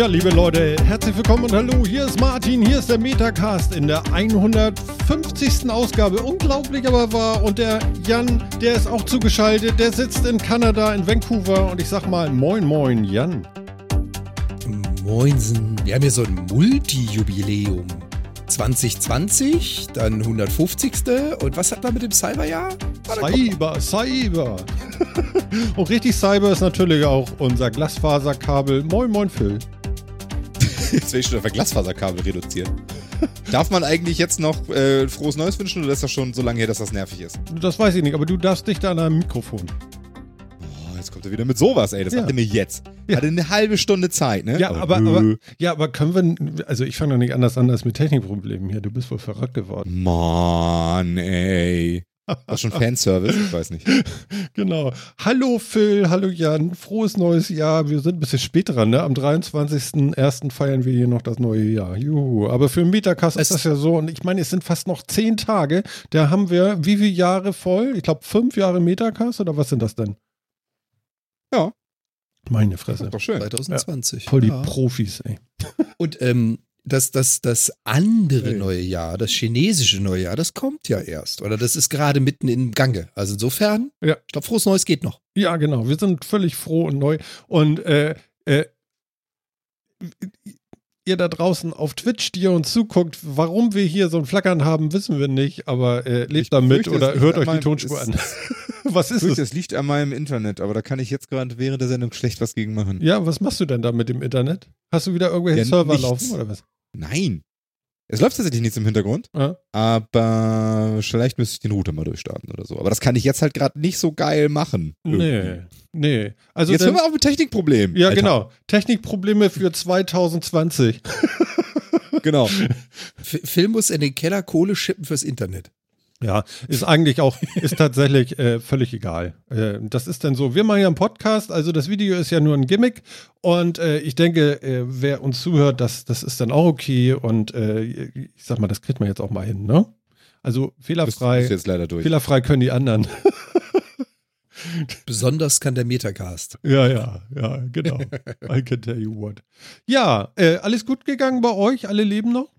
Tja, liebe Leute, herzlich willkommen und hallo. Hier ist Martin, hier ist der Metacast in der 150. Ausgabe. Unglaublich aber wahr. Und der Jan, der ist auch zugeschaltet. Der sitzt in Kanada, in Vancouver. Und ich sag mal, moin, moin, Jan. Moinsen. Wir haben hier so ein Multi-Jubiläum. 2020, dann 150. Und was hat man mit dem Cyberjahr? Cyber, Cyber. und richtig Cyber ist natürlich auch unser Glasfaserkabel. Moin, moin, Phil. Jetzt will ich schon auf ein Glasfaserkabel reduzieren. Darf man eigentlich jetzt noch äh, frohes Neues wünschen oder ist das schon so lange her, dass das nervig ist? Das weiß ich nicht, aber du darfst dicht an einem Mikrofon. Oh, jetzt kommt er wieder mit sowas, ey. Das Ja. sagt er mir jetzt. Ja. Hatte eine halbe Stunde Zeit, ne? Ja, aber, nö. aber, ja, aber können wir, also ich fange doch nicht anders an als mit Technikproblemen hier. Du bist wohl verrückt geworden. Mann, ey. War schon Fanservice? Ich weiß nicht. Genau. Hallo Phil, hallo Jan, frohes neues Jahr. Wir sind ein bisschen spät dran, ne? Am 23.01. feiern wir hier noch das neue Jahr. Juhu. Aber für den Metacast ist das ja so. Und ich meine, es sind fast noch zehn Tage. Da haben wir wie viele Jahre voll? Ich glaube, fünf Jahre Metacast oder was sind das denn? Ja. Meine Fresse. Doch schön. 2020. Voll die Ja. Profis, ey. Und ähm, das, das, das andere Hey. neue Jahr, das chinesische neue Jahr, das kommt ja erst. Oder das ist gerade mitten im Gange. Also insofern, Ja. ich glaube, frohes Neues geht noch. Ja, genau. Wir sind völlig froh und neu. Und äh, äh, ihr da draußen auf Twitch, die ihr uns zuguckt, warum wir hier so ein Flackern haben, wissen wir nicht, aber äh, lebt Ich damit oder hört euch die Tonspur an. was ist fürchte, es? es liegt an meinem Internet, aber da kann ich jetzt gerade während der Sendung schlecht was gegen machen. Ja, was machst du denn da mit dem Internet? Hast du wieder irgendwelche Ja, Server nichts. laufen oder was? Nein. Es läuft tatsächlich nichts im Hintergrund, Ja? aber vielleicht müsste ich den Router mal durchstarten oder so. Aber das kann ich jetzt halt gerade nicht so geil machen. Nee, nee. Also Jetzt dann, hören wir auf mit Technikproblemen. ja, Alter. genau. Technikprobleme für 2020. Genau. F Phil muss in den Keller Kohle schippen fürs Internet. Ja, ist eigentlich auch, ist tatsächlich äh, völlig egal. Äh, das ist dann so, wir machen ja einen Podcast, also das Video ist ja nur ein Gimmick und äh, ich denke, äh, wer uns zuhört, das, das ist dann auch okay und äh, ich sag mal, das kriegt man jetzt auch mal hin, ne? Also Das fehlerfrei, ist jetzt leider durch. fehlerfrei können die anderen. Besonders kann der Metacast. ja, ja, ja, genau. I can tell you what. Ja, äh, alles gut gegangen bei euch? Alle leben noch?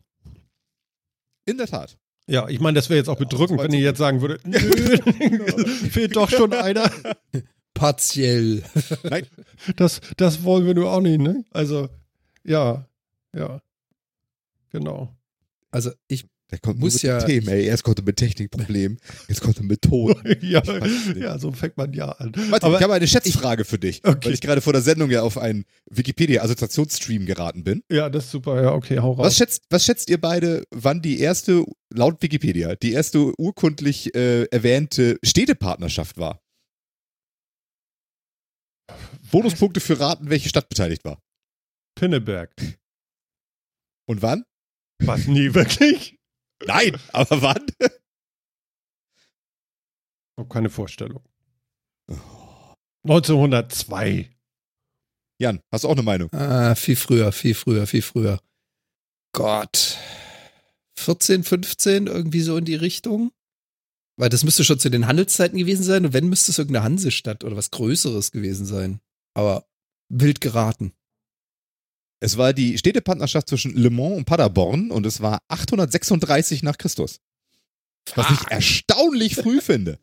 In der Tat. Ja, ich meine, das wäre jetzt auch bedrückend, wenn ihr jetzt sagen würdet, nö, fehlt doch schon einer. Partiell. Nein. Das, das wollen wir nur auch nicht, ne? Also, ja, ja. Genau. Also ich Der kommt Muss ja- Themen, ey. Erst kommt er mit Technikproblemen, jetzt kommt er mit Ton. ja, ja, so fängt man ja an. Warte, Aber- ich habe eine Schätzfrage für dich, Okay. weil ich gerade vor der Sendung ja auf einen Wikipedia-Assoziationsstream geraten bin. Ja, das ist super. Ja, okay, hau raus. Was schätzt, was schätzt ihr beide, wann die erste, laut Wikipedia, die erste urkundlich äh, erwähnte Städtepartnerschaft war? Bonuspunkte für Raten, welche Stadt beteiligt war. Pinneberg. Und wann? Was? Nee, wirklich? Nein, aber wann? Hab keine Vorstellung. 1902. Jan, hast du auch eine Meinung? Ah, viel früher, viel früher, viel früher. Gott. 14, 15, irgendwie so in die Richtung? Weil das müsste schon zu den Handelszeiten gewesen sein und wenn, müsste es irgendeine Hansestadt oder was Größeres gewesen sein. Aber wild geraten. Es war die Städtepartnerschaft zwischen Le Mans und Paderborn und es war 836 nach Christus. Was ich Fuck. erstaunlich früh finde.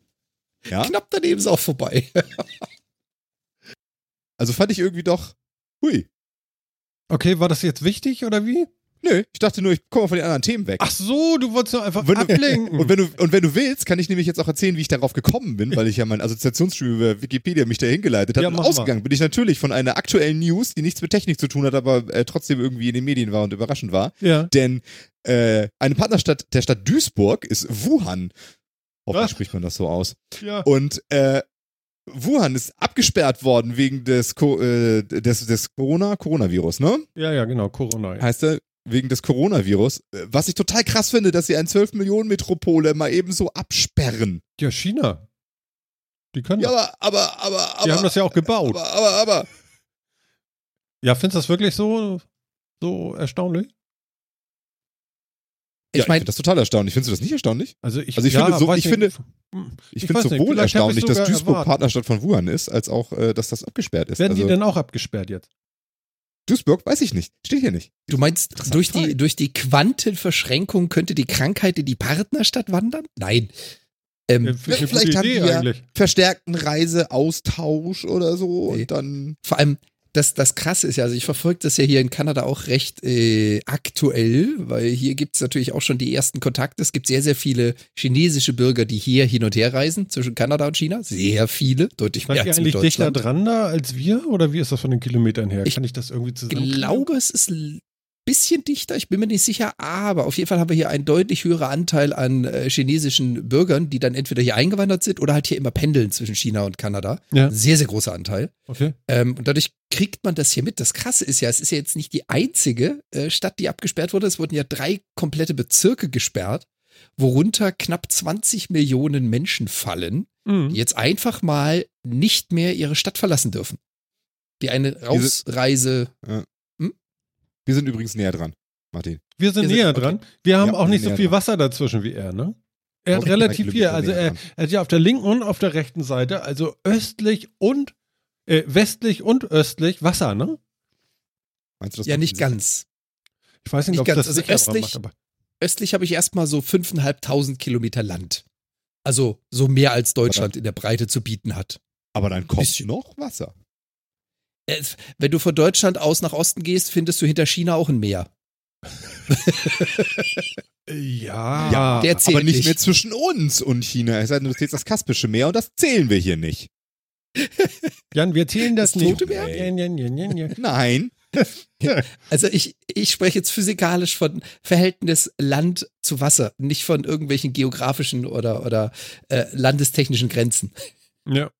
Ja? Knapp daneben ist auch vorbei. Also fand ich irgendwie doch, hui. Okay, war das jetzt wichtig oder wie? Nö, ich dachte nur, ich komme von den anderen Themen weg. Ach so, du wolltest nur einfach Wenn du- ablenken. Und wenn, du, und wenn du willst, kann ich nämlich jetzt auch erzählen, wie ich darauf gekommen bin, weil ich ja mein Assoziationsstream über Wikipedia mich dahin geleitet habe. Ja, und mach mal. ausgegangen bin ich natürlich von einer aktuellen News, die nichts mit Technik zu tun hat, aber äh, trotzdem irgendwie in den Medien war und überraschend war. ja. Denn äh, eine Partnerstadt der Stadt Duisburg ist Wuhan. Hoffentlich spricht man das so aus. ja. Und äh, Wuhan ist abgesperrt worden wegen des, Co äh, des, des Corona, Coronavirus, ne? Ja, ja, genau, Corona. Ja. Heißt er, wegen des Coronavirus. Äh, Was ich total krass finde, dass sie eine 12-Millionen-Metropole mal eben so absperren. ja, China. Die können Ja, das. aber, aber, aber, aber. Die haben das ja auch gebaut. Aber, aber, aber. Ja, findest du das wirklich so, so erstaunlich? Ja, Ich mein- finde das total erstaunlich. Findest du das nicht erstaunlich? Also ich, Also ich ja, finde so- ich nicht. finde- Hm. Ich, Ich finde sowohl erstaunlich, dass Duisburg erwartet. Partnerstadt von Wuhan ist, als auch, äh, dass das abgesperrt ist. Werden also, die denn auch abgesperrt jetzt? Duisburg, weiß ich nicht. Steht hier nicht. Du meinst, durch die, durch die Quantenverschränkung könnte die Krankheit in die Partnerstadt wandern? Nein. Ähm, Äh, eine vielleicht haben Idee ja- eigentlich. Verstärkten Reiseaustausch oder so Nee. und dann. vor allem, das, das Krasse ist ja, also ich verfolge das ja hier in Kanada auch recht äh, aktuell, weil hier gibt es natürlich auch schon die ersten Kontakte. Es gibt sehr, sehr viele chinesische Bürger, die hier hin und her reisen zwischen Kanada und China. Sehr viele, deutlich mehr Seid ihr als eigentlich dichter dran da als wir? Oder wie ist das von den Kilometern her? Ich Kann ich das irgendwie Ich zusammen? glaube, es ist bisschen dichter, ich bin mir nicht sicher, aber auf jeden Fall haben wir hier einen deutlich höheren Anteil an äh, chinesischen Bürgern, die dann entweder hier eingewandert sind oder halt hier immer pendeln zwischen China und Kanada. Ja. Sehr, sehr großer Anteil. Okay. Ähm, und dadurch kriegt man das hier mit. Das Krasse ist ja, es ist ja jetzt nicht die einzige äh, Stadt, die abgesperrt wurde. Es wurden ja drei komplette Bezirke gesperrt, worunter knapp 20 Millionen Menschen fallen, Mhm. die jetzt einfach mal nicht mehr ihre Stadt verlassen dürfen. Die eine Rausreise. Wir sind übrigens näher dran, Martin. Wir sind Wir sind- näher okay. dran. Wir haben Ja, auch nicht so viel dran. Wasser dazwischen wie er, ne? Er hat Okay, relativ viel. Also er, er hat ja auf der linken und auf der rechten Seite, also östlich und äh, westlich und östlich Wasser, ne? Meinst du das Ja, nicht ganz. Ich weiß nicht, Nicht ob ganz. das Also östlich- macht, aber Östlich habe ich erstmal so 5.500 Kilometer Land. Also so mehr als Deutschland in der Breite zu bieten hat. Aber dann kommt Bisschen. noch Wasser. Äh, Wenn du von Deutschland aus nach Osten gehst, findest du hinter China auch ein Meer. ja, Ja, der zählt aber nicht nicht. mehr zwischen uns und China. Es sei denn, du zählst das Kaspische Meer und das zählen wir hier nicht. Jan, wir zählen das, Das nicht. Tote Meer? Ja, ja, ja, ja, ja. Nein. Also ich, ich spreche jetzt physikalisch von Verhältnis Land zu Wasser, nicht von irgendwelchen geografischen oder, oder äh, landestechnischen Grenzen. ja.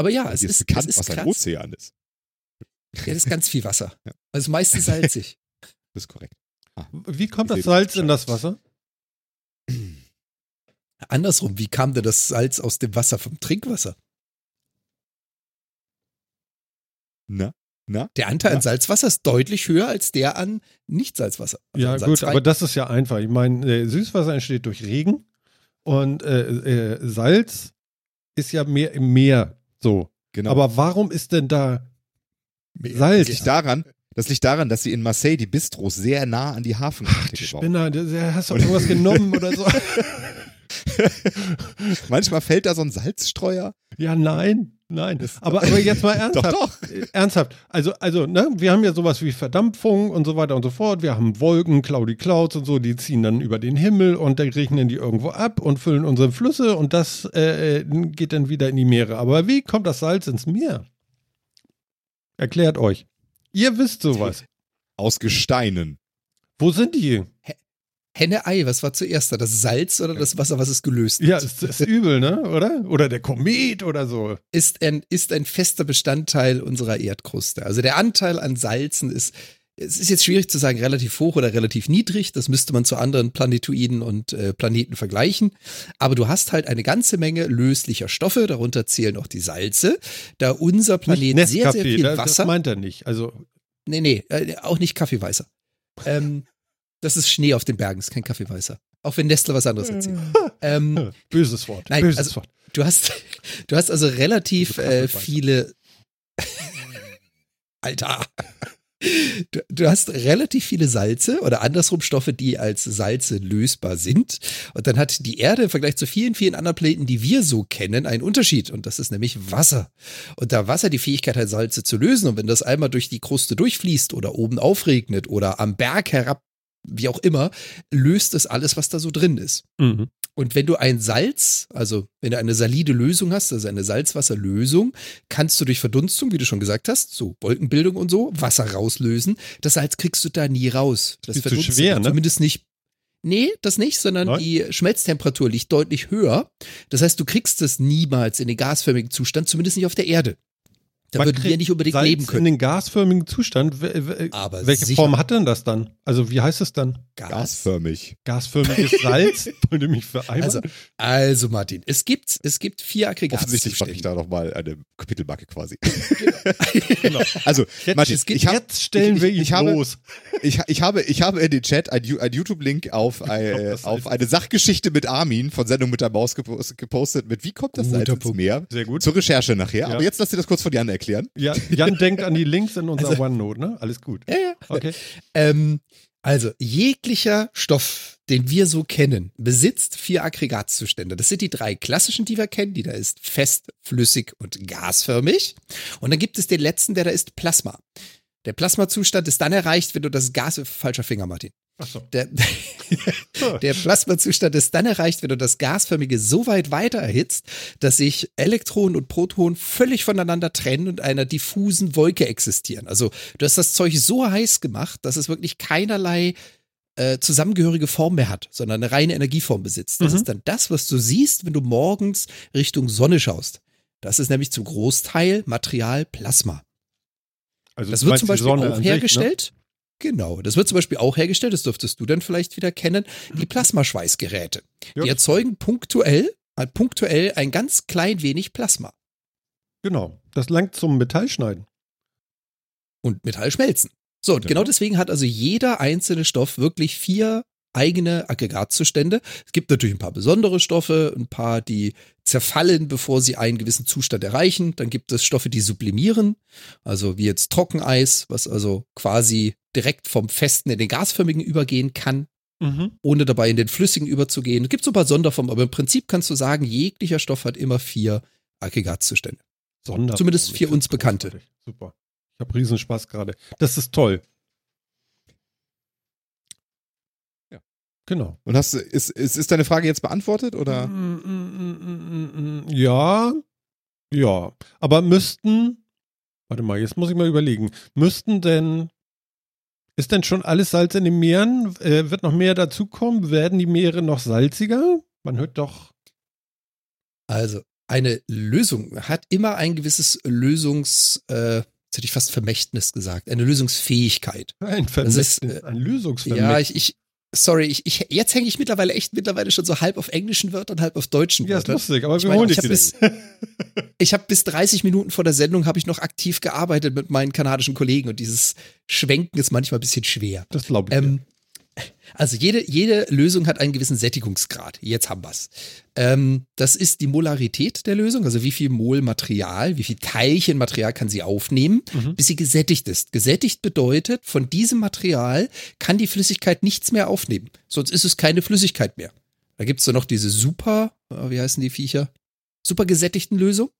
Aber ja, es Dir ist, bekannt, es ist was ein krass. Ozean ist. Ja, das ist ganz viel Wasser. Ja. Also meistens salzig. Das ist korrekt. Wie kommt das Salz in das Wasser? Andersrum, wie kam denn das Salz aus dem Wasser vom Trinkwasser? Na? Na? Der Anteil Ja. an Salzwasser ist deutlich höher als der an Nicht-Salzwasser. Also Ja, an gut, aber das ist ja einfach. Ich meine, äh, Süßwasser entsteht durch Regen und äh, äh, Salz ist ja mehr im Meer so. Genau. Aber warum ist denn da das Salz? liegt daran, das liegt daran, dass sie in Marseille die Bistros sehr nah an die Hafenkante Die gebaut Spinner, der- hast du irgendwas genommen oder so? Manchmal fällt da so ein Salzstreuer. Ja, nein, nein. Aber, aber jetzt mal ernsthaft. Doch, Äh, Ernsthaft. Also, also, ne, wir haben ja sowas wie Verdampfung und so weiter und so fort. Wir haben Wolken, Cloudy Clouds und so, die ziehen dann über den Himmel und dann regnen die irgendwo ab und füllen unsere Flüsse und das äh, äh, geht dann wieder in die Meere. Aber wie kommt das Salz ins Meer? Erklärt euch. Ihr wisst sowas. Aus Gesteinen. Wo sind die? Henne-Ei, was war zuerst da? Das Salz oder das Wasser, was es gelöst Ja, hat? ist, ist übel, ne? Oder? Oder der Komet oder so. Ist ein, ist ein fester Bestandteil unserer Erdkruste. Also der Anteil an Salzen ist, es ist jetzt schwierig zu sagen, relativ hoch oder relativ niedrig. Das müsste man zu anderen Planetoiden und äh, Planeten vergleichen. Aber du hast halt eine ganze Menge löslicher Stoffe, darunter zählen auch die Salze. Da unser Planet sehr, sehr viel Wasser. Das meint er nicht. Also, Nee, nee, äh, auch nicht Kaffeeweißer. Ähm, das ist Schnee auf den Bergen, ist kein Kaffeeweißer. Auch wenn Nestle was anderes erzählt. ähm, böses Wort. Nein, böses also- Wort. du hast, du hast also relativ äh, viele. Alter. Du, du hast relativ viele Salze oder andersrum Stoffe, die als Salze lösbar sind. Und dann hat die Erde im Vergleich zu vielen, vielen anderen Planeten, die wir so kennen, einen Unterschied. Und das ist nämlich Wasser. Und da Wasser die Fähigkeit hat, Salze zu lösen, und wenn das einmal durch die Kruste durchfließt oder oben aufregnet oder am Berg herab, wie auch immer, löst es alles, was da so drin ist. Mhm. Und wenn du ein Salz, also wenn du eine salide Lösung hast, also eine Salzwasserlösung, kannst du durch Verdunstung, wie du schon gesagt hast, so Wolkenbildung und so, Wasser rauslösen. Das Salz kriegst du da nie raus. Das Ist zu schwer, ne? Zumindest nicht. Nee, das nicht, sondern Nein? die Schmelztemperatur liegt deutlich höher. Das heißt, du kriegst es niemals in den gasförmigen Zustand, zumindest nicht auf der Erde. Da Man würden wir kriegt nicht unbedingt Salz leben In können. den gasförmigen Zustand. Aber Welche sicher. Form hat denn das dann? Also, wie heißt es dann? Gas. Gasförmig. Gasförmiges Salz? Wollt ihr mich vereimern? Also, also Martin, es gibt, es gibt vier Offensichtlich mache ich da nochmal eine Kapitelmarke quasi. genau. Also, Jetzt, Martin, es geht, ich, hab, jetzt stellen ich- wir ihn ich habe- los. ich, ich, habe, ich habe in den Chat einen, YouTube-Link auf, ein, auf eine Sachgeschichte mit Armin von Sendung mit der Maus gepos- gepostet mit Wie kommt das Guter Salz ins. Meer? Sehr gut. Zur Recherche nachher. Ja. Aber jetzt lass dir das kurz von Jan erklären. Ja, Jan denkt an die Links in unserer Also- OneNote, ne? Alles gut. Ja, ja. Okay. Ähm, also, jeglicher Stoff, den wir so kennen, besitzt vier Aggregatzustände. Das sind die drei klassischen, die wir kennen. Die da ist fest, flüssig und gasförmig. Und dann gibt es den letzten, der da ist Plasma. Der Plasmazustand ist dann erreicht, wenn du das Gas, falscher Finger, Martin. Achso. Der, der Plasmazustand ist dann erreicht, wenn du das Gasförmige so weit weiter erhitzt, dass sich Elektronen und Protonen völlig voneinander trennen und einer diffusen Wolke existieren. Also du hast das Zeug so heiß gemacht, dass es wirklich keinerlei äh, zusammengehörige Form mehr hat, sondern eine reine Energieform besitzt. Das Mhm. ist dann das, was du siehst, wenn du morgens Richtung Sonne schaust. Das ist nämlich zum Großteil Material Plasma. Also Das wird zum Beispiel auch sich, ne? Genau, das wird zum Beispiel auch hergestellt, das dürftest du dann vielleicht wieder kennen, die Plasmaschweißgeräte. Ja. Die erzeugen punktuell, äh, punktuell ein ganz klein wenig Plasma Genau. Das langt zum Metallschneiden. und Metall schmelzen. So, und genau deswegen hat also jeder einzelne Stoff wirklich vier eigene Aggregatzustände. Es gibt natürlich ein paar besondere Stoffe, ein paar, die zerfallen, bevor sie einen gewissen Zustand erreichen. Dann gibt es Stoffe, die sublimieren, also wie jetzt Trockeneis, was also quasi direkt vom festen in den gasförmigen übergehen kann, Mhm. ohne dabei in den flüssigen überzugehen. Es gibt so ein paar Sonderformen, aber im Prinzip kannst du sagen, jeglicher Stoff hat immer vier Aggregatzustände. Sonderform. Zumindest find's uns Bekannte. großartig. Super. Ich habe Riesenspaß gerade. Das ist toll. Ja. Genau. Und hast du, ist, ist, ist deine Frage jetzt beantwortet oder? Mm, mm, mm, Ja, ja. Aber müssten, warte mal, jetzt muss ich mal überlegen, müssten denn, ist denn schon alles Salz in den Meeren? Äh, wird noch mehr dazukommen? Werden die Meere noch salziger? Man hört doch. Also, eine Lösung hat immer ein gewisses Lösungs, äh, jetzt hätte ich fast Vermächtnis gesagt, eine Lösungsfähigkeit. Ein ist, Vermächtnis, äh, ein Lösungsvermächtnis. Ja, ich, ich sorry, ich, ich, jetzt hänge ich mittlerweile echt mittlerweile schon so halb auf englischen Wörtern, halb auf deutschen Ja, ist Wörtern. lustig, aber Ich wir meine, holen ich dich hab wieder. bis- Ich habe bis 30 Minuten vor der Sendung habe ich noch aktiv gearbeitet mit meinen kanadischen Kollegen und dieses Schwenken ist manchmal ein bisschen schwer. Das glaube ich. Ähm, also jede, jede Lösung hat einen gewissen Sättigungsgrad. Jetzt haben wir's. Ähm, das ist die Molarität der Lösung, also wie viel Mol Material, wie viel Teilchen Material kann sie aufnehmen, Mhm. bis sie gesättigt ist. Gesättigt bedeutet, von diesem Material kann die Flüssigkeit nichts mehr aufnehmen. Sonst ist es keine Flüssigkeit mehr. Da gibt's dann noch diese super, äh, wie heißen die Viecher? Super gesättigten Lösung.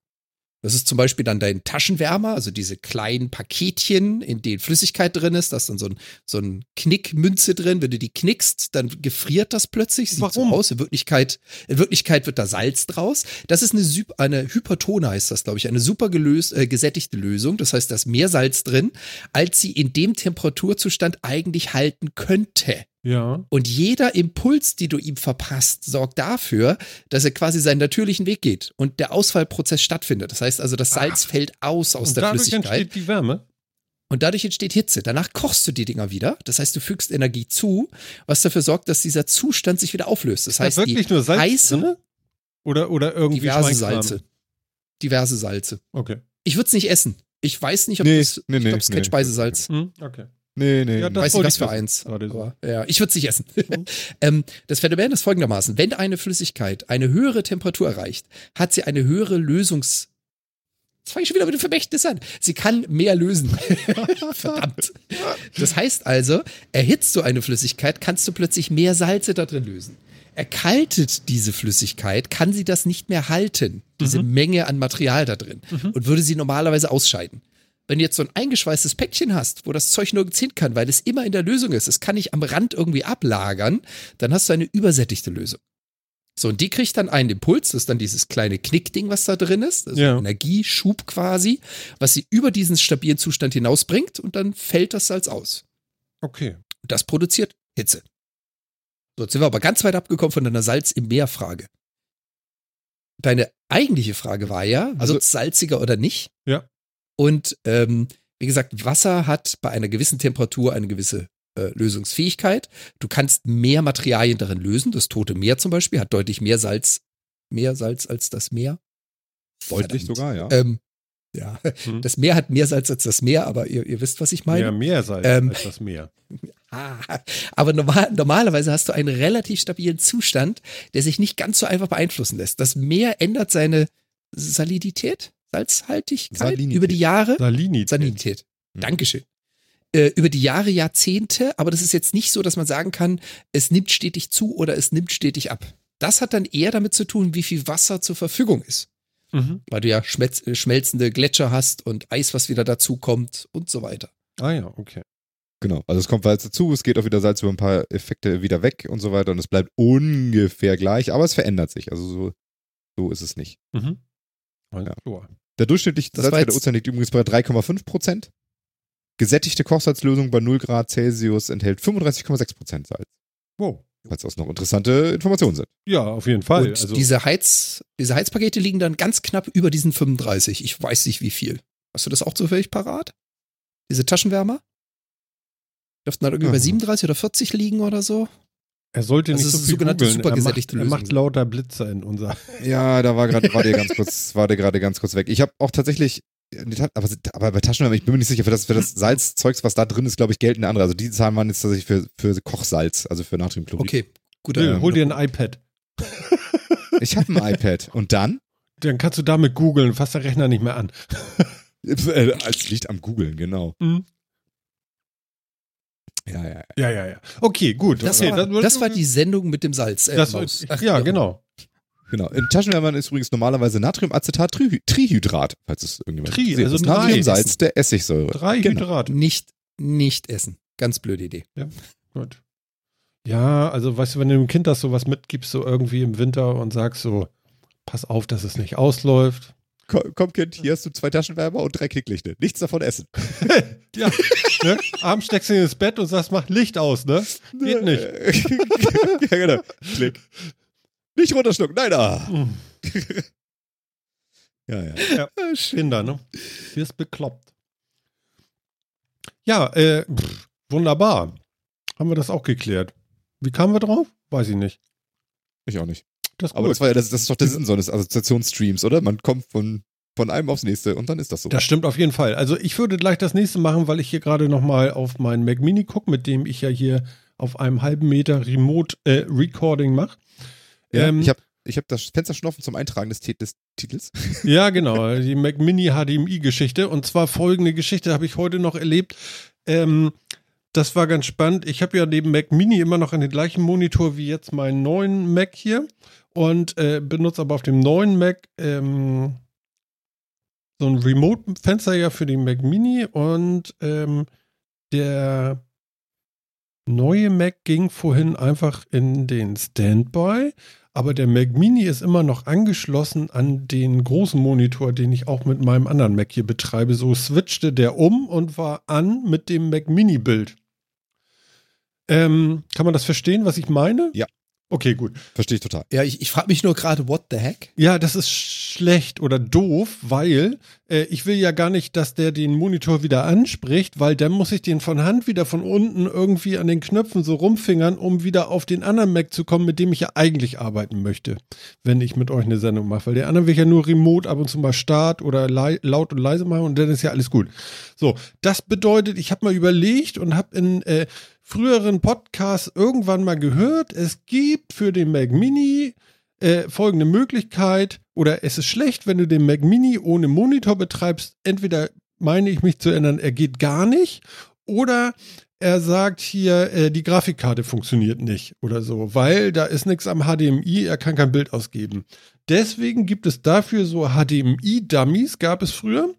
Das ist zum Beispiel dann dein Taschenwärmer, also diese kleinen Paketchen, in denen Flüssigkeit drin ist. Da ist dann so ein, so ein Knickmünze drin. Wenn du die knickst, dann gefriert das plötzlich. Sieht Warum? so aus. In Wirklichkeit, in Wirklichkeit wird da Salz draus. Das ist eine, eine Hypertone, heißt das, glaube ich. Eine super gelöst, äh, gesättigte Lösung. Das heißt, da ist mehr Salz drin, als sie in dem Temperaturzustand eigentlich halten könnte. Ja. Und jeder Impuls, die du ihm verpasst, sorgt dafür, dass er quasi seinen natürlichen Weg geht und der Ausfallprozess stattfindet. Das heißt also, das Salz fällt aus aus Und der dadurch Flüssigkeit entsteht die Wärme. und dadurch entsteht Hitze. Danach kochst du die Dinger wieder. Das heißt, du fügst Energie zu, was dafür sorgt, dass dieser Zustand sich wieder auflöst. Das Ist da heißt, wirklich die nur Salz heiße, drin? Oder, oder irgendwie diverse? Salze. Diverse Salze. Okay. Ich würde es nicht essen. Ich weiß nicht, ob Nee, das, nee, ich nee, glaube, es ist kein nee. Speisesalz. Hm, okay. Nee, nee. Ja, das weiß nicht, was für wissen. eins. Aber, ja, ich würde es nicht essen. ähm, das Phänomen ist folgendermaßen. Wenn eine Flüssigkeit eine höhere Temperatur erreicht, hat sie eine höhere Lösungs... Jetzt fange ich schon wieder mit dem Vermächtnis an. Sie kann mehr lösen. Verdammt. Das heißt also, erhitzt du eine Flüssigkeit, kannst du plötzlich mehr Salze da drin lösen. Erkaltet diese Flüssigkeit, kann sie das nicht mehr halten, diese Menge an Material da drin, und würde sie normalerweise ausscheiden. Wenn du jetzt so ein eingeschweißtes Päckchen hast, wo das Zeug nirgends hin kann, weil es immer in der Lösung ist, es kann nicht am Rand irgendwie ablagern, dann hast du eine übersättigte Lösung. So, und die kriegt dann einen Impuls, das ist dann dieses kleine Knickding, was da drin ist, also Ja. Energieschub quasi, was sie über diesen stabilen Zustand hinausbringt und dann fällt das Salz aus. Okay. Das produziert Hitze. So, jetzt sind wir aber ganz weit abgekommen von deiner Salz im Meer Frage. Deine eigentliche Frage war ja, Also- wird salziger oder nicht? Ja. Und ähm, wie gesagt, Wasser hat bei einer gewissen Temperatur eine gewisse äh, Lösungsfähigkeit. Du kannst mehr Materialien darin lösen. Das Tote Meer zum Beispiel hat deutlich mehr Salz, mehr Salz als das Meer. Deutlich Verdammt. sogar, ja. Ähm, ja, Hm. das Meer hat mehr Salz als das Meer, aber ihr, ihr wisst, was ich meine. Mehr Meersalz Ähm, als das Meer. Ah, aber normal, normalerweise hast du einen relativ stabilen Zustand, der sich nicht ganz so einfach beeinflussen lässt. Das Meer ändert seine Salidität. Salzhaltigkeit Salinität. über die Jahre. Salinität. Salinität. Mhm. Dankeschön. Äh, über die Jahre, Jahrzehnte, aber das ist jetzt nicht so, dass man sagen kann, es nimmt stetig zu oder es nimmt stetig ab. Das hat dann eher damit zu tun, wie viel Wasser zur Verfügung ist. Mhm. Weil du ja schmelz, äh, schmelzende Gletscher hast und Eis, was wieder dazu kommt und so weiter. Ah ja, okay. Genau. Also es kommt Salz dazu, es geht auch wieder Salz über ein paar Effekte wieder weg und so weiter und es bleibt ungefähr gleich, aber es verändert sich. Also so, so ist es nicht. Mhm. Ja. Der durchschnittliche Salzwert der Ozean liegt übrigens bei 3,5 Prozent. Gesättigte Kochsalzlösung bei 0 Grad Celsius enthält 35,6 Prozent Salz. Wow. Falls das noch interessante Informationen sind. Ja, auf jeden Fall. und also, diese, Heiz, diese Heizpakete liegen dann ganz knapp über diesen 35. Ich weiß nicht wie viel. Hast du das auch zufällig parat? Diese Taschenwärmer? Dürften dann irgendwie bei Mhm. 37 oder 40 liegen oder so? Er sollte das nicht ist so eine viel sogenannte googeln. Er macht, er macht lauter Blitzer in unser. Ja, da war gerade, war der ganz kurz, war der gerade ganz kurz weg. Ich habe auch tatsächlich, aber, aber bei Taschenwärmer, ich bin mir nicht sicher, für das, für das Salzzeugs, was da drin ist, glaube ich, gelten andere. Also die Zahlen waren jetzt tatsächlich für, für Kochsalz, also für Natriumchlorid. Okay, guter Nö, Ähm, hol dir ein iPad. Ich habe ein iPad. Und dann? Dann kannst du damit googeln, fasst der Rechner nicht mehr an. Äh, Als Licht am Googeln, genau. Mhm. Ja, ja, ja. Ja, ja, ja. Okay, gut. Das, okay, war, das, war die Sendung mit dem Salz. Äh, Das, Maus. Ach, ja, genau. Genau. In Taschenwärmern ist übrigens normalerweise Natriumacetat Tri Trihydrat, falls es irgendjemand Tri, also das. Natriumsalz der Essigsäure. Drei Genau. Nicht, nicht essen. Ganz blöde Idee. Gut. Ja, also weißt du, wenn du dem Kind das sowas mitgibst, so irgendwie im Winter und sagst so, pass auf, dass es nicht ausläuft. Komm, Kind, hier hast du zwei Taschenwärmer und drei Knicklichte. Nichts davon essen. ja, ne? Abends steckst du ins Bett und sagst, mach Licht aus, ne? Geht nicht. ja, genau. Klick. Nicht runterschlucken. Nein, ah. Hm. Ja, ja. Kinder, ne? Wirst bekloppt. Ja, äh, pff, wunderbar. Haben wir das auch geklärt. Wie kamen wir drauf? Weiß ich nicht. Ich auch nicht. Das ist Aber gut. das war ja, das, das ist doch der Sinn so eines Assoziationsstreams, oder? Man kommt von, von einem aufs nächste und dann ist das so. Das stimmt auf jeden Fall. Also ich würde gleich das nächste machen, weil ich hier gerade nochmal auf meinen Mac Mini gucke, mit dem ich ja hier auf einem halben Meter Remote äh, Recording mache. ja, ähm, ich habe ich hab das Fenster schon offen zum Eintragen des, des Titels. Ja, genau, die Mac Mini HDMI-Geschichte. Und zwar folgende Geschichte habe ich heute noch erlebt. Ähm, das war ganz spannend. Ich habe ja neben Mac Mini immer noch den gleichen Monitor wie jetzt meinen neuen Mac hier und äh, benutze aber auf dem neuen Mac ähm, so ein Remote-Fenster ja für den Mac Mini und ähm, der neue Mac ging vorhin einfach in den Standby, aber der Mac Mini ist immer noch angeschlossen an den großen Monitor, den ich auch mit meinem anderen Mac hier betreibe. So switchte der um und war an mit dem Mac Mini-Bild. Ähm, kann man das verstehen, was ich meine? Ja. Okay, gut. Verstehe ich total. Ja, ich, ich frage mich nur gerade, what the heck? Ja, das ist schlecht oder doof, weil äh, ich will ja gar nicht, dass der den Monitor wieder anspricht, weil dann muss ich den von Hand wieder von unten irgendwie an den Knöpfen so rumfingern, um wieder auf den anderen Mac zu kommen, mit dem ich ja eigentlich arbeiten möchte, wenn ich mit euch eine Sendung mache. Weil der andere will ich ja nur remote ab und zu mal Start oder laut und leise machen und dann ist ja alles gut. So, das bedeutet, ich habe mal überlegt und habe in äh, früheren Podcasts irgendwann mal gehört, es gibt für den Mac Mini äh, folgende Möglichkeit, oder es ist schlecht, wenn du den Mac Mini ohne Monitor betreibst. Entweder meine ich mich zu erinnern, er geht gar nicht, oder er sagt hier, äh, die Grafikkarte funktioniert nicht oder so, weil da ist nichts am HDMI, er kann kein Bild ausgeben. Deswegen gibt es dafür so HDMI-Dummies, gab es früher,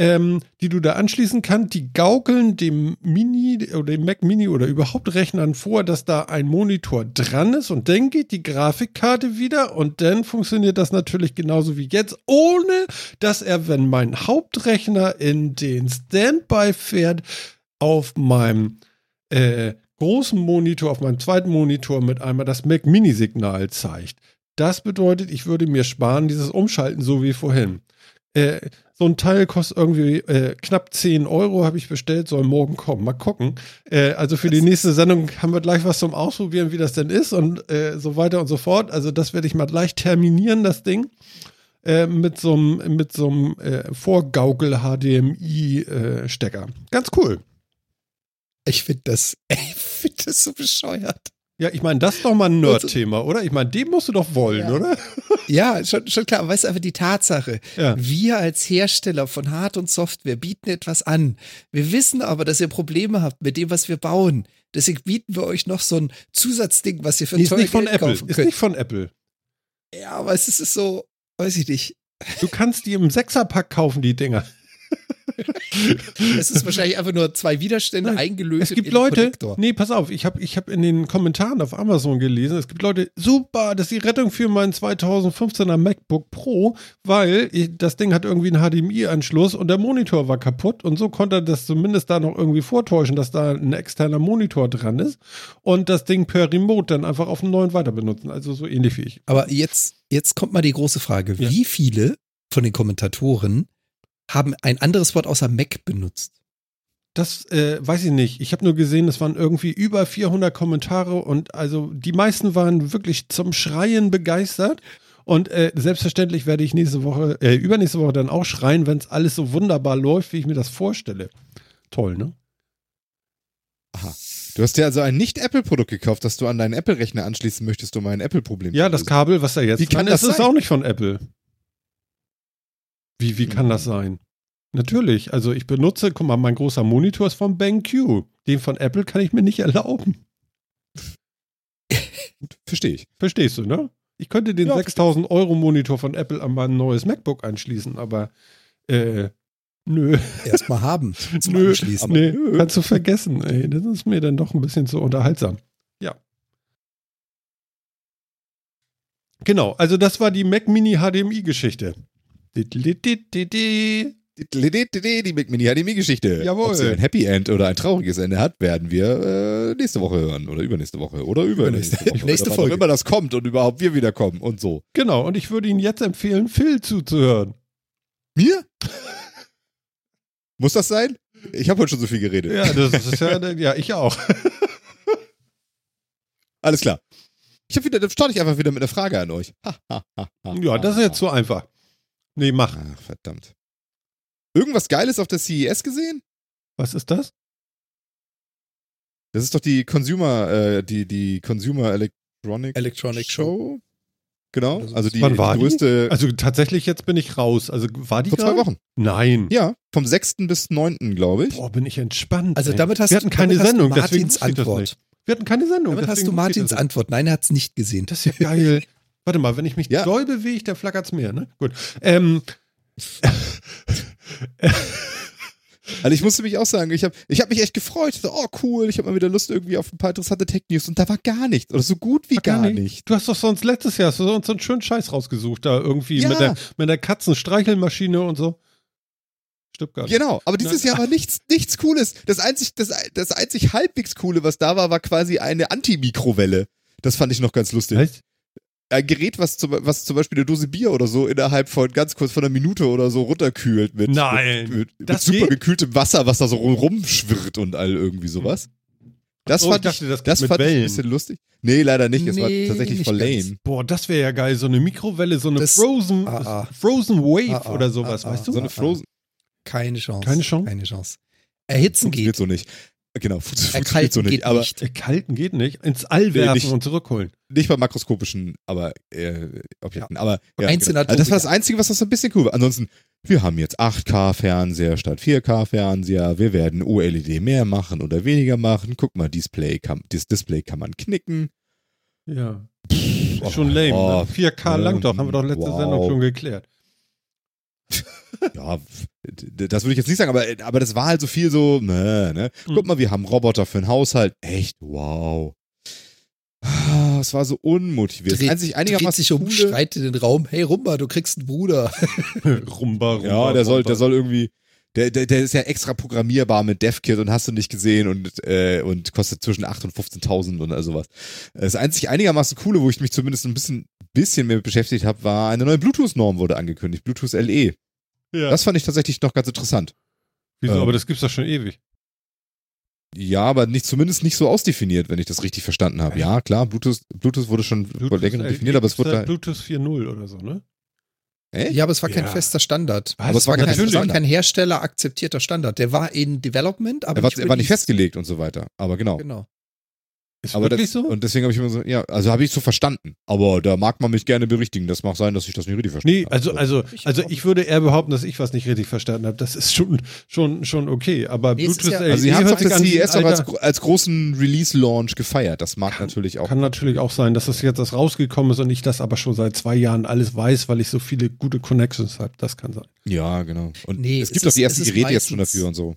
ähm, die du da anschließen kannst. Die gaukeln dem Mini oder dem Mac Mini oder überhaupt Rechnern vor, dass da ein Monitor dran ist und dann geht die Grafikkarte wieder und dann funktioniert das natürlich genauso wie jetzt, ohne dass er, wenn mein Hauptrechner in den Standby fährt, auf meinem äh, großen Monitor, auf meinem zweiten Monitor mit einmal das Mac Mini-Signal zeigt. Das bedeutet, ich würde mir sparen, dieses Umschalten so wie vorhin. Äh, so ein Teil kostet irgendwie äh, knapp 10 Euro, habe ich bestellt, soll morgen kommen. Mal gucken. Äh, also für die nächste Sendung haben wir gleich was zum Ausprobieren, wie das denn ist und äh, so weiter und so fort. Also das werde ich mal gleich terminieren, das Ding. Äh, mit so einem mit so einem äh, Vorgaukel-HDMI-Stecker. Ganz cool. Ich finde das, ich find das so bescheuert. Ja, ich meine, das ist doch mal ein Nerd-Thema, oder? Ich meine, den musst du doch wollen, Ja. oder? Ja, schon, schon klar. Aber weißt du, einfach die Tatsache, Ja. wir als Hersteller von Hard- und Software bieten etwas an. Wir wissen aber, dass ihr Probleme habt mit dem, was wir bauen. Deswegen bieten wir euch noch so ein Zusatzding, was ihr für Nee, ist teuer Geld Apple. kaufen Ist könnt. nicht von Apple. Ja, aber es ist so, weiß ich nicht. Du kannst die im Sechserpack kaufen, die Dinger. Es ist wahrscheinlich einfach nur zwei Widerstände Nein, eingelöst. Es gibt Leute, Konnektor. nee, pass auf, ich habe ich hab in den Kommentaren auf Amazon gelesen, es gibt Leute, super, das ist die Rettung für meinen 2015er MacBook Pro, weil ich, das Ding hat irgendwie einen HDMI-Anschluss und der Monitor war kaputt und so konnte er das zumindest da noch irgendwie vortäuschen, dass da ein externer Monitor dran ist und das Ding per Remote dann einfach auf einen neuen weiter benutzen, also so ähnlich wie ich. Aber jetzt, jetzt kommt mal die große Frage. Ja. Wie viele von den Kommentatoren haben ein anderes Wort außer Mac benutzt? Das äh, weiß ich nicht. Ich habe nur gesehen, es waren irgendwie über 400 Kommentare und also die meisten waren wirklich zum Schreien begeistert. Und äh, selbstverständlich werde ich nächste Woche, äh, übernächste Woche dann auch schreien, wenn es alles so wunderbar läuft, wie ich mir das vorstelle. Toll, ne? Aha. Du hast dir also ein Nicht-Apple-Produkt gekauft, das du an deinen Apple-Rechner anschließen möchtest, um ein Apple-Problem Ja, das Kabel, was da jetzt Wie kann dran das ist, ist auch nicht von Apple. Wie, wie kann das sein? Natürlich, also ich benutze, guck mal, mein großer Monitor ist von BenQ. Den von Apple kann ich mir nicht erlauben. Verstehe ich. Verstehst du, ne? Ich könnte den Ja, 6000 Euro Monitor von Apple an mein neues MacBook anschließen, aber äh, nö, Erstmal haben. Nö, Anschließen. nee, nö. kannst du vergessen, ey. Das ist mir dann doch ein bisschen zu unterhaltsam. Ja. Genau, also das war die Mac Mini HDMI-Geschichte. Di-di-di-di-di. Die Mac Mini HDMI-Geschichte. Jawohl. Ob sie ein Happy End oder ein trauriges Ende hat, werden wir äh, nächste Woche hören. Oder übernächste Woche. Oder übernächste Woche. Nächste wann Folge. auch immer das kommt und überhaupt wir wiederkommen und so. Genau, und ich würde Ihnen jetzt empfehlen, Phil zuzuhören. Mir? Muss das sein? Ich habe heute schon so viel geredet. Ja, das ist ja, ja, ich auch. Alles klar. Ich habe wieder, dann starte ich einfach wieder mit einer Frage an euch. Ja, das ist jetzt so einfach. Nee, mach. Ach, verdammt. Irgendwas Geiles auf der CES gesehen? Was ist das? Das ist doch die Consumer, äh, die, die Consumer Electronic, Electronic Show. Genau. Oder so. Also die Wann war die? größte. Also tatsächlich, jetzt bin ich raus. Also war die vor zwei? Wochen. Nein. Ja, vom 6. bis 9. glaube ich. Boah, bin ich entspannt. Also ey. damit hast, Wir hatten keine damit hast Sendung, du deswegen Martins das Antwort. nicht. Wir hatten keine Sendung. Damit hast deswegen du Martins. Antwort. Nein, er hat es nicht gesehen. Das ist ja geil. Warte mal, wenn ich mich Ja. doll bewege, dann flackert's mehr, ne? Gut. Ähm, Also ich musste mich auch sagen, ich habe ich hab mich echt gefreut. Dachte, oh cool, ich habe mal wieder Lust irgendwie auf ein paar interessante Tech-News. Und da war gar nichts. Oder so gut wie Ach, gar, nicht. Du hast doch sonst letztes Jahr so einen schönen Scheiß rausgesucht, da irgendwie Ja. mit der, mit der Katzenstreichelmaschine und so. Stimmt gar nicht. Genau, aber dieses Na- Jahr war nichts, nichts Cooles. Das einzig, das, das einzig halbwegs Coole, was da war, war quasi eine Antimikrowelle. Das fand ich noch ganz lustig. Echt? Ein Gerät, was zum, was zum Beispiel eine Dose Bier oder so innerhalb von ganz kurz von einer Minute oder so runterkühlt mit, Nein, mit, mit, mit das super geht? gekühltem Wasser, was da so rumschwirrt und all irgendwie sowas. Das Oh, ich fand dachte, das ich, geht das mit fand ich ein bisschen lustig. Nee, leider nicht. Es Nee, war tatsächlich voll ganz. lame. Boah, das wäre ja geil. So eine Mikrowelle, so eine Das- Frozen, Ah, ah. Frozen Wave Ah, ah, oder sowas, ah, ah. weißt du? So eine Frozen. Keine Chance. Keine Chance? Keine Chance. Erhitzen Funktioniert geht. so nicht. Genau, fun- funktioniert Erkalten so nicht. geht aber nicht. Äh, Kalten geht nicht. Ins All werfen nicht. und zurückholen. Nicht bei makroskopischen, aber äh, Objekten. Aber ja, genau. also das war das. Einzige, was das so ein bisschen cool war. Ansonsten, wir haben jetzt 8K-Fernseher statt 4K-Fernseher. Wir werden OLED mehr machen oder weniger machen. Guck mal, Display kann, das Display kann man knicken. Ja. Oh, schon lame. oh, ne? 4K ähm, lang doch, haben wir doch letzte wow. Sendung schon geklärt. Ja, das würde ich jetzt nicht sagen, aber, aber das war halt so viel so, ne, ne. Mhm. Guck mal, wir haben Roboter für den Haushalt. Echt, wow. Ah, Es war so unmotiviert. Das Dreht, einzig dreht einigermaßen sich um, coole, schreit in den Raum, hey Rumba, du kriegst einen Bruder. rumba, rumba. Ja, der soll, rumba. der soll irgendwie, der, der, der ist ja extra programmierbar mit DevKit und hast du nicht gesehen und, äh, und kostet zwischen 8.000 und 15.000 und all sowas. Das einzig einigermaßen coole, wo ich mich zumindest ein bisschen, bisschen mehr beschäftigt habe, war eine neue Bluetooth-Norm wurde angekündigt, Bluetooth LE. Ja. Das fand ich tatsächlich noch ganz interessant. Wieso? ähm, Aber das gibt's doch schon ewig. Ja, aber nicht, zumindest nicht so ausdefiniert, wenn ich das richtig verstanden habe. Ja, klar, Bluetooth, Bluetooth wurde schon vor längerem äh, definiert, aber es wurde da Bluetooth 4.0 oder so, ne? Echt? Ja, aber es war kein Ja. fester Standard. Was? Aber es war kein es war Standard. kein Hersteller akzeptierter Standard. Der war in Development, aber Er war, nicht er war nicht festgelegt und so weiter. Aber genau. Genau. Ist Aber wirklich das, so? Und deswegen habe ich immer so, ja, also habe ich so verstanden. Aber da mag man mich gerne berichtigen. Das mag sein, dass ich das nicht richtig verstanden Nee, habe. also, also, Ich also ich würde eher behaupten, dass ich was nicht richtig verstanden habe. Das ist schon, schon, schon okay. Aber Nee, Bluetooth ja- LE Also, sie haben es auf der CES auch als, als großen Release-Launch gefeiert. Das mag natürlich auch. Kann natürlich auch sein, dass das jetzt erst rausgekommen ist und ich das aber schon seit zwei Jahren alles weiß, weil ich so viele gute Connections habe. Das kann sein. Ja, genau. Und Nee, es es gibt auch ist- die ersten Geräte jetzt schon dafür und so.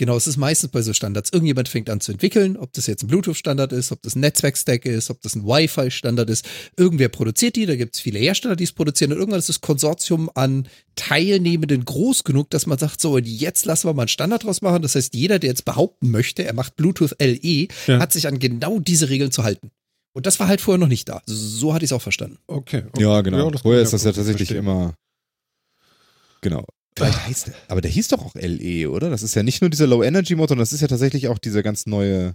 Genau, es ist meistens bei so Standards. Irgendjemand fängt an zu entwickeln, ob das jetzt ein Bluetooth-Standard ist, ob das ein Netzwerk-Stack ist, ob das ein Wi-Fi-Standard ist. Irgendwer produziert die, da gibt es viele Hersteller, die es produzieren und irgendwann ist das Konsortium an Teilnehmenden groß genug, dass man sagt, so, und jetzt lassen wir mal einen Standard draus machen. Das heißt, jeder, der jetzt behaupten möchte, er macht Bluetooth LE, Ja. hat sich an genau diese Regeln zu halten. Und das war halt vorher noch nicht da. So hatte ich es auch verstanden. Okay. okay. Ja, genau. das Vorher ist das ja tatsächlich verstehen. immer. Genau. Vielleicht heißt der, aber der hieß doch auch LE, oder? Das ist ja nicht nur dieser Low-Energy-Motor, sondern das ist ja tatsächlich auch dieser ganz neue.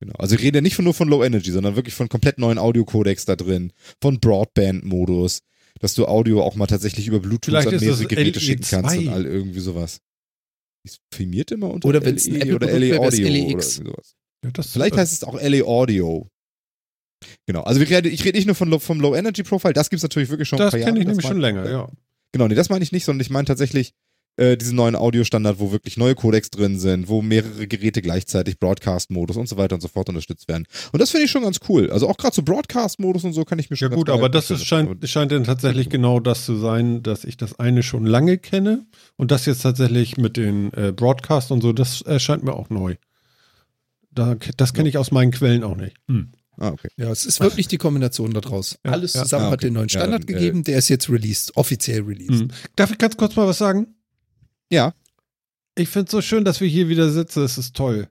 Genau. Also ich rede ja nicht von, nur von Low Energy, sondern wirklich von komplett neuen Audiocodecs da drin, von Broadband-Modus, dass du Audio auch mal tatsächlich über Bluetooth Vielleicht an mehrere Geräte LE2. schicken kannst und all irgendwie sowas. Ist filmiert immer unter Oder wenn's ein LE oder Apple-Produkt LE Audio oder LEX. irgendwie sowas. Ja, das, Vielleicht heißt es auch LA Audio. Genau, also ich rede, ich rede nicht nur von, vom Low Energy Profile, das gibt's natürlich wirklich schon das kenne ich nämlich schon länger, ja. Genau, nee, das meine ich nicht, sondern ich meine tatsächlich äh, diesen neuen Audiostandard, wo wirklich neue Codecs drin sind, wo mehrere Geräte gleichzeitig Broadcast-Modus und so weiter und so fort unterstützt werden. Und das finde ich schon ganz cool. Also auch gerade so Broadcast-Modus und so kann ich mir Ja schon ganz gut, aber das ist, scheint, scheint dann tatsächlich genau das zu sein, dass ich das eine schon lange kenne und das jetzt tatsächlich mit den äh, Broadcast und so, das erscheint mir auch neu. Da, das kenne ich aus meinen Quellen auch nicht. Hm. Ah, okay. Ja, es ist wirklich die Kombination daraus. Ja, Alles ja. zusammen Ah, hat okay. den neuen Ja, Standard dann, äh, gegeben, der ist jetzt released, offiziell released. Hm. Darf ich ganz kurz mal was sagen? Ja, Ich finde es so schön, dass wir hier wieder sitzen. Es ist toll.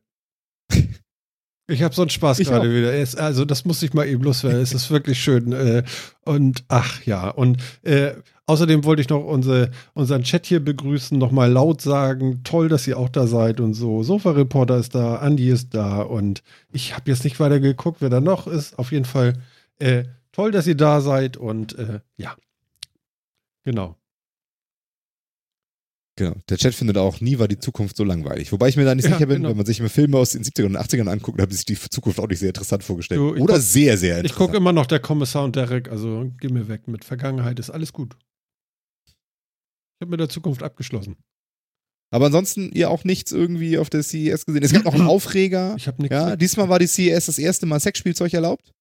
Ich habe so einen Spaß Ich gerade auch. wieder. Es, also das muss ich mal eben loswerden. Es ist wirklich schön. Äh, und ach ja. Und äh, außerdem wollte ich noch unsere, unseren Chat hier begrüßen, nochmal laut sagen. Toll, dass ihr auch da seid und so. Sofa-Reporter ist da, Andi ist da und ich habe jetzt nicht weiter geguckt, wer da noch ist. Auf jeden Fall äh, toll, dass ihr da seid und äh, ja. Genau. Genau. Der Chat findet auch, nie war die Zukunft so langweilig. Wobei ich mir da nicht Ja, sicher bin, genau. wenn man sich immer Filme aus den 70ern und 80ern anguckt, habe ich die Zukunft auch nicht sehr interessant vorgestellt. Du, ich Oder guck- sehr, sehr Ich interessant. gucke immer noch der Kommissar und Derek, also geh mir weg. Mit Vergangenheit ist alles gut. Ich habe mit der Zukunft abgeschlossen. Aber ansonsten ihr auch nichts irgendwie auf der CES gesehen. Es gab noch einen Aufreger. Ich habe nichts. Ja, diesmal war die CES das erste Mal Sexspielzeug erlaubt.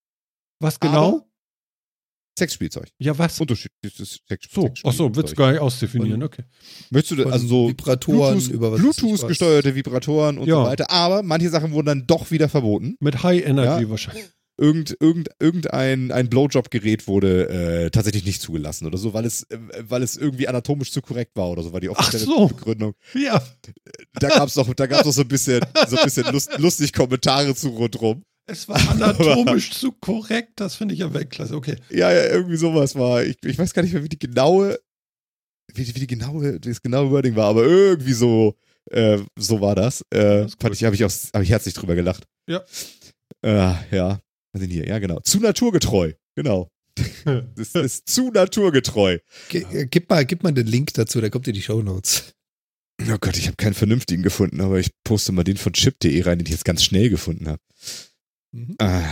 was genau? Sexspielzeug. ja, was? Unterschiedliches Sex So, ach so, wird's gar nicht ausdefinieren, okay. Möchtest du, also so Vibratoren Bluetooth, über was Bluetooth gesteuerte Vibratoren und Ja. so weiter. Aber manche Sachen wurden dann doch wieder verboten. Mit High Energy Ja. wahrscheinlich. Irgend, irgend, irgendein ein Blowjob-Gerät wurde äh, tatsächlich nicht zugelassen oder so, weil es, äh, weil es irgendwie anatomisch zu korrekt war oder so, war die offizielle so. Begründung. Ja. Da gab es noch, da gab's noch so ein bisschen, so ein bisschen lust, lustig Kommentare zu rundrum. Es war anatomisch zu korrekt, das finde ich ja Weltklasse. Okay. Ja, ja, irgendwie sowas war. Ich, ich weiß gar nicht mehr, wie die genaue, wie, die- wie die genaue, wie das genaue Wording war, aber irgendwie so, äh, so war das. Äh, Das fand ich, habe ich, auch- hab ich herzlich drüber gelacht. Ja. Äh, ja. Was denn hier? Ja, genau. Zu naturgetreu. Genau. Das ist zu naturgetreu. Ge- äh, Gib mal, gib mal den Link dazu, der kommt in die Show Notes. Oh Gott, ich habe keinen vernünftigen gefunden, aber ich poste mal den von chip.de rein, den ich jetzt ganz schnell gefunden habe. Mhm. Ah,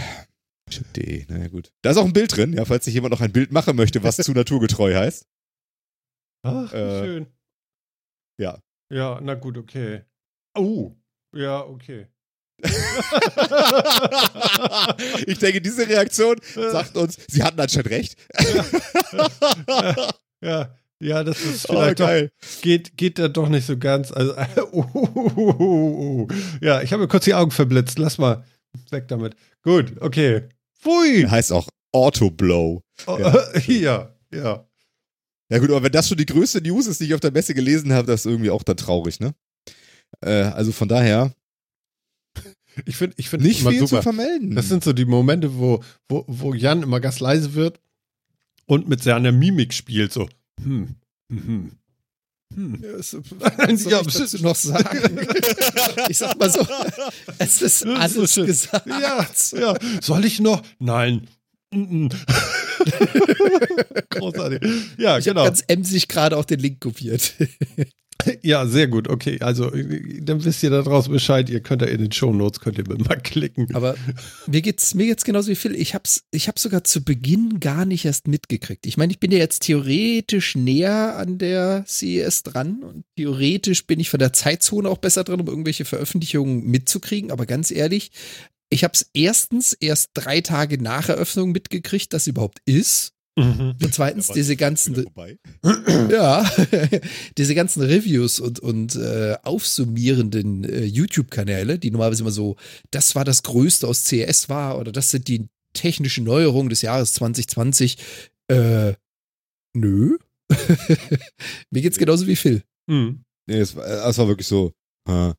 chip.de, naja gut. Da ist auch ein Bild drin, ja, falls sich jemand noch ein Bild machen möchte, was zu naturgetreu heißt. Ach, wie Äh, schön. ja. Ja, na gut, okay. Oh, ja, okay. ich denke, diese Reaktion sagt uns, sie hatten anscheinend recht. ja, ja, das ist Oh, vielleicht doch, geil. geht, geht da doch nicht so ganz. Also, oh, oh, oh, oh, oh. Ja, ich habe mir kurz die Augen verblitzt. Lass mal weg damit. Gut, okay. Pfui. Heißt auch Autoblow. Oh, Ja. ja, ja. Ja gut, aber wenn das schon die größte News ist, die ich auf der Messe gelesen habe, das ist irgendwie auch dann traurig, ne? Äh, also von daher Ich finde ich find nicht viel super. zu vermelden. Das sind so die Momente, wo, wo, wo Jan immer ganz leise wird und mit seiner Mimik spielt, so. Hm, hm, hm. Ja, es- Was soll ich dazu noch sagen? Ich sag mal so, es ist alles gesagt. Ja, ja. Soll ich noch? Nein. Großartig. Ja, Ich genau. ganz emsig gerade auch den Link kopiert. Ja, sehr gut. Okay, also äh, dann wisst ihr da draußen Bescheid. Ihr könnt da in den Show Notes könnt ihr mal klicken. Aber mir geht's mir geht's genauso wie Phil. Ich hab's ich hab's sogar zu Beginn gar nicht erst mitgekriegt. Ich meine, ich bin ja jetzt theoretisch näher an der CES dran und theoretisch bin ich von der Zeitzone auch besser dran, um irgendwelche Veröffentlichungen mitzukriegen. Aber ganz ehrlich, ich hab's erstens erst drei Tage nach Eröffnung mitgekriegt, dass sie überhaupt ist. Mhm. Und zweitens war diese es ganzen ja, diese ganzen Reviews und, und äh, aufsummierenden äh, YouTube-Kanäle, die normalerweise immer so, das war das Größte aus CES war oder das sind die technischen Neuerungen des Jahres 2020. Äh, nö. Mir geht's genauso wie Phil. Mhm. Nee, es war, es war wirklich so, äh,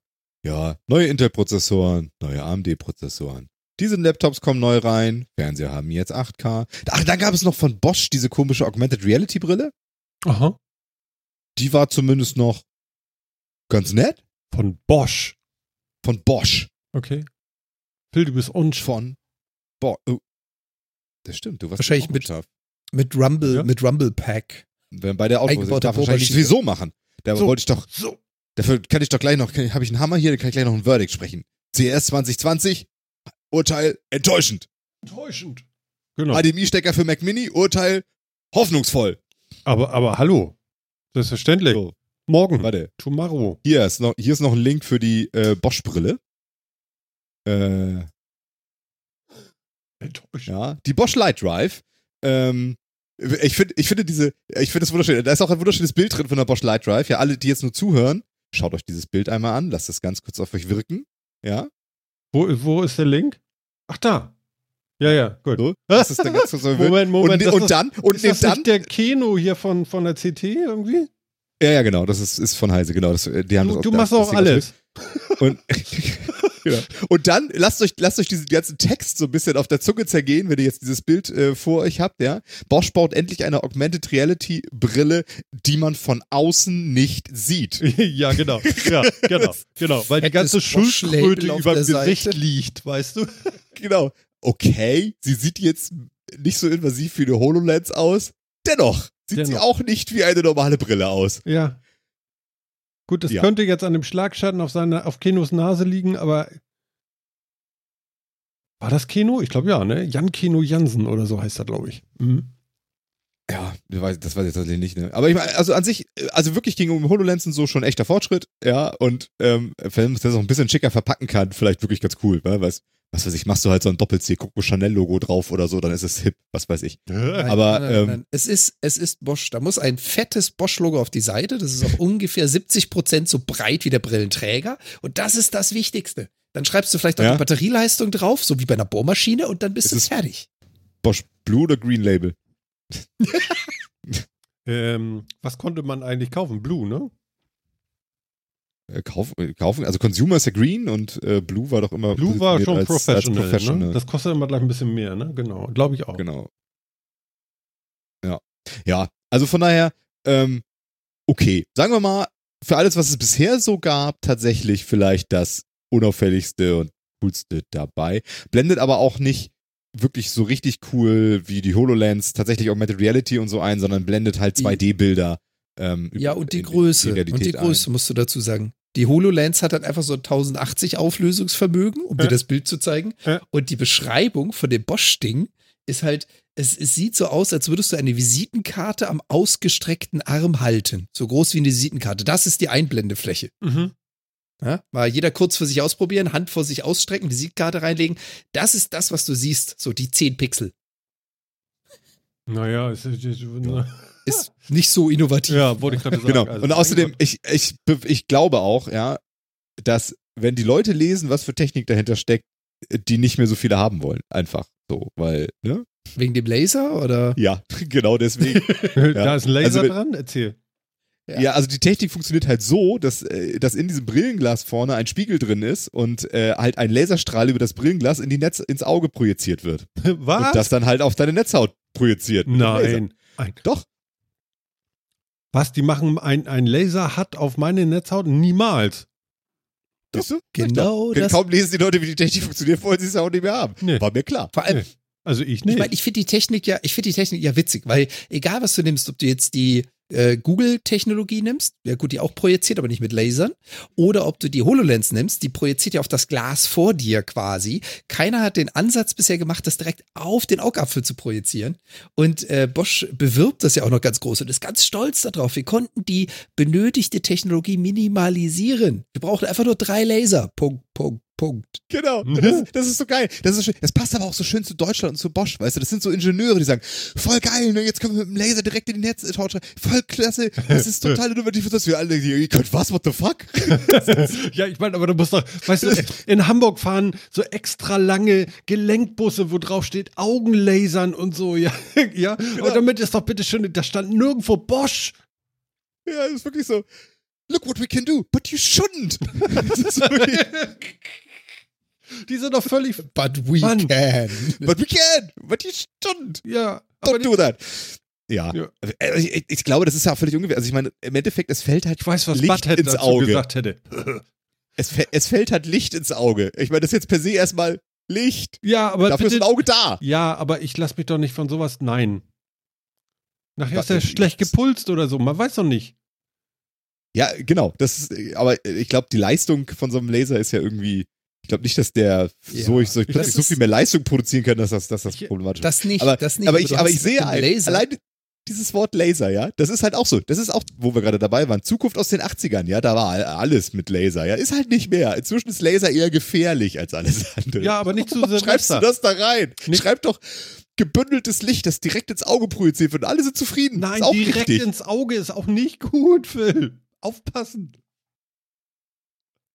ja, neue Intel-Prozessoren, neue AMD-Prozessoren. Diese Laptops kommen neu rein, Fernseher haben jetzt 8K. Ach, dann gab es noch von Bosch diese komische Augmented Reality Brille. Aha. Die war zumindest noch ganz nett. Von Bosch. Von Bosch. Okay. Phil, du bist unsch. Von Bosch. Oh. Das stimmt, du warst Wahrscheinlich auch mit-. Mit Rumble, Ja. mit Rumble Pack. Wenn bei der Auto, darf wahrscheinlich sowieso machen. Da So. wollte ich doch, So. dafür kann ich doch gleich noch, habe ich einen Hammer hier, dann kann ich gleich noch ein Verdict sprechen. CS 2020, Urteil enttäuschend. Enttäuschend. Genau. HDMI-Stecker für Mac Mini, Urteil hoffnungsvoll. Aber, aber hallo. Selbstverständlich. So, Morgen. warte. Tomorrow. Hier ist noch, hier ist noch ein Link für die äh, Bosch-Brille. Äh, Enttäuschend. ja, die Bosch Light Drive. Ähm, ich finde, ich finde diese, ich finde das wunderschön. Da ist auch ein wunderschönes Bild drin von der Bosch Light Drive. Ja, alle, die jetzt nur zuhören, schaut euch dieses Bild einmal an, lasst es ganz kurz auf euch wirken. Ja, Wo, wo ist der Link? Ach, da. Ja, ja, gut. so. Das ist dann ganz kurz auf euch wirken. Moment, Moment. und, und ist- dann, und ist das dann, der Keno hier von, von der CT irgendwie? ja, ja, genau, das ist, ist von Heise, genau. Das, äh, die haben Du, das du das- machst das auch alles. Und, genau. und dann lasst euch, lasst euch diesen ganzen Text so ein bisschen auf der Zunge zergehen, wenn ihr jetzt dieses Bild äh, vor euch habt, ja. Bosch baut endlich eine Augmented Reality Brille, die man von außen nicht sieht. ja, genau. Ja, genau. genau. Weil die ganze Schildkröte auf über dem der Gesicht Seite. liegt, weißt du? Genau. Okay, sie sieht jetzt nicht so invasiv wie eine HoloLens aus. Dennoch sieht sie Dennoch. auch nicht wie eine normale Brille aus. Ja. Gut, das Ja. könnte jetzt an dem Schlagschatten auf seiner, auf Kenos Nase liegen, aber war das Keno? Ich glaube ja, ne? Jan Keno Jansen oder so heißt er, glaube ich. Mhm. Ja, das weiß, ich tatsächlich nicht, ne? Aber ich meine, also an sich, also wirklich ging um HoloLens und so schon echter Fortschritt, ja, und ähm, wenn man das auch ein bisschen schicker verpacken kann, vielleicht wirklich ganz cool, ne? Was, was weiß ich, machst du halt so ein Doppel-C, guck mal Chanel-Logo drauf oder so, dann ist es hip, was weiß ich. Nein, Aber, nein, ähm, nein. es ist, es ist Bosch. Da muss ein fettes Bosch-Logo auf die Seite. Das ist auch ungefähr 70 Prozent so breit wie der Brillenträger. Und das ist das Wichtigste. Dann schreibst du vielleicht noch Ja. die Batterieleistung drauf, so wie bei einer Bohrmaschine, und dann bist Es du ist- fertig. Bosch Blue oder Green Label? Ähm, was konnte man eigentlich kaufen? Blue, ne? Äh, kauf, äh, kaufen, also Consumer ist ja Green und äh, Blue war doch immer Blue war schon als, professional. Als professional. Ne? Das kostet immer gleich ein bisschen mehr, ne? Genau. Glaube ich auch. Genau. Ja. Ja, also von daher, ähm, okay. Sagen wir mal, für alles, was es bisher so gab, tatsächlich vielleicht das unauffälligste und coolste dabei. Blendet aber auch nicht wirklich so richtig cool wie die HoloLens tatsächlich Augmented Reality und so ein, sondern blendet halt Die- 2D-Bilder. Ähm, Ja, über- und die in- in Größe. und Realität die Größe musst du dazu sagen. Die HoloLens hat halt einfach so ein 1080 Auflösungsvermögen, um Ja. dir das Bild zu zeigen. Ja. Und die Beschreibung von dem Bosch-Ding ist halt, es, es sieht so aus, als würdest du eine Visitenkarte am ausgestreckten Arm halten. So groß wie eine Visitenkarte. Das ist die Einblendefläche. Mhm. Ja, mal jeder kurz für sich ausprobieren, Hand vor sich ausstrecken, Visitkarte reinlegen. Das ist das, was du siehst. So die 10 Pixel. Naja, es ist, es- na- Ist nicht so innovativ. ja, wollte ich gerade sagen. Genau. Also, und außerdem, ich, ich, ich glaube auch, ja, dass wenn die Leute lesen, was für Technik dahinter steckt, die nicht mehr so viele haben wollen. Einfach so, weil, ne? Wegen dem Laser oder? Ja, genau deswegen. da ist ein Laser Also wenn- dran, erzähl. Ja. ja. also die Technik funktioniert halt so, dass, äh, dass in diesem Brillenglas vorne ein Spiegel drin ist und äh, halt ein Laserstrahl über das Brillenglas in die Netz, ins Auge projiziert wird. Was? Und das dann halt auf deine Netzhaut projiziert. Nein. Ein, Doch. was, die machen ein, ein Laser hat auf meine Netzhaut? Niemals. Siehst du? Genau Denn das. kaum lesen die Leute, wie die Technik funktioniert, wollen sie es auch nicht mehr haben. Nee. War mir klar. Vor allem, Nee. Also ich Ich nicht. meine, ich finde die Technik ja, ich finde die Technik ja witzig, weil egal was du nimmst, ob du jetzt die äh, Google-Technologie nimmst, ja gut, die auch projiziert, aber nicht mit Lasern, oder ob du die HoloLens nimmst, die projiziert ja auf das Glas vor dir quasi. Keiner hat den Ansatz bisher gemacht, das direkt auf den Augapfel zu projizieren. Und äh, Bosch bewirbt das ja auch noch ganz groß und ist ganz stolz darauf. Wir konnten die benötigte Technologie minimalisieren. Wir brauchen einfach nur drei Laser. Punkt, Punkt, Punkt. Genau. Mhm. Das, das ist so geil. Das, ist das passt aber auch so schön zu Deutschland und zu Bosch, weißt du? Das sind so Ingenieure, die sagen, voll geil, ne? jetzt können wir mit dem Laser direkt in die Netze schreiben. Voll klasse. Das ist total innovativ, dass wir alle, ihr könnt was, what the fuck? ja, ich meine, aber du musst doch, weißt du, in Hamburg fahren so extra lange Gelenkbusse, wo drauf steht Augenlasern und so, ja. ja. Aber damit ist doch bitte schön, da stand nirgendwo Bosch. ja, das ist wirklich so. Look what we can do, but you shouldn't. Das ist wirklich, Die sind doch völlig, But we Mann. can. but we can, but you shouldn't. ja. Don't do that. Ja. Ja. Also Ich, ich glaube, das ist ja völlig ungefähr. Also ich meine, im Endeffekt, es fällt halt ich weiß, was Licht Butthead ins dazu Auge. gesagt hätte. Es, es fällt halt Licht ins Auge. Ich meine, das ist jetzt per se erstmal Licht. Ja, aber Dafür ist bitte, ein Auge da. Ja, aber ich lasse mich doch nicht von sowas. Nein. Nachher ist er denn schlecht gepulst oder so. Man weiß doch nicht. Ja, genau. Das ist, aber ich glaube, die Leistung von so einem Laser ist ja irgendwie. Ich glaube nicht, dass der Ja. so, ich, so, Das plötzlich so viel mehr Leistung produzieren kann, dass das, dass das Ich- problematisch ist. Das nicht, aber, das nicht. aber ich, aber ich sehe ein, Laser, allein dieses Wort Laser, ja, das ist halt auch so. Das ist auch, wo wir gerade dabei waren. Zukunft aus den 80ern, ja, da war all- alles mit Laser, ja. Ist halt nicht mehr. Inzwischen ist Laser eher gefährlich als alles andere. Ja, aber nicht zu Warum schreibst du das da rein? Nicht- Schreib doch gebündeltes Licht, das direkt ins Auge projiziert wird und alle sind zufrieden. Nein, direkt richtig. ins Auge ist auch nicht gut, Phil. Aufpassen.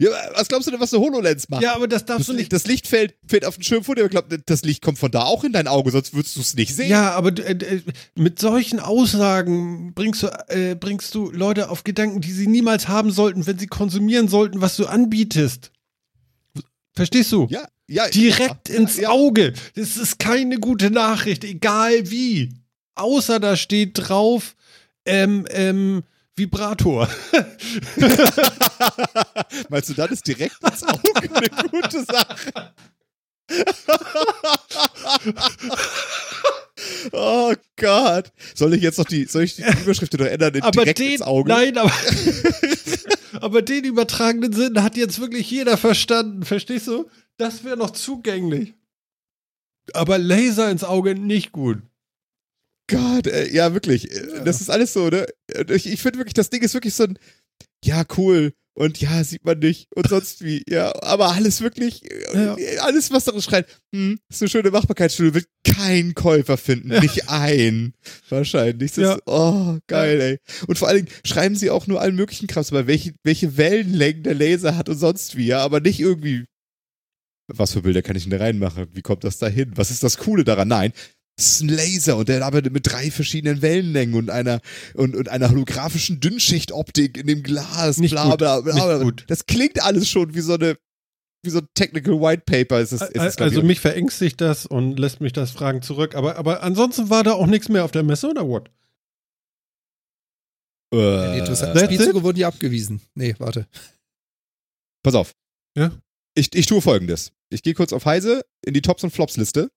Ja, was glaubst du denn, was eine HoloLens macht? Ja, aber das darfst das, du nicht. das Licht fällt, fällt auf den Schirm vor dir, aber ich glaube, das Licht kommt von da auch in dein Auge, sonst würdest du es nicht sehen. Ja, aber äh, äh, mit solchen Aussagen bringst du, äh, bringst du Leute auf Gedanken, die sie niemals haben sollten, wenn sie konsumieren sollten, was du anbietest. Verstehst du? ja, ja Direkt ja, ins ja. Auge. Das ist keine gute Nachricht, egal wie. Außer da steht drauf, ähm, ähm, Vibrator. Meinst du, dann ist direkt ins Auge eine gute Sache? oh Gott. Soll ich jetzt noch die, soll ich die Überschrift noch ändern in aber direkt den, ins Auge? nein, aber, aber den übertragenen Sinn hat jetzt wirklich jeder verstanden. Verstehst du? Das wäre noch zugänglich. Aber Laser ins Auge nicht gut. Gott, äh, ja, wirklich. Äh, Das ist alles so, ne? Und Ich, ich finde wirklich, das Ding ist wirklich so ein, ja, cool. Und ja, sieht man nicht. Und sonst wie. Ja, aber alles wirklich, Ja. äh, alles, was darin schreit, hm, ist eine schöne Machbarkeitsstudie, wird kein Käufer finden. Ja. Nicht ein. Wahrscheinlich. Das Ja. ist, oh, geil, ey. Und vor allen Dingen schreiben sie auch nur allen möglichen Krams, aber welche, welche Wellenlängen der Laser hat und sonst wie, ja, aber nicht irgendwie. Was für Bilder kann ich denn da reinmachen? Wie kommt das da hin? Was ist das Coole daran? Nein, ist ein Laser und der arbeitet mit drei verschiedenen Wellenlängen und einer und, und einer holographischen Dünnschichtoptik in dem Glas. Nicht bla, gut. bla, bla, Nicht bla. gut. Das klingt alles schon wie so eine wie so ein Technical White Paper. Ist es, ist es, also ich. mich verängstigt das und lässt mich das Fragen zurück. Aber, aber ansonsten war da auch nichts mehr auf der Messe oder what? Die äh, interessanten That's Spielzüge wurden ja abgewiesen. Nee, warte. pass auf. Ja? Ich, ich tue folgendes. Ich gehe kurz auf Heise in die Tops und Flops Liste.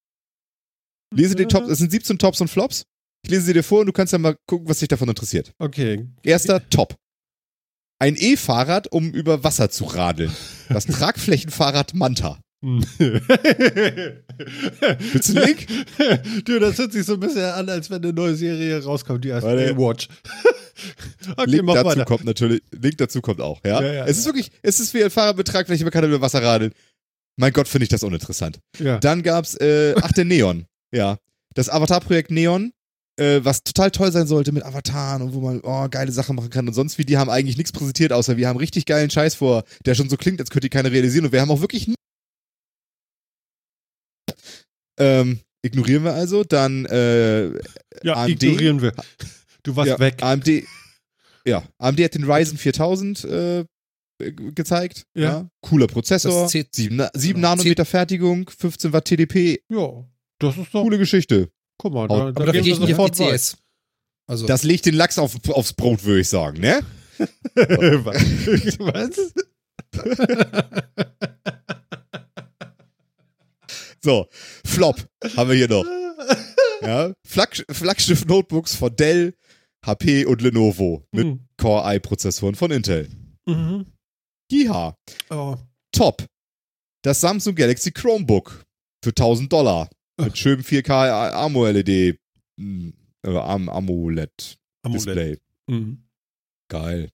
Lese die Tops, es sind 17 Tops und Flops. Ich lese sie dir vor und du kannst ja mal gucken, was dich davon interessiert. Okay. Erster Top. Ein E-Fahrrad, um über Wasser zu radeln. Das Tragflächenfahrrad Manta. Willst du einen Link? du, das hört sich so ein bisschen an, als wenn eine neue Serie rauskommt, die heißt Warte. Watch. okay, Link mach dazu weiter. kommt natürlich, Link dazu kommt auch, ja. Ja, ja, es ist wirklich, es ist wie ein Fahrrad mit Tragfläche, man kann über Wasser radeln. Mein Gott, finde ich das uninteressant. Ja. Dann gab's, äh, ach, der Neon. Ja. Das Avatar-Projekt Neon, äh, was total toll sein sollte mit Avataren und wo man oh, geile Sachen machen kann und sonst wie, die haben eigentlich nichts präsentiert, außer wir haben richtig geilen Scheiß vor, der schon so klingt, als könnte die keiner realisieren und wir haben auch wirklich nie ähm, ignorieren wir also. Dann äh, ja, AMD? ignorieren wir. Du warst ja, weg. AMD, ja, AMD hat den Ryzen 4000 äh, ge- gezeigt. Ja. Cooler Prozessor, Das C- 7, Na 7 genau. Nanometer Fertigung, 15 Watt TDP. Ja, das ist doch. Coole Geschichte. Guck mal, da, Aber da da auf sofort die bei. CS. Also, Das legt den Lachs auf, aufs Brot, würde ich sagen, ne? Was? So, Flop haben wir hier noch. Ja, Flagg Flaggschiff-Notebooks von Dell. HP und Lenovo mit Mhm. Core i-Prozessoren von Intel. Mhm. Jiha. Oh. Top. Das Samsung Galaxy Chromebook für 1000 Dollar. Mit schönem 4K AMOLED. Äh, Am AMOLED Amulett. Display. Mhm. Geil.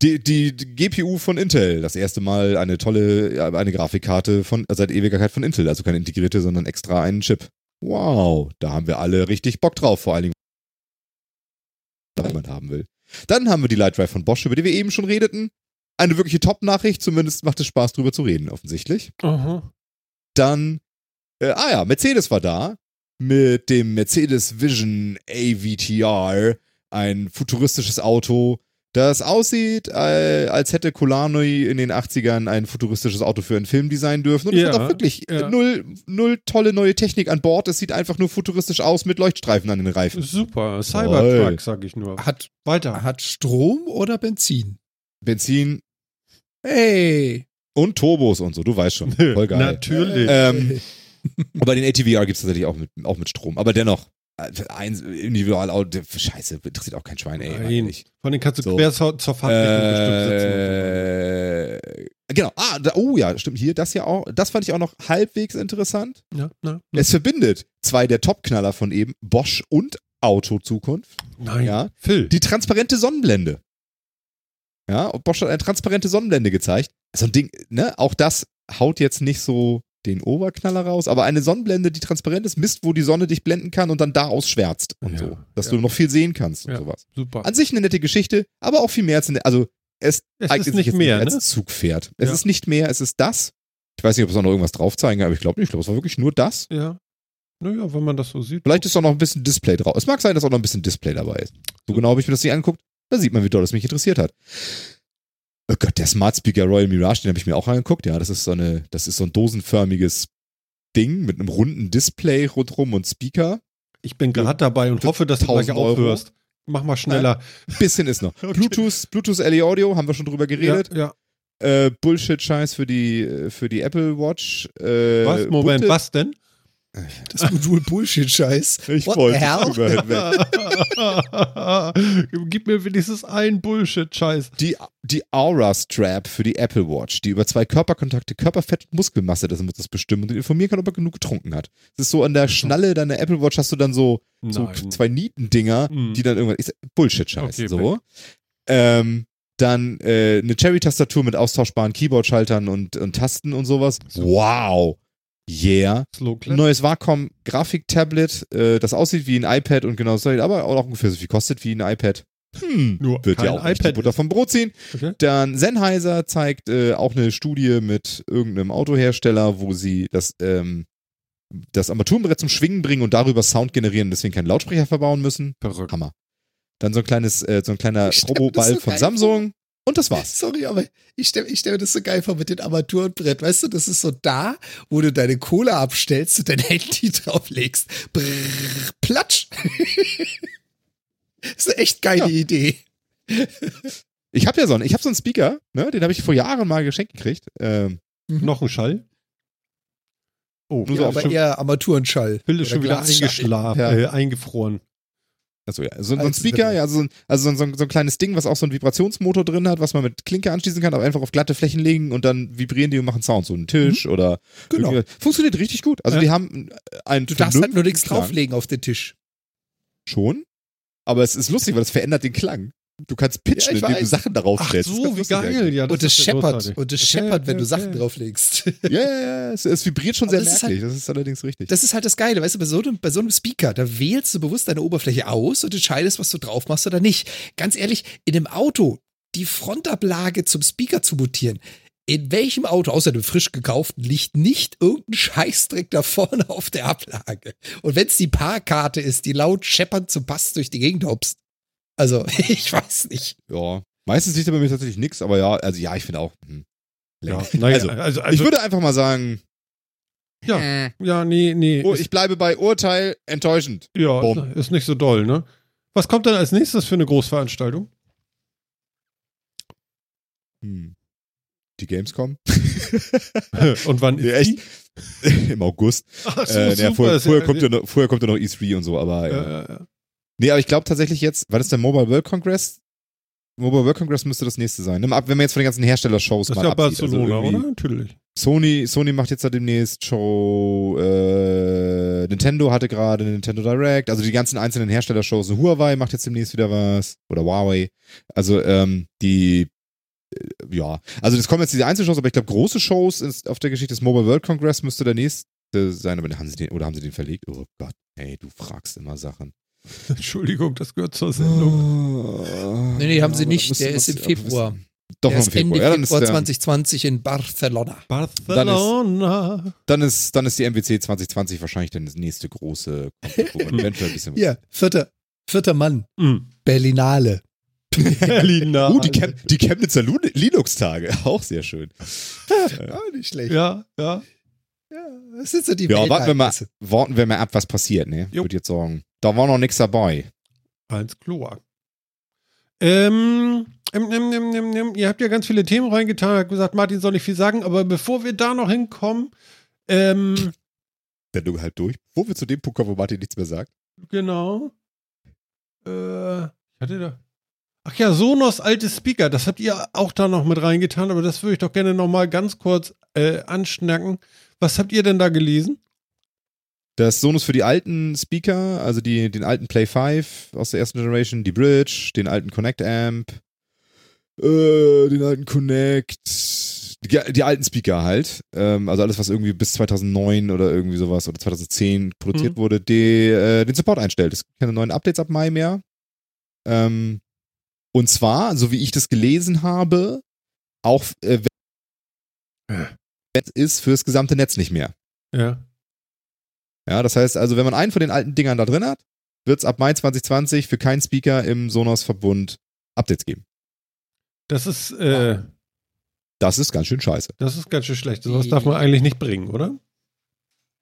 Die, die, die GPU von Intel, das erste Mal eine tolle, eine Grafikkarte von, äh, seit Ewigkeit von Intel, also keine integrierte, sondern extra einen Chip. Wow, da haben wir alle richtig Bock drauf, vor allen Dingen, wenn jemand haben will. Dann haben wir die Light Drive von Bosch, über die wir eben schon redeten. Eine wirkliche Top-Nachricht, zumindest macht es Spaß drüber zu reden, offensichtlich. Aha. Dann, äh, ah ja, Mercedes war da mit dem Mercedes Vision AVTR, ein futuristisches Auto, das aussieht, äh, als hätte Kulanoi in den 80ern ein futuristisches Auto für einen Film designen dürfen. Und es Ja, hat auch wirklich ja. null, null tolle neue Technik an Bord. Es sieht einfach nur futuristisch aus mit Leuchtstreifen an den Reifen. Super. Cybertruck, sag ich nur. Hat, Weiter. hat Strom oder Benzin? Benzin Hey. Und Turbos und so, du weißt schon. Voll geil. Natürlich. Ähm, Aber den ATVR gibt es tatsächlich auch mit, auch mit Strom. Aber dennoch, äh, ein Individualauto, scheiße, interessiert auch kein Schwein, ey. Nein. Von den kannst du So. quer zur, zur Fahrtrichtung bestimmt sitzen. Äh, genau, ah, da, oh ja, stimmt, hier, das ja auch, das fand ich auch noch halbwegs interessant. Ja, na, Es verbindet zwei der Topknaller von eben, Bosch und Auto Zukunft. nein. Ja. Phil. Die transparente Sonnenblende. Ja, und Bosch hat eine transparente Sonnenblende gezeigt. So ein Ding, ne, auch das haut jetzt nicht so den Oberknaller raus, aber eine Sonnenblende, die transparent ist, misst, wo die Sonne dich blenden kann und dann da ausschwärzt und Ja, so, dass ja. du noch viel sehen kannst und Ja. sowas. Super. An sich eine nette Geschichte, aber auch viel mehr als eine, also es, Es eignet ist nicht mehr, als ne? Zugpferd. Es ist nicht mehr, es ist das. Ich weiß nicht, ob es auch noch irgendwas drauf zeigen, aber ich glaube nicht. Ich glaube, es war wirklich nur das. Ja. Naja, wenn man das so sieht. Vielleicht ist auch noch ein bisschen Display drauf. Es mag sein, dass auch noch ein bisschen Display dabei ist. So genau habe ich mir das nicht angeguckt. Da sieht man, wie doll es mich interessiert hat. Oh Gott, der Smart Speaker Royal Mirage, den habe ich mir auch angeguckt. Ja, das ist so eine, das ist so ein dosenförmiges Ding mit einem runden Display rundrum und Speaker. Ich bin gerade dabei und hoffe, dass du gleich 1000 Euro. aufhörst. Mach mal schneller. Ein bisschen ist noch. Okay. Bluetooth, Bluetooth LE Audio, haben wir schon drüber geredet. Ja, Äh, Bullshit-Scheiß für die, äh, für die Apple Watch. Äh, ja. Was? Moment, bunte- was denn? Das Modul Bullshit-Scheiß. Ich What wollte hell? drüber hinweg. Gib mir wenigstens einen Bullshit-Scheiß. Die, die Aura Strap für die Apple Watch, die über zwei Körperkontakte Körperfett und Muskelmasse das muss das bestimmen und informieren kann, ob er genug getrunken hat. Das ist so an der Schnalle deiner Apple Watch hast du dann so, so zwei Nietendinger, Mhm. die dann irgendwann ist Bullshit-Scheiß. Okay, so. Ähm, dann äh, eine Cherry-Tastatur mit austauschbaren Keyboard-Schaltern und, und Tasten und sowas. Wow. Yeah. Neues Wacom Grafik-Tablet, äh, das aussieht wie ein iPad und genau so, aber auch ungefähr so viel kostet wie ein iPad. Hm, Nur wird ja auch nicht die iPad Butter vom Brot ziehen. Okay. Dann Sennheiser zeigt äh, auch eine Studie mit irgendeinem Autohersteller, wo sie das, ähm, das Armaturenbrett zum Schwingen bringen und darüber Sound generieren, deswegen keinen Lautsprecher verbauen müssen. Verrückt. Hammer. Dann so ein kleines, äh, so ein kleiner das Roboball von Samsung und das war's. Sorry, aber ich stelle ich stell mir das so geil vor mit dem Armaturenbrett. Weißt du, das ist so da, wo du deine Kohle abstellst und dein Handy drauflegst. Brrr, platsch. das ist eine echt geile Ja. Idee. Ich habe ja so einen, ich habe so einen Speaker, ne, den habe ich vor Jahren mal geschenkt gekriegt. Ähm, Noch ein Schall? Oh, so Ja, auf aber schon, eher Armaturenschall. Oder schon wieder eingeschlafen, Ja. äh, eingefroren. Also ja, so, so ein Speaker, ja, so ein, also so ein, so, ein, kleines Ding, was auch so einen Vibrationsmotor drin hat, was man mit Klinke anschließen kann, aber einfach auf glatte Flächen legen und dann vibrieren die und machen Sound. So ein Tisch oder Genau. Funktioniert richtig gut. Also Ja. die haben einen Du darfst halt nur nichts Klang. drauflegen auf den Tisch. Schon. Aber es ist lustig, weil es verändert den Klang. Du kannst pitchen, Ja, indem du. Sachen darauf Ach stellst. So, wie geil. Ja, und das ist ja scheppert. Und Okay, scheppert, wenn okay, du Sachen drauflegst. Ja, ja, ja. Es, es vibriert schon sehr ist merklich. das ist allerdings richtig. Das ist halt das Geile, weißt du, bei so, einem, bei so einem Speaker, da wählst du bewusst deine Oberfläche aus und entscheidest, was du drauf machst oder nicht. Ganz ehrlich, in einem Auto die Frontablage zum Speaker zu montieren, in welchem Auto, außer dem frisch gekauften, liegt nicht irgendein Scheißdreck da vorne auf der Ablage? Und wenn es die Parkkarte ist, die laut scheppernd zum Pass durch die Gegend hopst. Also, ich weiß nicht. ja. Meistens liegt da bei mir tatsächlich nichts, aber ja, also ja, ich finde auch. Hm. Ja, naja, also, also, ich also, würde einfach mal sagen, ja, äh, ja, nee, nee. oh, ich bleibe bei Urteil enttäuschend. ja, Bumm. ist nicht so doll, ne? Was kommt denn als nächstes für eine Großveranstaltung? Hm. Die Gamescom? Und wann Nee, ist echt? die? Im August. Ach so, Äh, super, vorher, ist vorher, kommt ja noch, vorher kommt ja noch E3 und so, aber ja, ja. ja, ja. Nee, aber ich glaube tatsächlich jetzt, weil das der Mobile World Congress? Mobile World Congress müsste das nächste sein. ne? Ab, wenn man jetzt von den ganzen Hersteller-Shows Das ist mal ja absieht. Also Barcelona, irgendwie- oder? Natürlich. Sony, Sony macht jetzt da demnächst Show, äh, Nintendo hatte gerade Nintendo Direct, also die ganzen einzelnen Hersteller-Shows. Huawei macht jetzt demnächst wieder was. Oder Huawei. Also, ähm, die, äh, ja. Also, es kommen jetzt diese Einzelshows, aber ich glaube, große Shows ist, auf der Geschichte des Mobile World Congress müsste der nächste sein, aber haben sie den, oder haben sie den verlegt? Oh Gott, ey, du fragst immer Sachen. Entschuldigung, das gehört zur Sendung. Nee, nee, haben sie nicht. Der ist im Februar. Doch, der im ist Ende Februar. Ja, dann, ist Februar der, 2020 in Barcelona. Barcelona. dann, ist, dann ist die MWC 2020 wahrscheinlich dann das nächste große, eventuell ein bisschen Hier, vierter, vierter Mann. Mhm. Berlinale. Berliner. Uh, die, Chem die Chemnitzer Linux-Tage, auch sehr schön. Ja, nicht schlecht. Ja, ja. Ja, das sind so die Ja, warten wir mal, warten wir mal ab, was passiert, ne? Jo. Würde jetzt sagen. Da war noch nichts dabei. Heinz Kloak. Ähm, ähm, ähm, ähm, ähm, ähm, ihr habt ja ganz viele Themen reingetan, habt gesagt, Martin soll nicht viel sagen, aber bevor wir da noch hinkommen, ähm, Sendung halt durch. Wo wir zu dem Punkt kommen, wo Martin nichts mehr sagt. genau. Äh, ich hatte da. Ach ja, Sonos alte Speaker, das habt ihr auch da noch mit reingetan, aber das würde ich doch gerne noch mal ganz kurz äh, anschnacken. Was habt ihr denn da gelesen? Das Sonos für die alten Speaker, also die, den alten Play 5 aus der ersten Generation, die Bridge, den alten Connect Amp, äh, den alten Connect, die, die alten Speaker halt. Ähm, also alles, was irgendwie bis 2009 oder irgendwie sowas oder 2010 produziert Mhm. wurde, die, äh, den Support einstellt. Es gibt keine neuen Updates ab Mai mehr. Ähm, und zwar, so wie ich das gelesen habe, auch äh, wenn es ist fürs gesamte Netz nicht mehr. Ja. Ja, das heißt also, wenn man einen von den alten Dingern da drin hat, wird es ab Mai 2020 für keinen Speaker im Sonos-Verbund Updates geben. Das ist, äh, Das ist ganz schön scheiße. das ist ganz schön schlecht. Sowas darf man eigentlich nicht bringen, oder?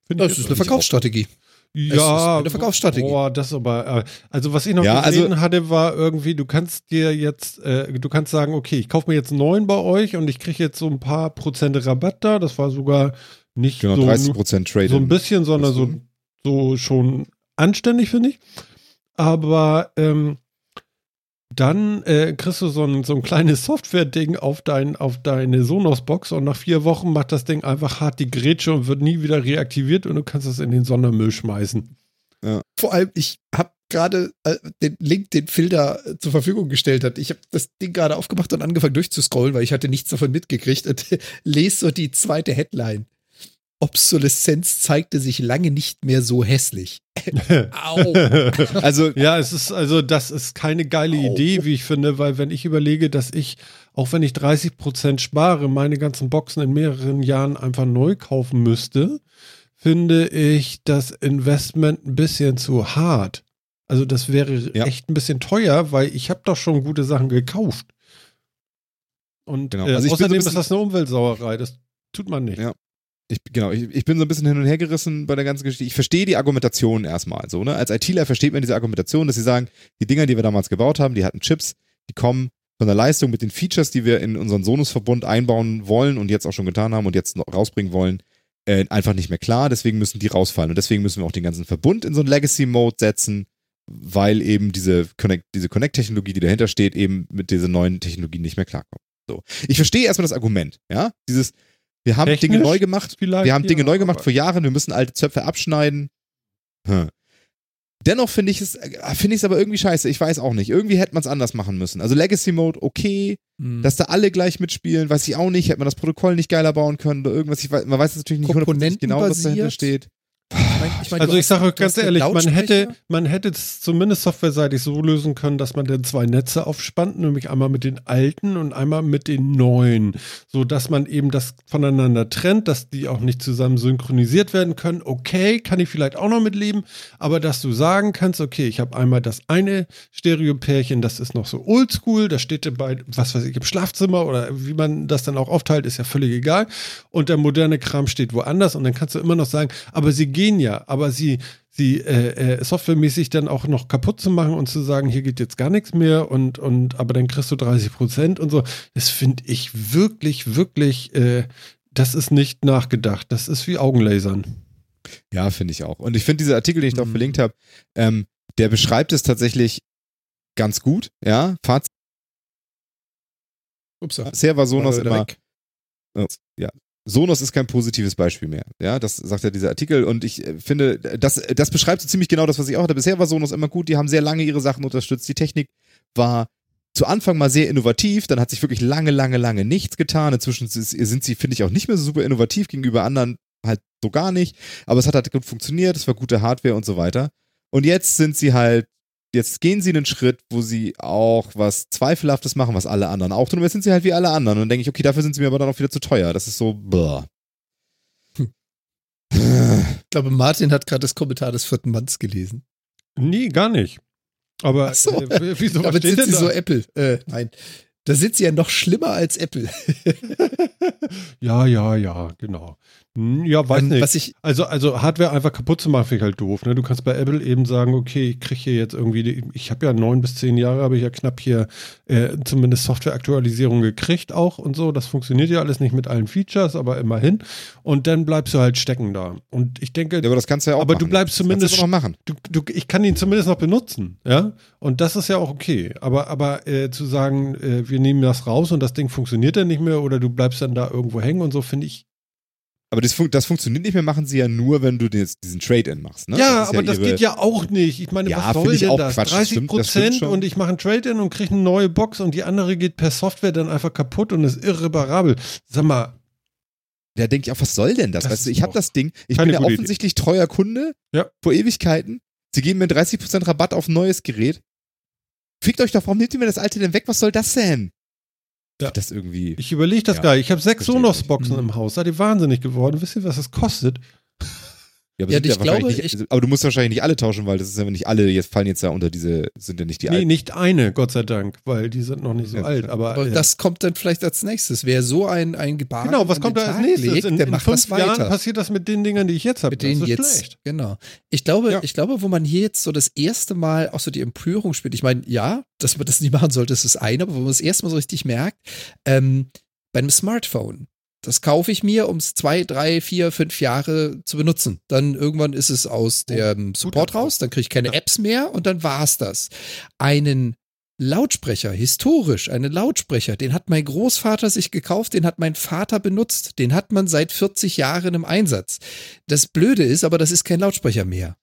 Finde Das ich ist eine Verkaufsstrategie. Ja, ist eine Verkaufsstrategie. Boah, das aber. äh, Also was ich noch Ja, also- gesehen hatte, war irgendwie, du kannst dir jetzt, äh, du kannst sagen, okay, ich kaufe mir jetzt einen neuen bei euch und ich kriege jetzt so ein paar Prozente Rabatt da. Das war sogar nicht Genau, so, 30% Trade. so ein bisschen, sondern so, so schon anständig, finde ich. Aber ähm, dann äh, kriegst du so ein, so ein kleines Software-Ding auf, dein, auf deine Sonos-Box und nach vier Wochen macht das Ding einfach hart die Grätsche und wird nie wieder reaktiviert und du kannst es in den Sondermüll schmeißen. Vor allem, ich habe gerade äh, den Link, den da äh, zur Verfügung gestellt hat. Ich habe das Ding gerade aufgemacht und angefangen durchzuscrollen, weil ich hatte nichts davon mitgekriegt und lese so die zweite Headline. Obsoleszenz zeigte sich lange nicht mehr so hässlich. Au. Also, Ja, es ist also, das ist keine geile Au. Idee, wie ich finde, weil wenn ich überlege, dass ich, auch wenn ich 30 Prozent spare, meine ganzen Boxen in mehreren Jahren einfach neu kaufen müsste, finde ich das Investment ein bisschen zu hart. Also das wäre Ja. echt ein bisschen teuer, weil ich habe doch schon gute Sachen gekauft. Und Genau. äh, Also ein außerdem ist das eine Umweltsauerei. Das tut man nicht. Ja. Ich, genau, ich, ich bin so ein bisschen hin und her gerissen bei der ganzen Geschichte. Ich verstehe die Argumentation erstmal so, ne? Als ITler versteht man diese Argumentation, dass sie sagen, die Dinger, die wir damals gebaut haben, die hatten Chips, die kommen von der Leistung mit den Features, die wir in unseren Sonus-Verbund einbauen wollen und jetzt auch schon getan haben und jetzt noch rausbringen wollen, äh, einfach nicht mehr klar. Deswegen müssen die rausfallen. Und deswegen müssen wir auch den ganzen Verbund in so einen Legacy-Mode setzen, weil eben diese Connect, diese Connect-Technologie, die dahinter steht, eben mit dieser neuen Technologie nicht mehr klarkommt. So. Ich verstehe erstmal das Argument, ja? Dieses, wir haben Technisch Dinge neu gemacht, wir haben Dinge ja, neu gemacht vor Jahren, wir müssen alte Zöpfe abschneiden. Hm. Dennoch finde ich es, äh, finde ich es aber irgendwie scheiße. Ich weiß auch nicht. Irgendwie hätte man es anders machen müssen. Also Legacy Mode, okay. Hm. Dass da alle gleich mitspielen, weiß ich auch nicht. Hätte man das Protokoll nicht geiler bauen können oder irgendwas. Ich weiß, man weiß natürlich nicht genau, was dahinter steht. Ich mein, ich mein, Also ich sage ganz ehrlich, man hätte, man hätte es zumindest softwareseitig so lösen können, dass man dann zwei Netze aufspannt, nämlich einmal mit den alten und einmal mit den neuen, so dass man eben das voneinander trennt, dass die auch nicht zusammen synchronisiert werden können. Okay, kann ich vielleicht auch noch mitleben, aber dass du sagen kannst, okay, ich habe einmal das eine Stereopärchen, das ist noch so oldschool, das steht bei, was weiß ich, im Schlafzimmer oder wie man das dann auch aufteilt, ist ja völlig egal. Und der moderne Kram steht woanders und dann kannst du immer noch sagen, aber sie gehen ja, aber sie, sie äh, äh, softwaremäßig dann auch noch kaputt zu machen und zu sagen, hier geht jetzt gar nichts mehr und, und aber dann kriegst du 30 Prozent und so. Das finde ich wirklich, wirklich, äh, das ist nicht nachgedacht. Das ist wie Augenlasern. Ja, finde ich auch. Und ich finde diese Artikel, den ich Mhm. verlinkt habe, ähm, der beschreibt es tatsächlich ganz gut, ja. Fazit Ups, bisher war Sonos war immer, weg. Sonos ist kein positives Beispiel mehr. Ja, das sagt ja dieser Artikel und ich äh, finde, das, das beschreibt so ziemlich genau das, was ich auch hatte. Bisher war Sonos immer gut, die haben sehr lange ihre Sachen unterstützt. Die Technik war zu Anfang mal sehr innovativ, dann hat sich wirklich lange, lange, lange nichts getan. Inzwischen sind sie, finde ich, auch nicht mehr so super innovativ gegenüber anderen halt so gar nicht. Aber es hat halt gut funktioniert, es war gute Hardware und so weiter. Und jetzt sind sie halt jetzt gehen sie einen Schritt, wo sie auch was Zweifelhaftes machen, was alle anderen auch tun. Und jetzt sind sie halt wie alle anderen. Und dann denke ich, okay, dafür sind sie mir aber dann auch wieder zu teuer. Das ist so, bäh. Ich glaube, Martin hat gerade das Kommentar des vierten Manns gelesen. Nee, gar nicht. Aber Ach so. äh, wieso Damit sind sie da? so Apple. Äh, nein. Da sind sie ja noch schlimmer als Apple. ja, ja, ja, genau. Hm, Ja, weiß Ähm, nicht. Was ich, Also, also Hardware einfach kaputt zu machen, finde ich halt doof. Ne? Du kannst bei Apple eben sagen, okay, ich kriege hier jetzt irgendwie, ich habe ja neun bis zehn Jahre, habe ich ja knapp hier äh, zumindest Softwareaktualisierung gekriegt auch und so. Das funktioniert ja alles nicht mit allen Features, aber immerhin. Und dann bleibst du halt stecken da. Und ich denke, Ja, aber das kannst du ja auch Aber machen. du bleibst Das kannst zumindest- du doch noch machen. du, du, ich kann ihn zumindest noch benutzen, ja. Und das ist ja auch okay. Aber, aber äh, zu sagen, äh, wir nehmen das raus und das Ding funktioniert dann nicht mehr oder du bleibst dann da irgendwo hängen und so, finde ich. Aber das, fun das funktioniert nicht mehr, machen sie ja nur, wenn du jetzt diesen Trade-In machst. Ne? Ja, ist aber das ihre- geht ja auch nicht. Ich meine, Ja, was soll ich denn das? Quatsch. Das 30 stimmt- das Prozent schon. und ich mache ein Trade-in und kriege eine neue Box und die andere geht per Software dann einfach kaputt und ist irreparabel. Sag mal, Da denke ich auch, was soll denn das? Das weißt du, ich habe das Ding, ich bin ja offensichtlich treuer Kunde Ja. vor Ewigkeiten. Sie geben mir 30% Rabatt auf ein neues Gerät. Fickt euch doch, warum nehmt ihr mir das alte denn weg? Was soll das denn? Ja. Das irgendwie. ich überlege das Ja, gar nicht. Ich habe sechs Sonos-Boxen im Haus. Seid ihr wahnsinnig geworden? Wisst ihr, was das kostet? Aber Ja, sind ich wahrscheinlich glaube, nicht, ich- aber du musst wahrscheinlich nicht alle tauschen, weil das ist ja nicht alle, jetzt fallen jetzt ja unter diese, sind ja nicht die nee, alten. nicht eine, Gott sei Dank, weil die sind noch nicht so Ja, alt. Aber, aber äh, das kommt dann vielleicht als nächstes. Wer so ein, ein Gebahren genau, was kommt da als nächstes? Legt, in der in macht fünf was Jahren weiter. passiert das mit den Dingern, die ich jetzt habe. mit denen das ist jetzt, schlecht. genau. Ich glaube, Ja. ich glaube, wo man hier jetzt so das erste Mal auch so die Empörung spielt. Ich meine, ja, dass man das nicht machen sollte, ist das eine, aber wo man es erstmal so richtig merkt, ähm, bei einem Smartphone. Das kaufe ich mir, um es zwei, drei, vier, fünf Jahre zu benutzen. Dann irgendwann ist es aus dem Support raus, dann kriege ich keine. Apps mehr und dann war's das. Einen Lautsprecher, historisch, einen Lautsprecher, den hat mein Großvater sich gekauft, den hat mein Vater benutzt, den hat man seit 40 Jahren im Einsatz. Das Blöde ist aber, das ist kein Lautsprecher mehr.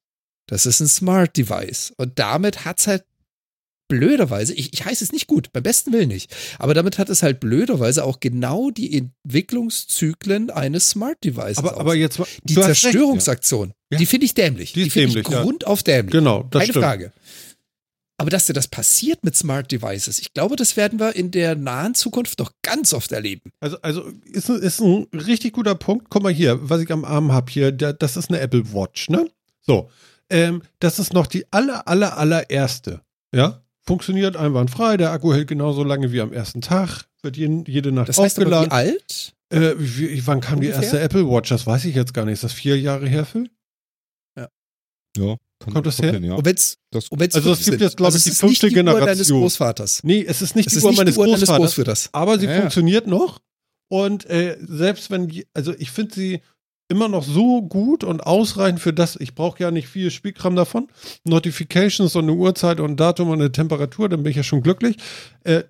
Das ist ein Smart Device. Und damit hat's halt blöderweise, ich, ich heiße es nicht gut, beim besten Willen nicht, aber damit hat es halt blöderweise auch genau die Entwicklungszyklen eines Smart Devices. Aber, aber jetzt, die hast recht. Zerstörungsaktion, Ja. die finde ich dämlich. Die Die, finde ich dämlich, ja. grundauf dämlich. Genau, das Keine stimmt. Frage. Aber dass dir das passiert mit Smart Devices, ich glaube, das werden wir in der nahen Zukunft noch ganz oft erleben. Also, also ist, ein- ist ein richtig guter Punkt. Guck mal hier, was ich am Arm habe hier, der, das ist eine Apple Watch, ne? So, ähm, das ist noch die aller, aller, allererste. Ja, funktioniert einwandfrei. Der Akku hält genauso lange wie am ersten Tag. Wird jeden, jede Nacht Das heißt aber, wie aufgeladen. alt? Äh, wie, wann kam die Ungefähr? erste Apple Watch? Das weiß ich jetzt gar nicht. Ist das vier Jahre her, Phil? Ja, Kommt das her? hin, ja. Und wenn's, Das- und wenn's Also es gibt jetzt, glaub ich, es die fünfte die Uhr deines Generation. Großvaters. Nee, es ist nicht Es die ist Uhr nicht meines die Uhr Großvaters. Großvaters. Aber sie Ja, ja. funktioniert noch. Und äh, selbst wenn, die- also ich finde sie immer noch so gut und ausreichend für das, ich brauche ja nicht viel Spielkram davon. Notifications und eine Uhrzeit und ein Datum und eine Temperatur, dann bin ich ja schon glücklich. Äh,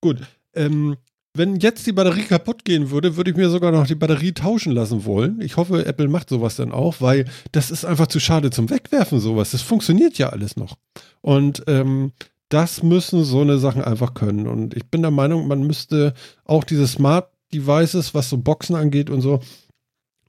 gut. Ähm, wenn jetzt die Batterie kaputt gehen würde, würde ich mir sogar noch die Batterie tauschen lassen wollen. Ich hoffe, Apple macht sowas dann auch, weil das ist einfach zu schade zum Wegwerfen, sowas. Das funktioniert ja alles noch. Und ähm, das müssen so eine Sachen einfach können. Und ich bin der Meinung, man müsste auch diese Smart Devices, was so Boxen angeht und so,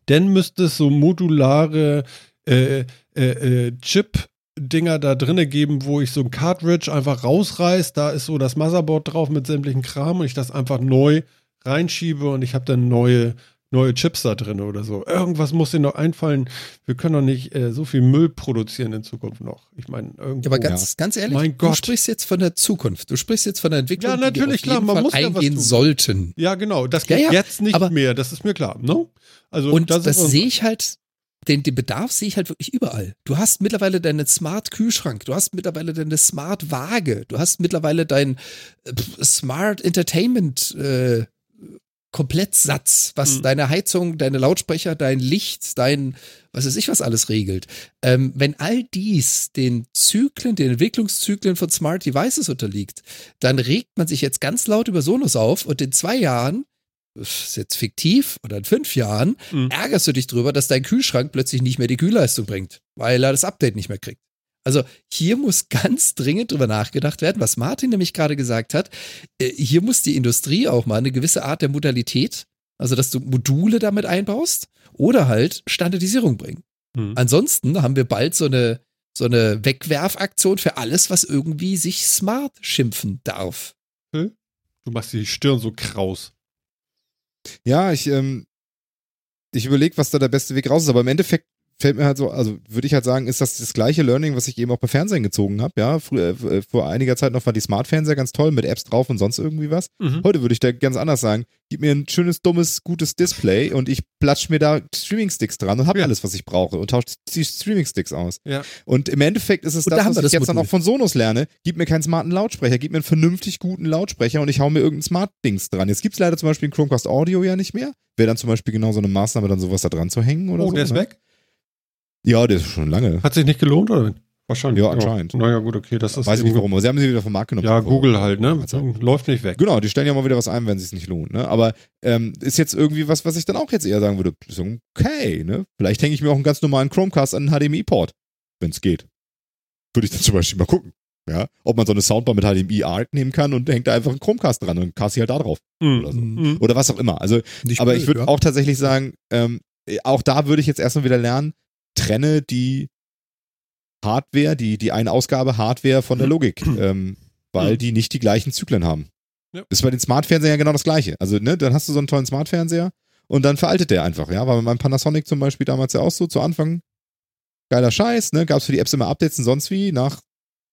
dann müsste es so modulare äh, äh, äh, Chip-Dinger da drinne geben, wo ich so ein Cartridge einfach rausreiß. Da ist so das Motherboard drauf mit sämtlichen Kram und ich das einfach neu reinschiebe und ich habe dann neue neue Chips da drin oder so. Irgendwas muss dir noch einfallen. Wir können doch nicht äh, so viel Müll produzieren in Zukunft noch. Ich meine, irgendwo. Ja, aber ganz, ganz ehrlich, Mein du Gott. sprichst jetzt von der Zukunft. Du sprichst jetzt von der Entwicklung, Ja, die wir natürlich, auf klar, jeden man Fall muss ja was eingehen sollten. Ja, genau. Das Ja, geht ja, jetzt nicht aber- mehr. Das ist mir klar. Ne? Also, Und das uns- sehe ich halt, den, den Bedarf sehe ich halt wirklich überall. Du hast mittlerweile deinen Smart Kühlschrank, du hast mittlerweile deine Smart Waage, du hast mittlerweile dein äh, Smart Entertainment äh, Komplettsatz, was Mhm. deine Heizung, deine Lautsprecher, dein Licht, dein, was weiß ich, was alles regelt. Ähm, wenn all dies den Zyklen, den Entwicklungszyklen von Smart Devices unterliegt, dann regt man sich jetzt ganz laut über Sonos auf und in zwei Jahren, ist jetzt fiktiv, oder in fünf Jahren, Mhm. ärgerst du dich drüber, dass dein Kühlschrank plötzlich nicht mehr die Kühlleistung bringt, weil er das Update nicht mehr kriegt. Also hier muss ganz dringend drüber nachgedacht werden, was Martin nämlich gerade gesagt hat. Äh, Hier muss die Industrie auch mal eine gewisse Art der Modalität, also dass du Module damit einbaust oder halt Standardisierung bringen. Mhm. Ansonsten haben wir bald so eine, so eine Wegwerfaktion für alles, was irgendwie sich smart schimpfen darf. Du machst die Stirn so kraus. Ja, ich, ähm, ich überlege, was da der beste Weg raus ist, aber im Endeffekt fällt mir halt so, also würde ich halt sagen, ist das das gleiche Learning, was ich eben auch bei Fernsehen gezogen habe, ja. Früher, äh, vor einiger Zeit noch war die Smart-Fernseher ganz toll mit Apps drauf und sonst irgendwie was. Mhm. Heute würde ich da ganz anders sagen, gib mir ein schönes, dummes, gutes Display und ich platsch mir da Streaming-Sticks dran und habe Ja. alles, was ich brauche und tausche die Streaming-Sticks aus. Ja. Und im Endeffekt ist es Und da das, haben was wir ich das jetzt dann Modul. auch von Sonos lerne. Gib mir keinen smarten Lautsprecher, gib mir einen vernünftig guten Lautsprecher und ich hau mir irgendein Smart-Dings dran. Jetzt gibt's leider zum Beispiel einen Chromecast Audio ja nicht mehr. Wäre dann zum Beispiel genau so eine Maßnahme, dann sowas da dran zu hängen oder Oh, so. der ist ne? weg? Ja, der ist schon lange. Hat sich nicht gelohnt, oder? Wahrscheinlich. Ja, anscheinend. Naja, gut, okay. Das ist Weiß ich nicht warum, aber sie haben sie wieder vom Markt genommen. Ja, Google halt, ne? Läuft nicht weg. Genau, die stellen ja mal wieder was ein, wenn es sich nicht lohnt. Ne? Aber ähm, ist jetzt irgendwie was, was ich dann auch jetzt eher sagen würde, so, okay, ne? Vielleicht hänge ich mir auch einen ganz normalen Chromecast an einen HDMI-Port, wenn es geht. Würde ich dann zum Beispiel mal gucken. Ja, ob man so eine Soundbar mit HDMI-Art nehmen kann und hängt da einfach einen Chromecast dran und cast sie halt da drauf. Mhm. Oder so. Mhm. Oder was auch immer. Also, Nicht aber blöd, ich würde ja. auch tatsächlich sagen, ähm, auch da würde ich jetzt erstmal wieder lernen, trenne die Hardware, die, die eine Ausgabe Hardware von der Logik, ähm, weil Mhm. die nicht die gleichen Zyklen haben. Ja. Ist bei den Smart-Fernsehern ja genau das gleiche. Also, ne, dann hast du so einen tollen Smart-Fernseher und dann veraltet der einfach, ja. War bei meinem Panasonic zum Beispiel damals ja auch so zu Anfang. Geiler Scheiß, ne? Gab es für die Apps immer Updates und sonst wie. Nach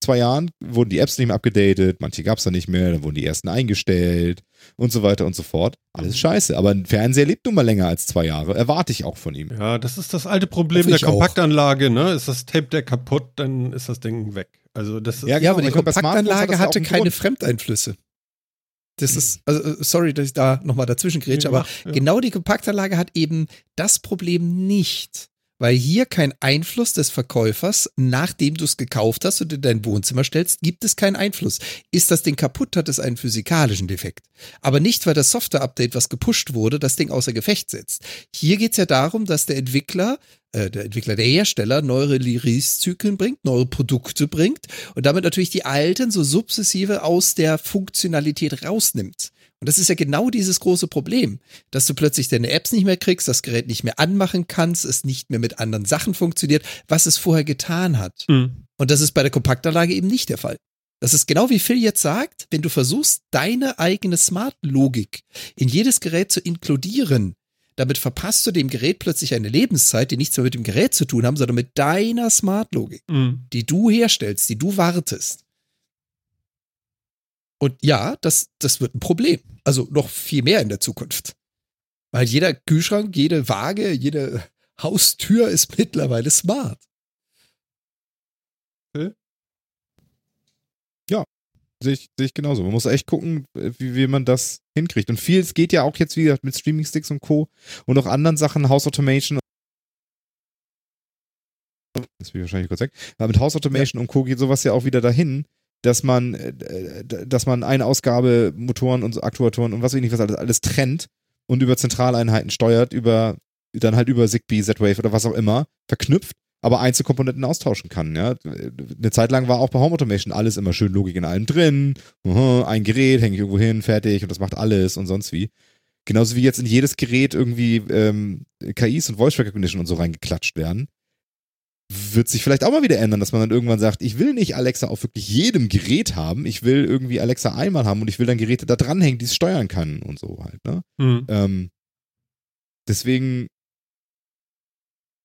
zwei Jahren wurden die Apps nicht mehr abgedatet, manche gab es dann nicht mehr, dann wurden die ersten eingestellt und so weiter und so fort. Alles scheiße. Aber ein Fernseher lebt nun mal länger als zwei Jahre. Erwarte ich auch von ihm. Ja, das ist das alte Problem der ich auch. Kompaktanlage, ne? Ist das Tape Deck kaputt, dann ist das Ding weg. Also das ist Ja, Ja, aber die Smartphones hat Kompaktanlage ja auch hatte keine Grund. Fremdeinflüsse. Das ist, also äh, sorry, dass ich da nochmal dazwischen grätsche, aber Ja. genau die Kompaktanlage hat eben das Problem nicht. Weil hier kein Einfluss des Verkäufers, nachdem du es gekauft hast und in dein Wohnzimmer stellst, gibt es keinen Einfluss. Ist das Ding kaputt, hat es einen physikalischen Defekt. Aber nicht, weil das Software-Update, was gepusht wurde, das Ding außer Gefecht setzt. Hier geht es ja darum, dass der Entwickler, äh, der Entwickler, der Hersteller neue Release-Zyklen bringt, neue Produkte bringt und damit natürlich die alten so sukzessive aus der Funktionalität rausnimmt. Und das ist ja genau dieses große Problem, dass du plötzlich deine Apps nicht mehr kriegst, das Gerät nicht mehr anmachen kannst, es nicht mehr mit anderen Sachen funktioniert, was es vorher getan hat. Mhm. Und das ist bei der Kompaktanlage eben nicht der Fall. Das ist genau wie Phil jetzt sagt, wenn du versuchst, deine eigene Smart-Logik in jedes Gerät zu inkludieren, damit verpasst du dem Gerät plötzlich eine Lebenszeit, die nichts mehr mit dem Gerät zu tun haben, sondern mit deiner Smart-Logik Mhm. die du herstellst, die du wartest. Und ja, das, das wird ein Problem. Also noch viel mehr in der Zukunft. Weil jeder Kühlschrank, jede Waage, jede Haustür ist mittlerweile smart. Sehe ich, sehe ich genauso. Man muss echt gucken, äh, wie, wie man das hinkriegt. Und viel, es geht ja auch jetzt wieder mit Streaming-Sticks und Co. und auch anderen Sachen, House Automation. Das will ich wahrscheinlich kurz weg. Aber mit House Automation und Co. geht sowas ja auch wieder dahin, dass man, äh, dass man eine Ausgabe Motoren und Aktuatoren und was weiß ich nicht, was alles, alles trennt und über Zentraleinheiten steuert, über, dann halt über Zigbee, Z-Wave oder was auch immer, verknüpft aber Einzelkomponenten austauschen kann. Ja? Eine Zeit lang war auch bei Home Automation alles immer schön Logik in allem drin. Ein Gerät hänge ich irgendwo hin, fertig und das macht alles und sonst wie. Genauso wie jetzt in jedes Gerät irgendwie ähm, KIs und Voice Recognition und so reingeklatscht werden. Wird sich vielleicht auch mal wieder ändern, dass man dann irgendwann sagt, ich will nicht Alexa auf wirklich jedem Gerät haben, ich will irgendwie Alexa einmal haben und ich will dann Geräte da dranhängen, die es steuern kann und so halt. Ne? Mhm. Ähm, deswegen,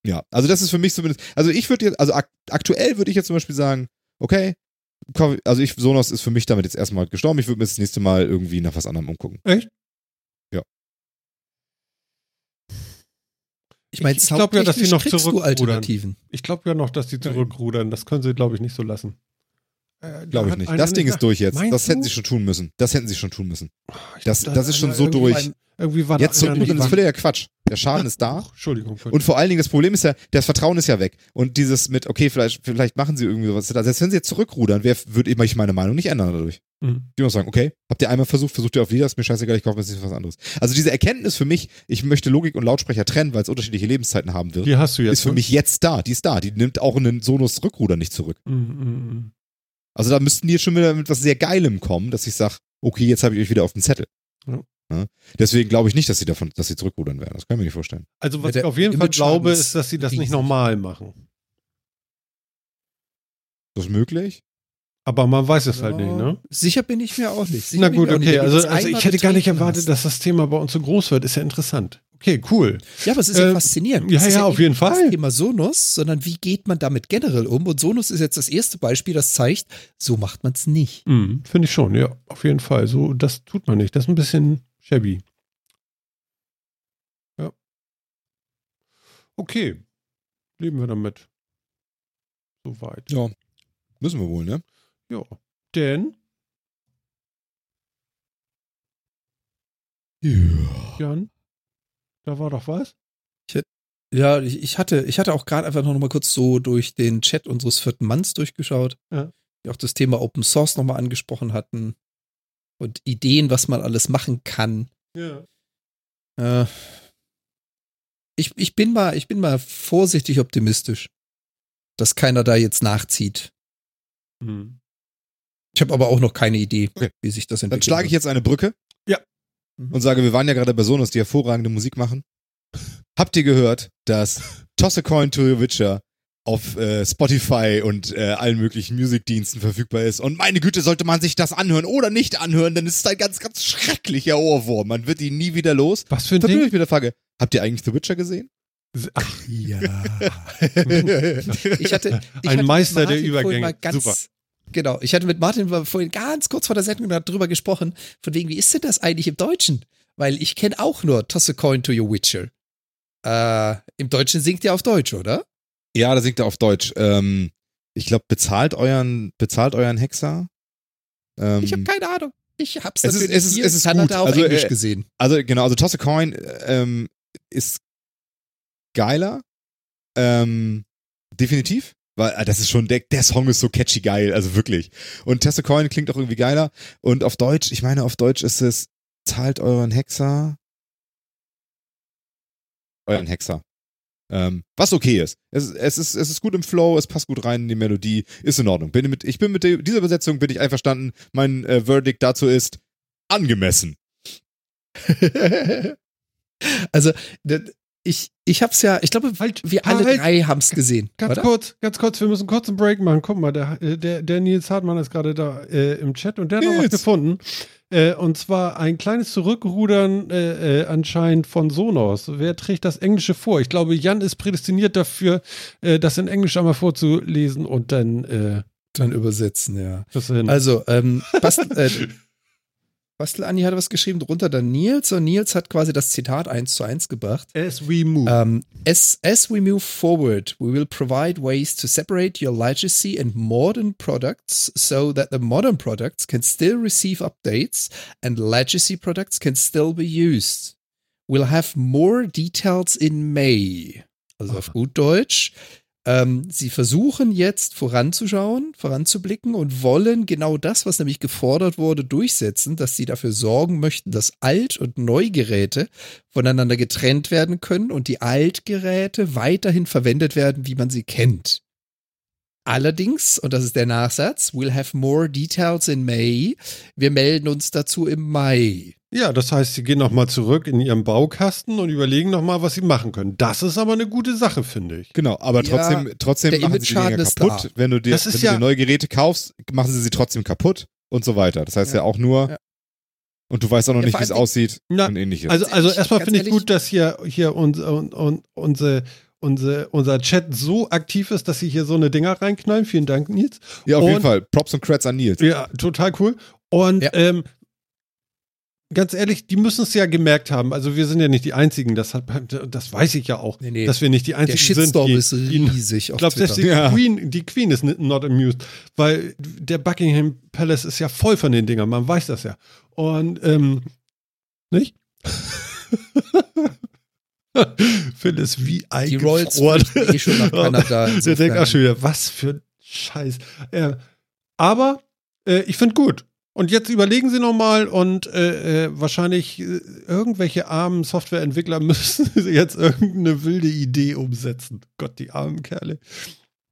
ja, also das ist für mich zumindest, also ich würde jetzt, also ak aktuell würde ich jetzt zum Beispiel sagen, okay, also ich, Sonos ist für mich damit jetzt erstmal gestorben, ich würde mir das nächste Mal irgendwie nach was anderem umgucken. Echt? Ich meine, Ich glaub ja, dass die noch zurückrudern. Ich glaube ja noch, dass die zurückrudern. Das können sie, glaube ich, nicht so lassen. Äh, Glaube ich nicht. Das Ding ist durch jetzt. Das hätten du? sie schon tun müssen. Das hätten sie schon tun müssen. Ich Das- glaub, das da ist schon so durch. Irgendwie war Jetzt da zurückrudern ist völliger Quatsch. Der Schaden ist da. Entschuldigung. Und vor allen Dingen, das Problem ist ja, das Vertrauen ist ja weg. Und dieses mit, okay, vielleicht, vielleicht machen sie irgendwie was. Selbst wenn sie jetzt zurückrudern, wer würde ich meine Meinung nicht ändern dadurch. Mhm. Die muss sagen, okay, habt ihr einmal versucht, versucht ihr auf wieder, ist mir scheißegal, ich kaufe mir jetzt was anderes. Also diese Erkenntnis für mich, ich möchte Logik und Lautsprecher trennen, weil es unterschiedliche Lebenszeiten haben wird, Die hast du jetzt. ist für ne? mich jetzt da. Die ist da. Die nimmt auch einen Sonos Rückruder nicht zurück. Mhm, mhm, Also da müssten die jetzt schon wieder mit was sehr Geilem kommen, dass ich sage, okay, jetzt habe ich euch wieder auf dem Zettel. Ja. Ja? Deswegen glaube ich nicht, dass sie davon, dass sie zurückrudern werden. Das kann ich mir nicht vorstellen. Also Ja, was der ich auf jeden Fall glaube, ist dass sie das nicht normal machen. Ist das möglich? Aber man weiß es halt Ja, nicht, ne? Sicher bin ich mir auch nicht. Sicher Na gut, okay. Also, das also ich hätte gar nicht erwartet, hast. dass das Thema bei uns so groß wird. Ist ja interessant. Okay, cool. Ja, aber es ist ja Äh, faszinierend. ja, Es ist ja, auf jeden Fall. Das Thema Sonos, sondern wie geht man damit generell um? Und Sonos ist jetzt das erste Beispiel, das zeigt, so macht man es nicht. Mhm, Finde ich schon, ja, auf jeden Fall. So, das tut man nicht. Das ist ein bisschen shabby. Ja. Okay. Leben wir damit. Soweit. Ja. Müssen wir wohl, ne? Ja. Denn, Ja. Jan, da war doch was? Ja, ich, ich hatte, ich hatte auch gerade einfach noch mal kurz so durch den Chat unseres vierten Manns durchgeschaut, Ja. die auch das Thema Open Source nochmal angesprochen hatten und Ideen, was man alles machen kann. Ja. Äh, ich, ich bin mal, ich bin mal vorsichtig optimistisch, dass keiner da jetzt nachzieht. Mhm. Ich habe aber auch noch keine Idee, Okay. wie sich das Dann entwickelt. schlage ich jetzt eine Brücke. Mhm. Und sage, wir waren ja gerade bei Sonos, die hervorragende Musik machen. Habt ihr gehört, dass Toss a Coin to the Witcher auf äh, Spotify und äh, allen möglichen Musikdiensten verfügbar ist? Und meine Güte, sollte man sich das anhören oder nicht anhören, dann ist es ein ganz, ganz schrecklicher Ohrwurm. Man wird ihn nie wieder los. Was für ein Ding? ich mit der Frage, habt ihr eigentlich The Witcher gesehen? Ach, Ja. Ich hatte, ich Ein hatte Meister mit der Martin Übergänge. ganz, Super. Genau. Ich hatte mit Martin vorhin ganz kurz vor der Sendung darüber gesprochen, von wegen, wie ist denn das eigentlich im Deutschen? Weil ich kenne auch nur Toss a Coin to your Witcher. Äh, Im Deutschen singt ihr auf Deutsch, oder? Ja, da singt er auf Deutsch. Ähm, ich glaube, bezahlt euren, bezahlt euren Hexer. Ähm, Ich habe keine Ahnung. Ich hab's Es ist- natürlich es ist- es ist Kanada gut. auf Also, Englisch äh, gesehen. Also genau, also Toss a Coin ähm, ist geiler. Ähm, definitiv. Weil äh, das ist schon, der, der Song ist so catchy geil, also wirklich. Und Toss a Coin klingt auch irgendwie geiler. Und auf Deutsch, ich meine, auf Deutsch ist es, zahlt euren Hexer. Euren Hexer. Ähm, was okay ist. Es, es ist. es ist gut im Flow, es passt gut rein in die Melodie, ist in Ordnung. Bin mit, ich bin mit der, dieser Übersetzung bin ich einverstanden. Mein äh, Verdict dazu ist angemessen. Also, ich, ich hab's ja, ich glaube, Halt, wir alle halt. drei haben's gesehen. Ganz oder? kurz, ganz kurz, wir müssen kurz einen Break machen. Guck mal, der, äh, der, der Nils Hartmann ist gerade da äh, im Chat und der hat noch was Nils. gefunden. Äh, und zwar ein kleines Zurückrudern äh, äh, anscheinend von Sonos. Wer trägt das Englische vor? Ich glaube, Jan ist prädestiniert dafür, äh, das in Englisch einmal vorzulesen und dann Dann übersetzen, ja. Also, ähm, Bastel, äh, Bastel Andi hat was geschrieben, drunter dann Nils und Nils hat quasi das Zitat eins zu eins gebracht. As we move. Um, as, as we move forward, we will provide ways to separate your legacy and modern products so that the modern products can still receive updates and legacy products can still be used. We'll have more details in May. Also auf gut Deutsch. Ähm, sie versuchen jetzt voranzuschauen, voranzublicken und wollen genau das, was nämlich gefordert wurde, durchsetzen, dass sie dafür sorgen möchten, dass Alt- und Neugeräte voneinander getrennt werden können und die Altgeräte weiterhin verwendet werden, wie man sie kennt. Allerdings, und das ist der Nachsatz, we'll have more details in May. Wir melden uns dazu im Mai. Ja, das heißt, sie gehen nochmal zurück in ihren Baukasten und überlegen nochmal, was sie machen können. Das ist aber eine gute Sache, finde ich. Genau, aber Ja, trotzdem, trotzdem der machen sie die Dinger kaputt. da. Wenn du dir, wenn ist du ja- dir neue Geräte kaufst, machen sie sie trotzdem kaputt und so weiter. Das heißt ja, Ja. auch nur, Ja. und du weißt auch noch Ja, nicht, wie es aussieht Na, und ähnliches. Also, also erstmal finde ich gut, dass hier, hier uns, un, un, unsere, unsere, unser Chat so aktiv ist, dass sie hier so eine Dinger reinknallen. Vielen Dank, Nils. ja, auf jeden und- Fall. Props und Creds an Nils. Ja, total cool. Und Ja. ähm, ganz ehrlich, die müssen es ja gemerkt haben. Also wir sind ja nicht die Einzigen. Das, hat, das weiß ich ja auch, Nee, nee. dass wir nicht die Der Einzigen sind. Shitstorm die, ist riesig ich glaube, selbst die, Ja. Queen, die Queen ist not amused, weil der Buckingham Palace ist ja voll von den Dingern. Man weiß das ja. Und, ähm, nicht? Phil ist wie Die fliegen eh schon nach Kanada. Der denkt auch schon wieder, was für ein Scheiß. Äh, aber äh, ich finde gut. Und jetzt überlegen Sie nochmal und äh, äh, wahrscheinlich äh, irgendwelche armen Softwareentwickler müssen jetzt irgendeine wilde Idee umsetzen. Gott, die armen Kerle.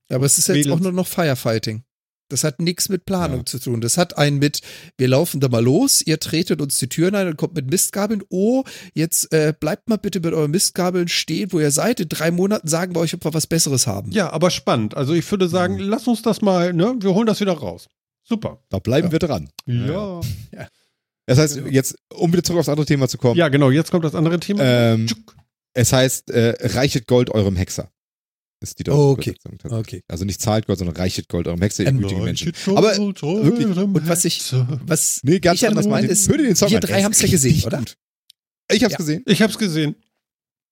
Aber es ist jetzt Mädels. auch nur noch Firefighting. Das hat nichts mit Planung Ja. zu tun. Das hat einen mit, wir laufen da mal los, ihr tretet uns die Türen ein und kommt mit Mistgabeln. Oh, jetzt äh, bleibt mal bitte mit euren Mistgabeln stehen, wo ihr seid. In drei Monaten sagen wir euch, ob wir was Besseres haben. Ja, aber spannend. Also ich würde sagen, lass uns das mal, ne? Wir holen das wieder raus. Super. Da bleiben Ja. wir dran. Ja. Das heißt, jetzt, um wieder zurück aufs andere Thema zu kommen, Ja, genau. Jetzt kommt das andere Thema. ähm, es heißt, äh, reichet Gold eurem Hexer. Ist die deutsche Okay. Okay. Also nicht zahlt Gold, sondern reichet Gold eurem Hexer, ihr Ähm, gütigen Menschen. Aber wirklich, und was ich- Was Nee, ganz ich anders meine, ist, den Song wir drei haben es ja gesehen, oder? gut. Ich hab's Ja. gesehen. Ich hab's gesehen.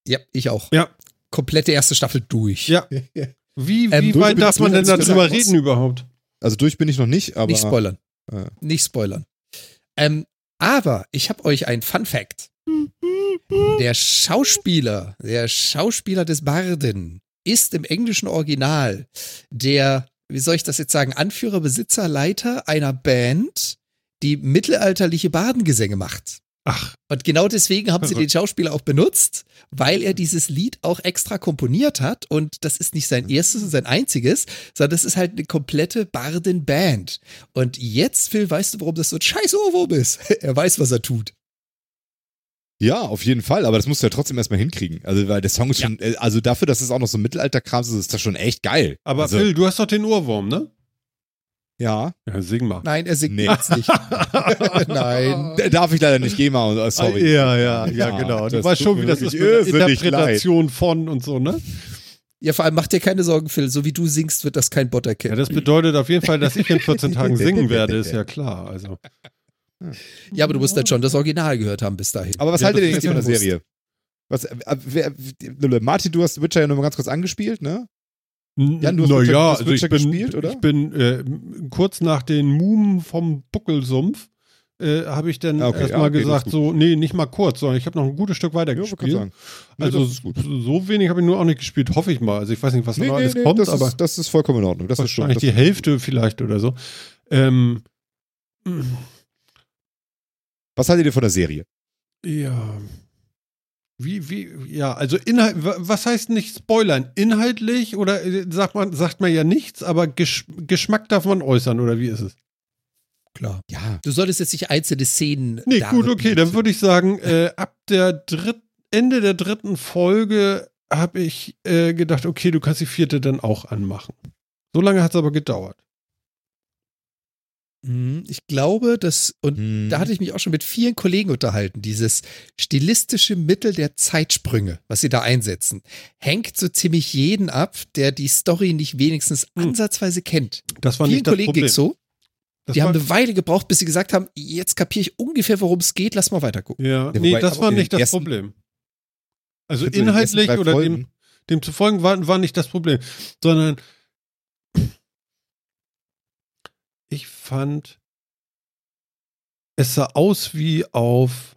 Ja, ich auch. Ja. Komplette erste Staffel durch. Ja. Wie, Ähm, wie du- weit du- darf man denn darüber reden überhaupt? Also durch bin ich noch nicht, aber. Nicht spoilern. Äh. Nicht spoilern. Ähm, aber ich habe euch ein Fun Fact. Der Schauspieler, der Schauspieler des Barden ist im englischen Original der, wie soll ich das jetzt sagen, Anführer, Besitzer, Leiter einer Band, die mittelalterliche Bardengesänge macht. Ach, Und genau deswegen haben sie Verrückt. den Schauspieler auch benutzt, weil er dieses Lied auch extra komponiert hat. Und das ist nicht sein erstes und sein einziges, sondern das ist halt eine komplette Barden-Band. Und jetzt, Phil, weißt du, warum das so ein scheiß Ohrwurm ist? Er weiß, was er tut. Ja, auf jeden Fall, aber das musst du ja trotzdem erstmal hinkriegen. Also, weil der Song ist Ja. schon, äh, also dafür, dass es auch noch so Mittelalterkram ist, ist das schon echt geil. aber also, Phil, du hast doch den Ohrwurm, ne? Ja. Ja, sing mal. Nein, er singt Nee. jetzt nicht. Nein. D- Darf ich leider nicht, geh mal, äh, sorry. Ja, ja, ja, Ja, genau. Du das weißt schon, wie das ist mit Interpretation von und so, ne? Ja, vor allem mach dir keine Sorgen, Phil. So wie du singst, wird das kein Bot Ja, erkennen. das bedeutet auf jeden Fall, dass ich in 14 Tagen singen werde, ist ja klar. Also. Ja, aber du musst dann schon das Original gehört haben bis dahin. Aber was Ja, haltet ihr denn jetzt von der ja Serie? Was, äh, wer, Martin, du hast Witcher ja nur mal ganz kurz angespielt, ne? Jan, du hast du hast also ich bin, gespielt, oder? ich bin äh, kurz nach den Mumen vom Buckelsumpf äh, habe ich dann Ah, okay, erstmal ja, okay, gesagt, so, nee, nicht mal kurz, sondern ich habe noch ein gutes Stück weiter Ja, gespielt. Ja, also so wenig habe ich nur auch nicht gespielt, hoffe ich mal. Also ich weiß nicht, was Nee, da noch nee, alles nee, kommt, das, aber ist, das ist vollkommen in Ordnung. Das ist schon. wahrscheinlich die Hälfte vielleicht oder so. Ähm, was haltet ihr von der Serie? Ja. Wie, wie, ja, also Inhalt, wa- was heißt nicht spoilern? Inhaltlich oder äh, sagt man, sagt man ja nichts, aber Gesch Geschmack darf man äußern oder wie ist es? Klar. Ja. Du solltest jetzt nicht einzelne Szenen. Nee, gut, okay, dann würde ich sagen, äh, ab der dritt, Ende der dritten Folge habe ich äh, gedacht, okay, du kannst die vierte dann auch anmachen. So lange hat es aber gedauert. Mhm, Ich glaube, dass, und Hm. da hatte ich mich auch schon mit vielen Kollegen unterhalten, dieses stilistische Mittel der Zeitsprünge, was sie da einsetzen, hängt so ziemlich jeden ab, der die Story nicht wenigstens Hm. ansatzweise kennt. Das war Vielen nicht das Kollegen Problem. ging so, Das die haben eine Weile gebraucht, bis sie gesagt haben, jetzt kapiere ich ungefähr, worum es geht, lass mal weiter gucken. ja, Ja, nee, das war nicht das ersten- Problem. Also inhaltlich oder dem, dem zu folgen war, war nicht das Problem, sondern ich fand, es sah aus wie auf,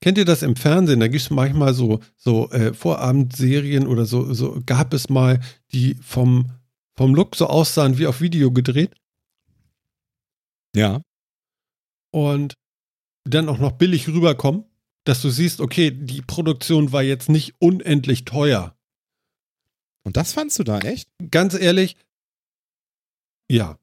kennt ihr das im Fernsehen? Da gibt es manchmal so, so äh, Vorabendserien oder so, so gab es mal, die vom, vom Look so aussahen wie auf Video gedreht Ja. und dann auch noch billig rüberkommen, dass du siehst, okay, die Produktion war jetzt nicht unendlich teuer. Und das fandst du da echt? ganz ehrlich, ja.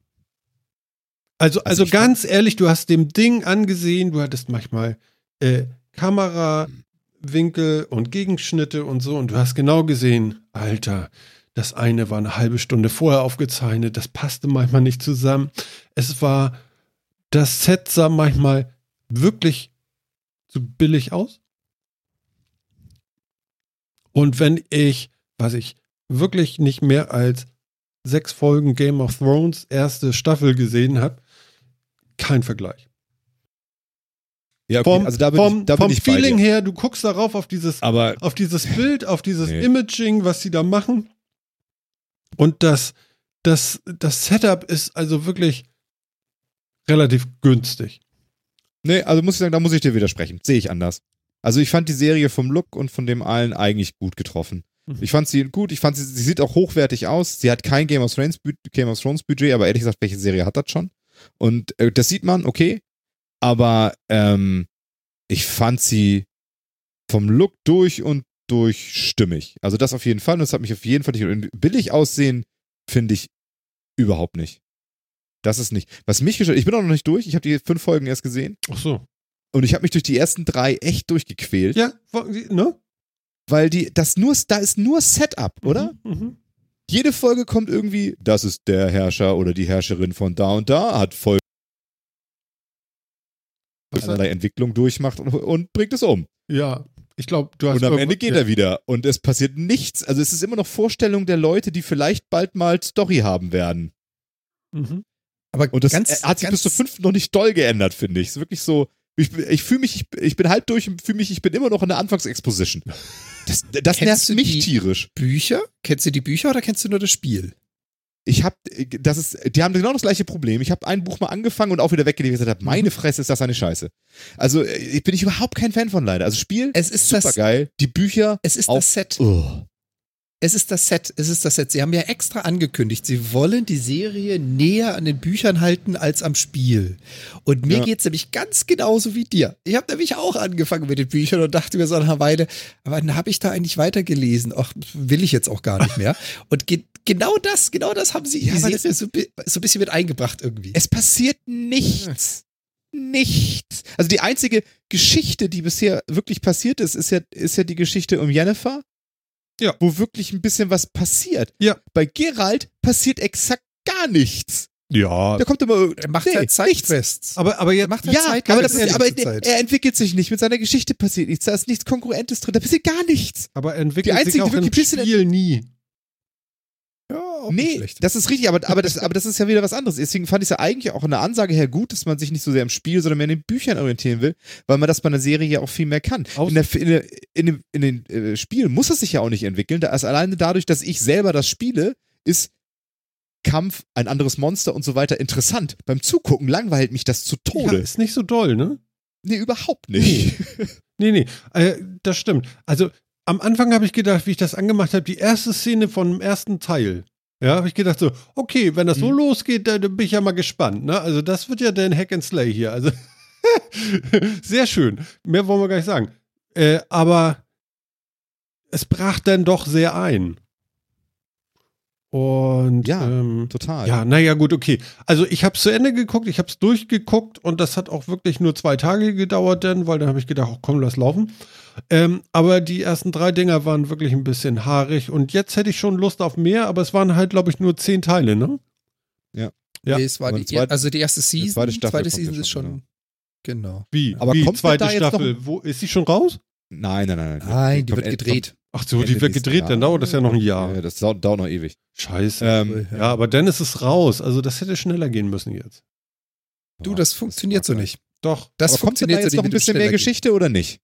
Also, Also also, ganz ehrlich, du hast dem Ding angesehen, du hattest manchmal äh, Kamerawinkel und Gegenschnitte und so, und du hast genau gesehen, Alter, das eine war eine halbe Stunde vorher aufgezeichnet, das passte manchmal nicht zusammen. Es war, das Set sah manchmal wirklich zu billig aus. Und wenn ich, was ich wirklich nicht mehr als sechs Folgen Game of Thrones erste Staffel gesehen habe, kein Vergleich. Ja, okay, Vom, also da bin vom, ich, da vom Feeling her, du guckst darauf auf dieses, Aber auf dieses Bild, auf dieses Nee. Imaging, was sie da machen. Und das, das, das Setup ist also wirklich relativ günstig. nee, also muss ich sagen, da muss ich dir widersprechen. Sehe ich anders. Also ich fand die Serie vom Look und von dem allen eigentlich gut getroffen. Mhm. Ich fand sie gut, ich fand sie, sie sieht auch hochwertig aus. Sie hat kein Game of Thrones, Game of Thrones Budget, aber ehrlich gesagt, welche Serie hat das schon? Und äh, das sieht man, okay. Aber ähm, ich fand sie vom Look durch und durch stimmig. Also das auf jeden Fall. Und das hat mich auf jeden Fall nicht. Billig aussehen finde ich überhaupt nicht. Das ist nicht. Was mich gestört, ich bin auch noch nicht durch. Ich habe die fünf Folgen erst gesehen. Ach so. Und ich habe mich durch die ersten drei echt durchgequält. Ja, ne? Weil die, das nur, da ist nur Setup, oder? Mhm. mhm. Jede Folge kommt irgendwie, das ist der Herrscher oder die Herrscherin von da und da, hat voll allerlei Entwicklung durchmacht und, und bringt es um. Ja, ich glaube, du hast Und am Ende geht er wieder und es passiert nichts. Also es ist immer noch Vorstellung der Leute, die vielleicht bald mal Story haben werden. Mhm. Aber Und das ganz, hat sich ganz, bis zur fünften noch nicht doll geändert, finde ich. Es ist wirklich so, ich, ich fühle mich, ich, ich bin halb durch und fühle mich, ich bin immer noch in der Anfangsexposition. Das, das nervt mich tierisch. Bücher? Kennst du die Bücher oder kennst du nur das Spiel? Ich habe, das ist, die haben genau das gleiche Problem. Ich habe ein Buch mal angefangen und auch wieder weggelegt und gesagt, hab, meine Fresse ist das eine Scheiße. Also äh, ich bin ich überhaupt kein Fan von leider. Also Spiel, Es ist super das, geil. Die Bücher, es ist auch- das Set. oh. Es ist das Set, es ist das Set. Sie haben ja extra angekündigt, sie wollen die Serie näher an den Büchern halten als am Spiel. Und mir Ja. geht's nämlich ganz genauso wie dir. Ich habe nämlich auch angefangen mit den Büchern und dachte mir so nach einer Weile, aber dann habe ich da eigentlich weitergelesen. Ach, will ich jetzt auch gar nicht mehr. und ge genau das, genau das haben sie in Ja, die das Serie so, so ein bisschen mit eingebracht irgendwie. Es passiert nichts. Nichts. Also die einzige Geschichte, die bisher wirklich passiert ist, ist ja, ist ja die Geschichte um Jennifer. Ja. Wo wirklich ein bisschen was passiert. Ja. Bei Gerald passiert exakt gar nichts. Ja, Da kommt immer er macht nee, halt. Zeitquests. aber, aber jetzt, macht Ja, Zeit, aber, das ist aber der, Zeit. er entwickelt sich nicht. Mit seiner Geschichte passiert nichts. Da ist nichts Konkurrentes drin. Da passiert gar nichts. aber entwickelt Die einzige, sich auch die wirklich im Spiel nie. Ja, auch nicht Nee, schlecht. das ist richtig, aber, aber, das, aber das ist ja wieder was anderes. Deswegen fand ich es ja eigentlich auch in der Ansage her gut, dass man sich nicht so sehr im Spiel, sondern mehr in den Büchern orientieren will, weil man das bei einer Serie ja auch viel mehr kann. In, der, in, der, in, dem, in den äh, Spielen muss es sich ja auch nicht entwickeln. Da ist alleine dadurch, dass ich selber das spiele, ist Kampf, ein anderes Monster und so weiter interessant. Beim Zugucken langweilt mich das zu Ja, Tode. ist nicht so doll, ne? nee, überhaupt nicht. Nee, nee, äh, das stimmt. Also am Anfang habe ich gedacht, wie ich das angemacht habe, die erste Szene von dem ersten Teil. Ja, habe ich gedacht so, okay, wenn das so Mhm. losgeht, dann, bin ich ja mal gespannt. Ne? Also das wird ja dann Hack and Slay hier. Also sehr schön. Mehr wollen wir gar nicht sagen. Äh, aber es brach dann doch sehr ein. Und Ja, ähm, Total. ja, naja, gut, okay. Also ich habe es zu Ende geguckt, ich habe es durchgeguckt und das hat auch wirklich nur zwei Tage gedauert dann, weil dann habe ich gedacht, ach, komm, lass laufen. Ähm, aber die ersten drei Dinger waren wirklich ein bisschen haarig und jetzt hätte ich schon Lust auf mehr, aber es waren halt, glaube ich, nur zehn Teile, ne? Ja. Nee, es war die, die zweite- also die erste Season, zweite Staffel kommt Season ja ist schon, schon, genau. Wie? Aber Wie, kommt denn zweite da jetzt noch Staffel? Wo, ist sie schon raus? Nein, nein, nein. Nein, die kommt wird gedreht. Ach so, Ende die wird gedreht, dann Jahr. dauert das ja noch ein kommt- Jahr. Ja, das dauert, dauert noch ewig. Scheiße. Ähm, ja, aber dann ist es raus. Also das hätte schneller gehen müssen jetzt. Du, das funktioniert so nicht. Doch. Das aber kommt denn da funktioniert jetzt so noch ein bisschen mehr schneller gehen. Geschichte oder nicht?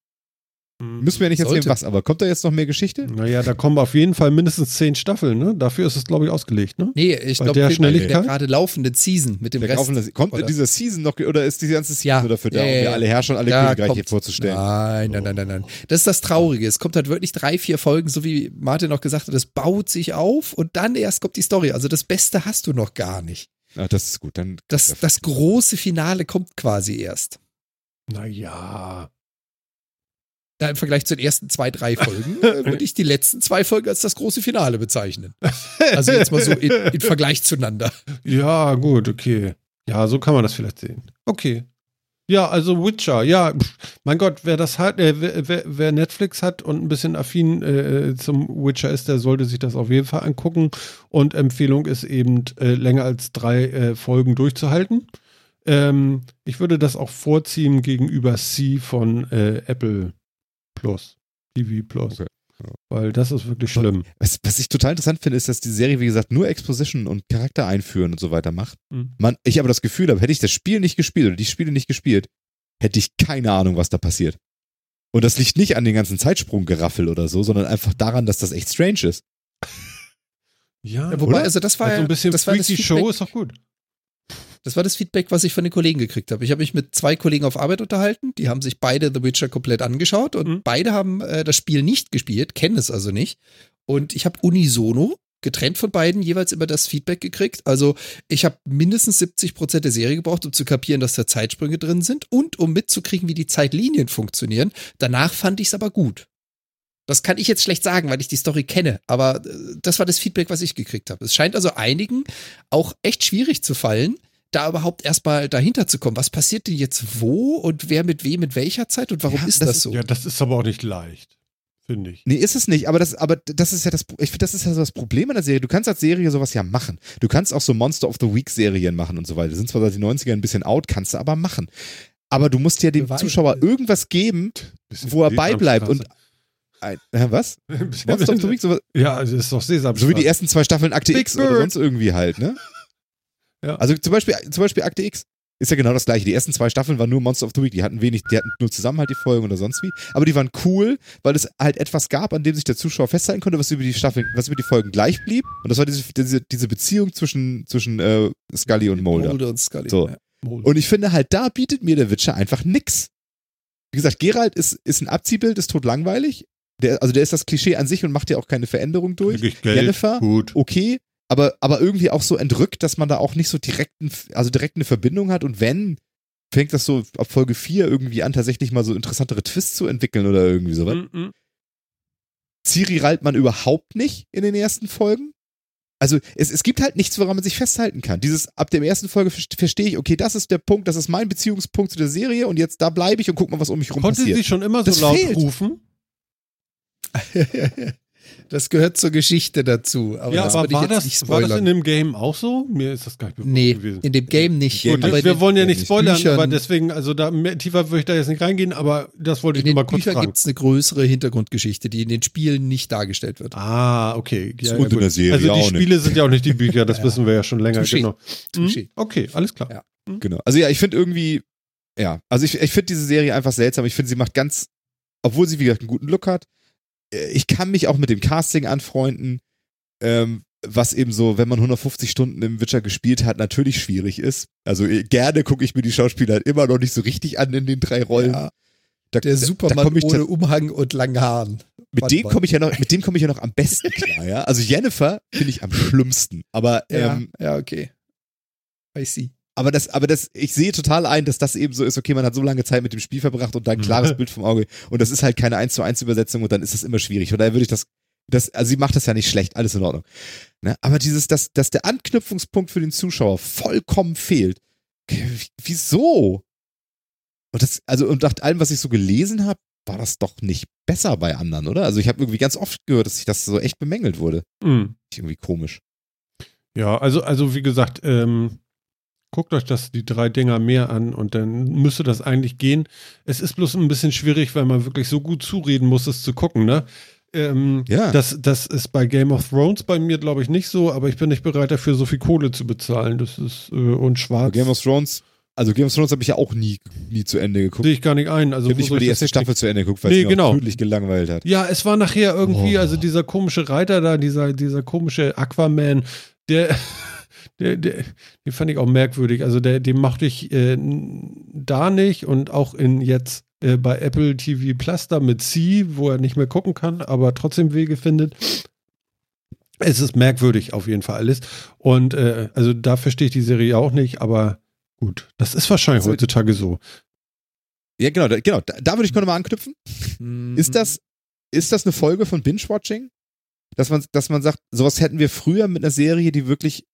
Müssen wir ja nicht erzählen, Sollte. was, aber kommt da jetzt noch mehr Geschichte? Naja, da kommen auf jeden Fall mindestens zehn Staffeln, ne? Dafür ist es, glaube ich, ausgelegt, ne? Nee, ich glaube, der der, Schnelligkeit? der gerade laufenden Season mit dem Der Rest. laufende- kommt oder? in dieser Season noch, oder ist die ganze Season Ja. nur dafür da, Ja, um ja, mir ja. alle Herrscher und alle Da Königreiche kommt- vorzustellen? Nein, nein, nein, nein, nein. Das ist das Traurige. Es kommt halt wirklich drei, vier Folgen, so wie Martin noch gesagt hat, das baut sich auf und dann erst kommt die Story. Also das Beste hast du noch gar nicht. Ah, das ist gut, dann. Das, das große Finale kommt quasi erst. Naja. Da im Vergleich zu den ersten zwei, drei Folgen äh, würde ich die letzten zwei Folgen als das große Finale bezeichnen. Also jetzt mal so in, in Vergleich zueinander. Ja, gut, okay. Ja, so kann man das vielleicht sehen. Okay. Ja, also Witcher, ja, pff, mein Gott, wer das hat, äh, wer, wer, wer Netflix hat und ein bisschen affin äh, zum Witcher ist, der sollte sich das auf jeden Fall angucken. Und Empfehlung ist eben, äh, länger als drei äh, Folgen durchzuhalten. Ähm, ich würde das auch vorziehen gegenüber C von äh, Apple Plus, TV Plus. Okay. Weil das ist wirklich schlimm. Was, was ich total interessant finde, ist, dass die Serie, wie gesagt, nur Exposition und Charakter einführen und so weiter macht. Mhm. Man, ich aber das Gefühl habe, hätte ich das Spiel nicht gespielt oder die Spiele nicht gespielt, hätte ich keine Ahnung, was da passiert. Und das liegt nicht an den ganzen Zeitsprunggeraffel oder so, sondern einfach daran, dass das echt strange ist. Ja, Ja, wobei, Oder? also das war also ja ein bisschen das war das freaky Feedback- Show ist doch gut. Das war das Feedback, was ich von den Kollegen gekriegt habe. Ich habe mich mit zwei Kollegen auf Arbeit unterhalten, die haben sich beide The Witcher komplett angeschaut und Mhm. beide haben äh, das Spiel nicht gespielt, kennen es also nicht. Und ich habe unisono getrennt von beiden jeweils immer das Feedback gekriegt. Also ich habe mindestens 70 Prozent der Serie gebraucht, um zu kapieren, dass da Zeitsprünge drin sind und um mitzukriegen, wie die Zeitlinien funktionieren. Danach fand ich es aber gut. Das kann ich jetzt schlecht sagen, weil ich die Story kenne, aber äh, das war das Feedback, was ich gekriegt habe. Es scheint also einigen auch echt schwierig zu fallen, da überhaupt erstmal dahinter zu kommen. Was passiert denn jetzt wo und wer mit wem in welcher Zeit und warum Ja, ist das das, ist- so? Ja, das ist aber auch nicht leicht, finde ich. Nee, ist es nicht, aber das, aber das ist ja das, ich finde, das ist ja so das Problem an der Serie. Du kannst als Serie sowas ja machen. Du kannst auch so Monster of the Week Serien machen und so weiter. Die sind zwar seit den 90ern ein bisschen out, kannst du aber machen. Aber du musst ja dem Beweise. Zuschauer irgendwas geben, Bisschen wo er beibleibt und ein, was? Monster of the Week, sowas, Ja, also ist doch Sesamstraße. so wie die ersten zwei Staffeln Akte Big X oder sonst irgendwie halt, ne? Ja. Also zum Beispiel, zum Beispiel Akte X ist ja genau das gleiche. Die ersten zwei Staffeln waren nur Monster of the Week. Die hatten wenig, die hatten nur zusammen halt die Folgen oder sonst wie. Aber die waren cool, weil es halt etwas gab, an dem sich der Zuschauer festhalten konnte, was über die Staffel, was über die Folgen gleich blieb. Und das war diese, diese, diese Beziehung zwischen, zwischen äh, Scully und Mulder. Mulder und Scully. So. Ja. Und ich finde halt, da bietet mir der Witcher einfach nix. Wie gesagt, Geralt ist, ist ein Abziehbild, ist tot langweilig. Der, also der ist das Klischee an sich und macht ja auch keine Veränderung durch. Jennifer, Gut. okay, aber, aber irgendwie auch so entrückt, dass man da auch nicht so direkt, also direkt eine Verbindung hat und wenn, fängt das so ab Folge 4 irgendwie an, tatsächlich mal so interessantere Twists zu entwickeln oder irgendwie sowas. Mm, mm. Ciri reilt man überhaupt nicht in den ersten Folgen. Also es, es gibt halt nichts, woran man sich festhalten kann. Dieses ab der ersten Folge ver- verstehe ich, okay, das ist der Punkt, das ist mein Beziehungspunkt zu der Serie und jetzt da bleibe ich und guck mal, was um mich rum Konnte passiert. sie schon immer so Das laut fehlt. rufen? Das gehört zur Geschichte dazu. Aber ja, das aber war jetzt das, nicht war das in dem Game auch so? Mir ist das gar nicht bewusst nee, gewesen. in dem Game nicht. Game Gut, aber in wir wollen ja in nicht spoilern, Büchern- aber deswegen, also da mehr, tiefer würde ich da jetzt nicht reingehen, aber das wollte ich in nur mal kurz Büchern fragen. gibt es eine größere Hintergrundgeschichte, die in den Spielen nicht dargestellt wird. Ah, okay. Ja, Und ja, in gut. der Serie also die auch nicht. Spiele sind ja auch nicht die Bücher, das Ja. wissen wir ja schon länger. Touché. Genau. Hm? Touché. Okay, alles klar. Ja. Genau. Also ja, ich finde irgendwie, ja, also ich, ich finde diese Serie einfach seltsam. Ich finde, sie macht ganz, obwohl sie wie gesagt einen guten Look hat, ich kann mich auch mit dem Casting anfreunden, ähm, was eben so, wenn man 150 Stunden im Witcher gespielt hat, natürlich schwierig ist. Also äh, gerne gucke ich mir die Schauspieler halt immer noch nicht so richtig an in den drei Rollen. Ja, da, der da- Supermann da ich ohne Umhang und langen Haaren. mit Mann, dem komme ich ja noch, mit dem komme ich ja noch am besten klar, ja. Also Jennifer finde ich am schlimmsten. Aber Ja, ähm, ja, okay. I see. Aber das, aber das, ich sehe total ein, dass das eben so ist, okay, man hat so lange Zeit mit dem Spiel verbracht und da ein klares Bild vom Auge. Und das ist halt keine 1 zu 1 Übersetzung und dann ist das immer schwierig. Von daher würde ich das, das, also sie macht das ja nicht schlecht, alles in Ordnung. Ne? Aber dieses, dass, dass der Anknüpfungspunkt für den Zuschauer vollkommen fehlt. Wieso? Und das, also, und nach allem, was ich so gelesen habe, war das doch nicht besser bei anderen, oder? Also ich habe irgendwie ganz oft gehört, dass sich das so echt bemängelt wurde. Hm. Irgendwie komisch. Ja, also, also wie gesagt, ähm, guckt euch das, die drei Dinger mehr an und dann müsste das eigentlich gehen. Es ist bloß ein bisschen schwierig, weil man wirklich so gut zureden muss, es zu gucken, ne? Ähm, Ja. das, das ist bei Game of Thrones bei mir, glaube ich, nicht so, aber ich bin nicht bereit dafür, so viel Kohle zu bezahlen. Das ist äh, und schwarz. Game of Thrones, also Game of Thrones habe ich ja auch nie, nie zu Ende geguckt. sehe ich gar nicht ein. Also Ich habe nicht mal die erste? Staffel zu Ende geguckt, weil Nee, es mich genau. tödlich gelangweilt hat. Ja, es war nachher irgendwie, Oh. also dieser komische Reiter da, dieser, dieser komische Aquaman, der, der, der, den fand ich auch merkwürdig. Also der, den mochte ich äh, da nicht und auch in jetzt äh, bei Apple TV Plus da mit C, wo er nicht mehr gucken kann, aber trotzdem Wege findet. Es ist merkwürdig auf jeden Fall alles. Und äh, also da verstehe ich die Serie auch nicht, aber gut, das ist wahrscheinlich Also- heutzutage so. Ja, genau, da, genau. Da, da würde ich gerne mal anknüpfen. Mhm. Ist das, ist das eine Folge von Binge-Watching? Dass man, dass man sagt, sowas hätten wir früher mit einer Serie, die wirklich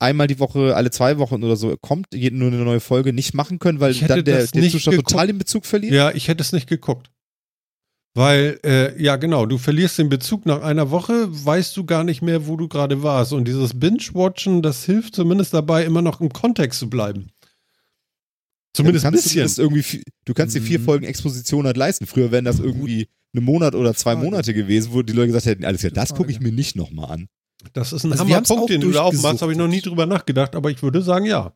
einmal die Woche, alle zwei Wochen oder so kommt, nur eine neue Folge nicht machen können, weil Ich hätte dann der, das der nicht Zuschauer geguckt. total den Bezug verliert? Ja, ich hätte es nicht geguckt. Weil, äh, ja, genau, du verlierst den Bezug nach einer Woche, weißt du gar nicht mehr, wo du gerade warst. Und dieses Binge-Watchen, das hilft zumindest dabei, immer noch im Kontext zu bleiben. Zumindest ja, ein du kannst bisschen. irgendwie, du kannst dir vier Mhm. Folgen Exposition halt leisten. Früher wären das irgendwie einen Monat oder zwei. Monate gewesen, wo die Leute gesagt hätten, alles ja, das gucke ich mir nicht nochmal an. Das ist ein Also Hammerpunkt, auch den du da aufmachst, habe ich noch nie drüber nachgedacht, aber ich würde sagen, ja.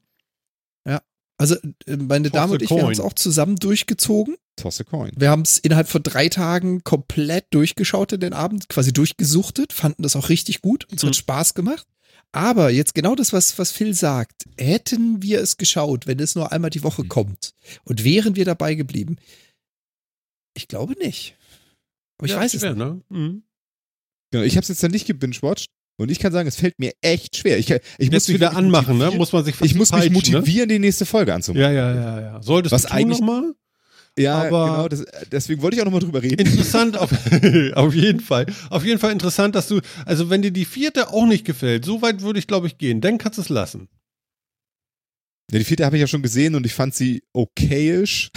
Also äh, meine Toss Dame und ich, wir haben es auch zusammen durchgezogen. Toss a coin. Wir haben es innerhalb von drei Tagen komplett durchgeschaut in den Abend, quasi durchgesuchtet, fanden das auch richtig gut. Uns Mhm. hat Spaß gemacht. Aber jetzt genau das, was, was Phil sagt. Hätten wir es geschaut, wenn es nur einmal die Woche Mhm. kommt und wären wir dabei geblieben? Ich glaube nicht. Aber ich Ja, weiß es schwer, nicht. ne? Mhm. Genau, ich habe es jetzt dann nicht gebingewatcht und ich kann sagen, es fällt mir echt schwer. Ich, ich muss mich wieder anmachen, ne? Muss man sich Ich muss mich peitschen, motivieren, die nächste Folge Ne? anzumachen. Ja, ja, ja, ja. Solltest Was du tun eigentlich- nochmal? Ja, Aber- genau. Das, deswegen wollte ich auch nochmal drüber reden. Interessant, auf, auf jeden Fall. Auf jeden Fall interessant, dass du, also wenn dir die vierte auch nicht gefällt, so weit würde ich, glaube ich, gehen. Dann kannst du es lassen. Ja, die vierte habe ich ja schon gesehen und ich fand sie okayisch.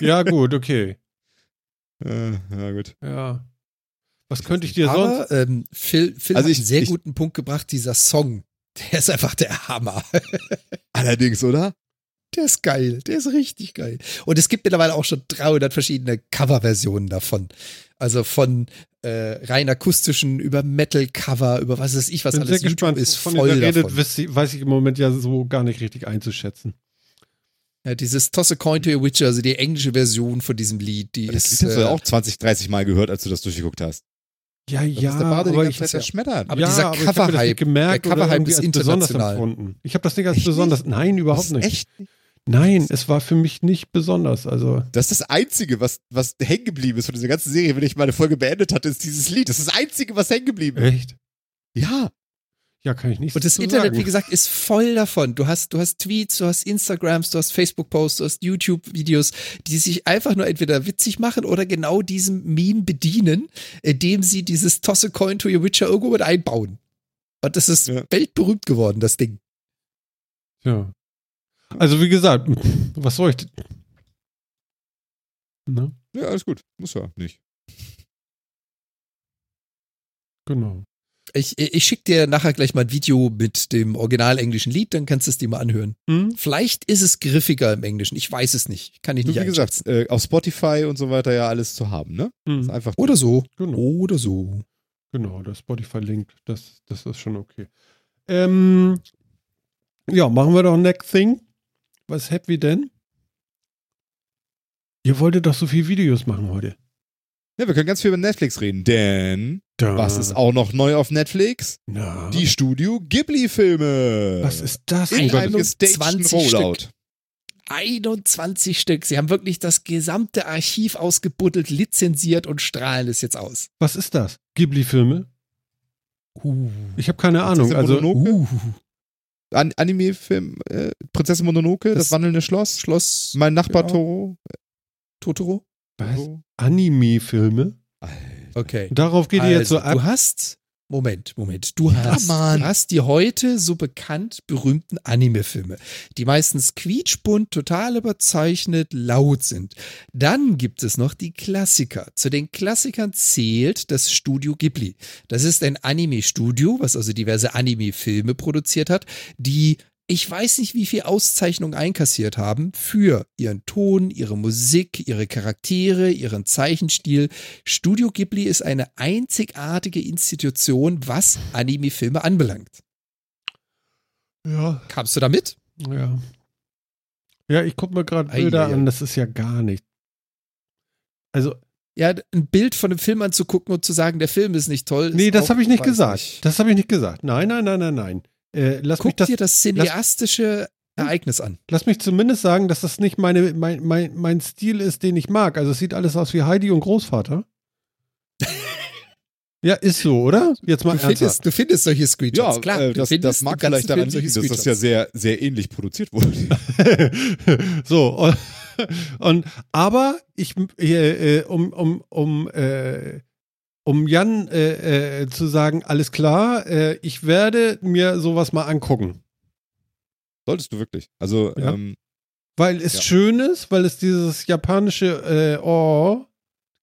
Ja, gut, okay. Äh, ja, gut. Ja. Was könnte ich dir sonst? Aber ähm, Phil, Phil Also hat ich- einen sehr ich- guten Punkt gebracht, dieser Song. Der ist einfach der Hammer. Allerdings, oder? Der ist geil, der ist richtig geil. Und es gibt mittlerweile auch schon 300 verschiedene Coverversionen davon. Also von äh, rein akustischen über Metal-Cover, über was weiß ich, was Bin sehr alles. gespannt. YouTube ist Von voll redet, davon. weiß ich, weiß ich im Moment ja so gar nicht richtig einzuschätzen. Ja, dieses Toss a Coin to a Witcher, also die englische Version von diesem Lied, die Das ist. Lied hast du äh, ja auch 20, 30 Mal gehört, als du das durchgeguckt hast. Ja, ja, ist der Bade aber ich, Zeit zerschmettert. aber ja, dieser Cover-Hype, nicht gemerkt der Cover-Hype ist als besonders international. empfunden. Ich habe das nicht als Echt besonders, nein, überhaupt nicht. echt. Nein, es war für mich nicht besonders. Also, Das ist das Einzige, was, was hängen geblieben ist von dieser ganzen Serie, wenn ich meine Folge beendet hatte, ist dieses Lied. Das ist das Einzige, was hängen geblieben ist. echt? Ja. Ja, kann ich nicht Und das zu Internet, sagen. wie gesagt, ist voll davon. Du hast, du hast Tweets, du hast Instagrams, du hast Facebook-Posts, du hast YouTube-Videos, die sich einfach nur entweder witzig machen oder genau diesem Meme bedienen, indem sie dieses Toss a Coin to your Witcher irgendwo mit einbauen. Und das ist Ja. weltberühmt geworden, das Ding. Ja. Also, wie gesagt, was soll ich. denn? Ne? Ja, alles gut. Muss ja nicht. Genau. Ich, ich schicke dir nachher gleich mal ein Video mit dem original englischen Lied, dann kannst du es dir mal anhören. Hm? Vielleicht ist es griffiger im Englischen, ich weiß es nicht. Kann ich nicht wie gesagt, äh, auf Spotify und so weiter ja alles zu haben, ne? Ist Hm. einfach. Oder so. Genau. Oder so. Genau, der Spotify-Link, das, das ist schon okay. Ähm, ja, machen wir doch Next Thing. Was habt wir denn? Ihr wolltet doch so viele Videos machen heute. Ja, wir können ganz viel über Netflix reden, denn Da. was ist auch noch neu auf Netflix? Na, Die Studio Ghibli-Filme. was ist das? in denn? einem gestagten 20 Rollout. 21 Stück. Sie haben wirklich das gesamte Archiv ausgebuddelt, lizenziert und strahlen es jetzt aus. Was ist das? Ghibli-Filme? Uh. Ich habe keine Ahnung. Also? Uh. An Anime-Film äh, Prinzessin Mononoke, das, Das- wandelnde Schloss. Schloss Mein Nachbar Genau. Toro. Totoro? was? Anime-Filme? Okay. Darauf geht ihr jetzt so Also, ab. Du hast, Moment, Moment, du Ja, hast, Mann. du hast die heute so bekannt berühmten Anime-Filme, die meistens quietschbunt, total überzeichnet, laut sind. Dann gibt es noch die Klassiker. Zu den Klassikern zählt das Studio Ghibli. Das ist ein Anime-Studio, was also diverse Anime-Filme produziert hat, die ich weiß nicht, wie viel Auszeichnungen einkassiert haben für ihren Ton, ihre Musik, ihre Charaktere, ihren Zeichenstil. Studio Ghibli ist eine einzigartige Institution, was Anime-Filme anbelangt. Ja, Kamst du damit? ja. Ja, ich gucke mir gerade Bilder ei, ei. an, das ist ja gar nicht. Also, Ja, ein Bild von einem Film anzugucken und zu sagen, der Film ist nicht toll. nee, das habe ich nicht gesagt. Das habe ich nicht gesagt. Nein, nein, nein, nein, nein. Äh, lass, mich Guck das, dir das cineastische Ereignis an. lass mich zumindest sagen, dass das nicht meine, mein, mein, mein Stil ist, den ich mag. Also es sieht alles aus wie Heidi und Großvater. ja, ist so, oder? Jetzt mal Du ernsthaft. findest, du findest solche Screenshots, Ja, klar. äh, du das, findest das mag vielleicht daran liegen, dass das ja sehr, sehr ähnlich produziert wurde. so, und, und aber ich, äh, äh, um, um, um, äh, um Jan äh, äh, zu sagen, alles klar, äh, ich werde mir sowas mal angucken. Solltest du wirklich. Also, Ja. ähm, Weil es Ja. schön ist, weil es dieses japanische, äh, oh,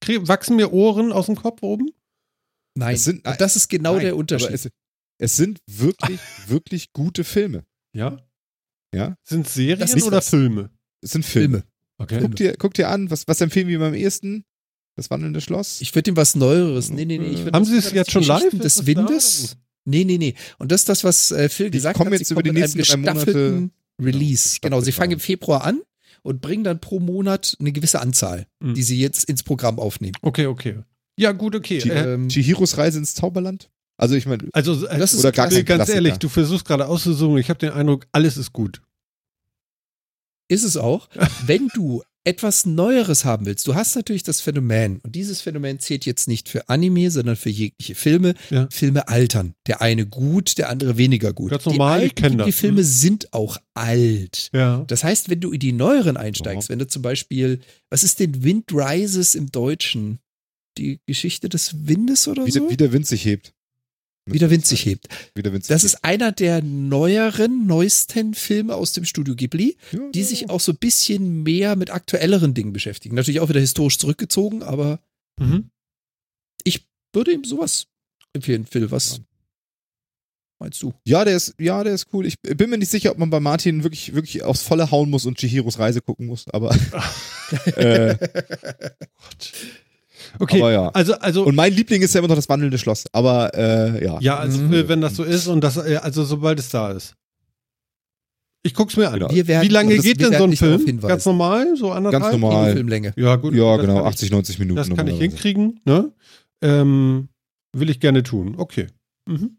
krieg, wachsen mir Ohren aus dem Kopf oben? Nein, Es sind- das ist genau nein, der Unterschied. Es, es sind wirklich, wirklich gute Filme. Ja. Ja. Sind Serien oder das. Filme? Es sind Filme. Filme. Okay. Guck, dir, guck dir an, was, was empfehlen wir beim ersten? Das wandelnde Schloss? Ich würde ihm was Neueres. Nee, nee, nee. Ich Haben Sie es jetzt schon live? Des? Windes? Nee, nee, nee. Und das ist das, was äh, Phil Die gesagt kommen hat. jetzt Sie über die nächsten drei Monate- gestaffelten Release. Ja, genau, sie fangen im. Februar an und bringen dann pro Monat eine gewisse Anzahl, Mhm. die sie jetzt ins Programm aufnehmen. Okay, okay. Ja, gut, okay. Chi- Äh, Ähm, Chihiros Reise ins Zauberland? Also ich meine, Also, äh, Das ist Oder gar kein ganz Klassiker. ehrlich, du versuchst gerade auszusuchen. Ich habe den Eindruck, alles ist gut. Ist es auch. Wenn du etwas Neueres haben willst, du hast natürlich das Phänomen, und dieses Phänomen zählt jetzt nicht für Anime, sondern für jegliche Filme. Ja. Filme altern. Der eine gut, der andere weniger gut. Ganz normal, die ich kenn das. Die Filme sind auch alt. Ja. Das heißt, wenn du in die neueren einsteigst, wenn du zum Beispiel, was ist denn Wind Rises im Deutschen? Die Geschichte des Windes oder wie, so? der, wie der Wind sich hebt. Wie der Wind sich hebt. Wie der Wind sich Das hebt. ist einer der neueren, neuesten Filme aus dem Studio Ghibli, Ja, die ja, sich ja. auch so ein bisschen mehr mit aktuelleren Dingen beschäftigen. Natürlich auch wieder historisch zurückgezogen, aber Mhm. ich würde ihm sowas empfehlen. Phil, was meinst du? Ja, der ist, ja, der ist cool. Ich bin mir nicht sicher, ob man bei Martin wirklich, wirklich aufs Volle hauen muss und Chihiros Reise gucken muss, aber, äh, Okay, aber ja. also, also Und mein Liebling ist ja immer noch das wandelnde Schloss, aber äh, ja. ja, also Mhm. wenn das so ist und das, äh, also sobald es da ist. Ich guck's mir an. Genau. Wir werden, Wie lange das- geht denn so ein Film? Ganz normal, so anderthalb? Ganz normal. Kinofilmlänge. Ja, gut. Ja, genau, kann ich- 80, 90 Minuten. Das kann ich hinkriegen, ne? Ähm, will ich gerne tun. Okay. Mhm.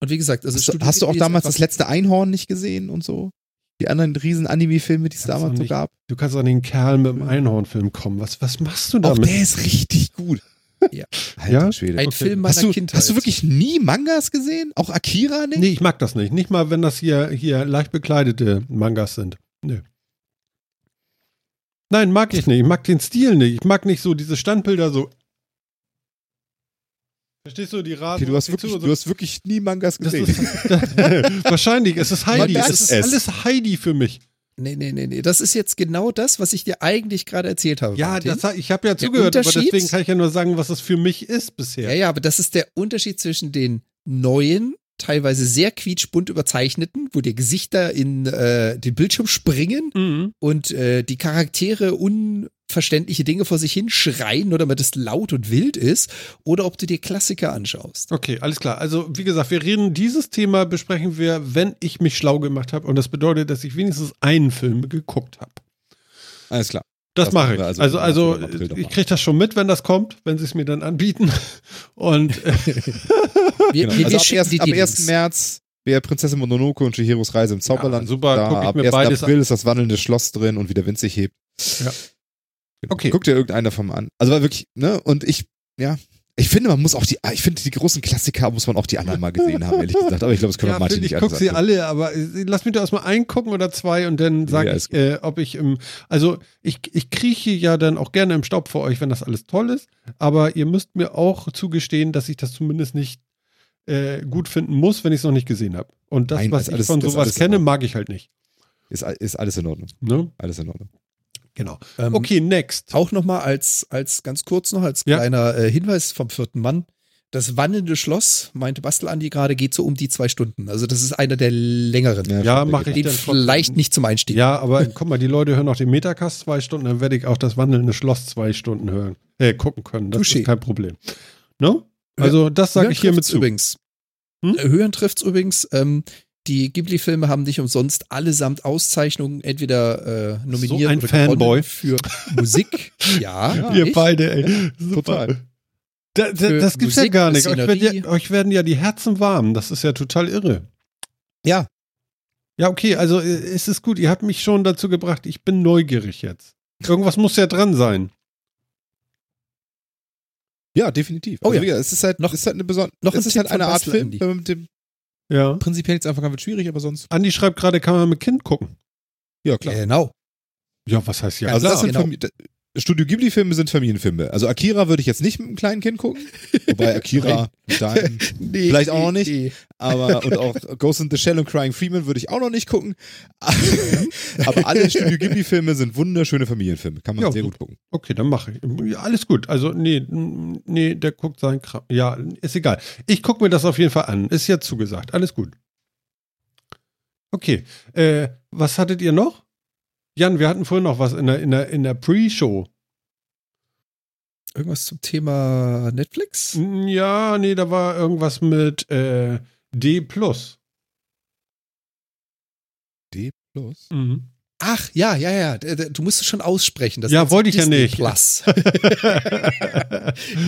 Und wie gesagt, also Hast, du- hast du auch damals das letzte Einhorn nicht gesehen und so? Die anderen riesen Anime-Filme, die es damals so nicht. gab? Du kannst an den Kerl mit dem Einhornfilm kommen. Was, was machst du Auch damit? der ist richtig gut. Ja. Alter Ja? Schwede. ein Okay. Film meiner Hast du, Kindheit. hast du wirklich nie Mangas gesehen? Auch Akira nicht? Nee, ich mag das nicht. Nicht mal, wenn das hier, hier leicht bekleidete Mangas sind. Nee. Nein, mag ich nicht. Ich mag den Stil nicht. Ich mag nicht so diese Standbilder so. Verstehst du die Rasen? Okay, du, hast wirklich, du hast wirklich nie Mangas gesehen. ist, wahrscheinlich. Es ist Heidi. Man Es ist es. alles Heidi für mich. Nee, nee, nee, nee. Das ist jetzt genau das, was ich dir eigentlich gerade erzählt habe. Ja, das, ich habe ja zugehört, aber deswegen kann ich ja nur sagen, was es für mich ist bisher. Ja, ja, aber das ist der Unterschied zwischen den neuen, teilweise sehr quietschbunt überzeichneten, wo die Gesichter in äh, den Bildschirm springen Mhm. und äh, die Charaktere unverständliche Dinge vor sich hin schreien, nur damit es laut und wild ist, oder ob du dir Klassiker anschaust. Okay, alles klar. Also, wie gesagt, wir reden, dieses Thema besprechen wir, wenn ich mich schlau gemacht habe. Und das bedeutet, dass ich wenigstens einen Film geguckt habe. Alles klar. Das, Das mache ich. Also, also also, ich kriege das schon mit, wenn das kommt, wenn sie es mir dann anbieten. Und äh, Wir, Genau. wir, Also wir ab, schicken erst, ab die 1. Links. März wäre Prinzessin Mononoke und Chihiros Reise im Zauberland. Ja, super, Da, guck ich ab mir 1. beides April ist das wandelnde Schloss drin und wie der Wind sich hebt. Ja. Genau. Okay. Guck dir irgendeinen davon an. Also war wirklich, ne? Und ich, ja. Ich finde, man muss auch die, ich finde, die großen Klassiker muss man auch die anderen mal gesehen haben, ehrlich gesagt. Aber ich glaube, das können wir ja, Martin Phil, ich nicht gucke alles sie alle, aber äh, lass mich doch erstmal einen gucken oder zwei und dann sage Ja, ich, äh, ob ich im. Also, ich, ich krieche ja dann auch gerne im Staub für euch, wenn das alles toll ist. Aber ihr müsst mir auch zugestehen, dass ich das zumindest nicht äh, gut finden muss, wenn ich es noch nicht gesehen habe. Und das, Nein, was ich alles- von sowas kenne, mag ich halt nicht. Ist, ist alles in Ordnung. Ne? Alles in Ordnung. Genau. Ähm, Okay, next. Auch nochmal als, als ganz kurz noch, als Ja. kleiner äh, Hinweis vom vierten Mann. Das wandelnde Schloss, meinte Bastel Andi gerade, geht so um die zwei Stunden. Also das ist einer der längeren. Ja, schon, mach denke ich Den trotzdem. vielleicht nicht zum Einstieg. Ja, aber guck mal, die Leute hören auch den Metacast zwei Stunden, dann werde ich auch das wandelnde Schloss zwei Stunden hören, äh, gucken können. Das Touché. ist kein Problem. Ne? Also, das sage ich hiermit zu. übrigens. Hm? Hören trifft's übrigens. Ähm, die Ghibli-Filme haben nicht umsonst allesamt Auszeichnungen entweder äh, nominiert ein oder Fanboy. für Musik. Ja, Ja, Ihr beide, ey. Super. Total. Da, da, das gibt's ja Musik, gar nicht. Euch werden, ja, euch werden ja die Herzen warm. Das ist ja total irre. Ja. Ja, okay, also äh, es ist gut. Ihr habt mich schon dazu gebracht. Ich bin neugierig jetzt. Irgendwas muss ja dran sein. Ja, definitiv. Oh also, ja. gesagt, Es ist halt, Noch- ist halt eine besondere, noch es ein ist halt eine von Art Film, Andy. wenn man mit dem Ja. prinzipiell jetzt einfach wird schwierig, aber sonst. Andi schreibt gerade, kann man mit Kind gucken. Ja, klar. Genau. Ja, was heißt ja? Also das sind genau. Famili- Studio Ghibli-Filme sind Familienfilme. Also Akira würde ich jetzt nicht mit einem kleinen Kind gucken. Wobei Akira deinem, Nee, Vielleicht auch noch nicht. nee. aber und auch Ghost in the Shell und Crying Freeman würde ich auch noch nicht gucken. aber alle Studio Ghibli-Filme sind wunderschöne Familienfilme. Kann man Ja, sehr gut. gucken. Okay, dann mache ich. Alles gut. Also, nee, nee, der guckt sein Kram. Ja, ist egal. Ich gucke mir das auf jeden Fall an. Ist ja zugesagt. Alles gut. Okay. Äh, was hattet ihr noch? Jan, wir hatten vorhin noch was in der, in der, in der Pre-Show. Irgendwas zum Thema Netflix? Ja, nee, da war irgendwas mit äh, D. D plus. Mhm. Ach, ja, ja, ja. D- d- Du musst es schon aussprechen. Das Ja, wollte ich ja Disney nicht. Plus.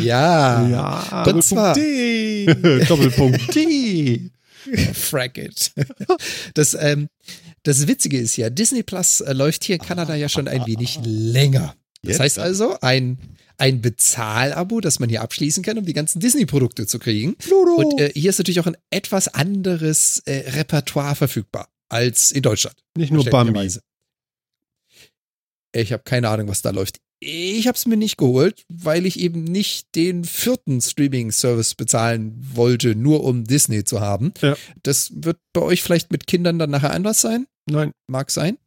ja. ja. Und zwar, Doppelpunkt D. frack it. Das, ähm, das Witzige ist ja, Disney Plus äh, läuft hier in Kanada ja schon ein wenig länger. Das heißt also, ein, ein Bezahlabo, das man hier abschließen kann, um die ganzen Disney-Produkte zu kriegen. Und äh, hier ist natürlich auch ein etwas anderes äh, Repertoire verfügbar als in Deutschland. Nicht nur Bambi. Ich habe keine Ahnung, was da läuft. Ich habe es mir nicht geholt, weil ich eben nicht den vierten Streaming-Service bezahlen wollte, nur um Disney zu haben. Ja. Das wird bei euch vielleicht mit Kindern dann nachher anders sein. Nein. Mag sein.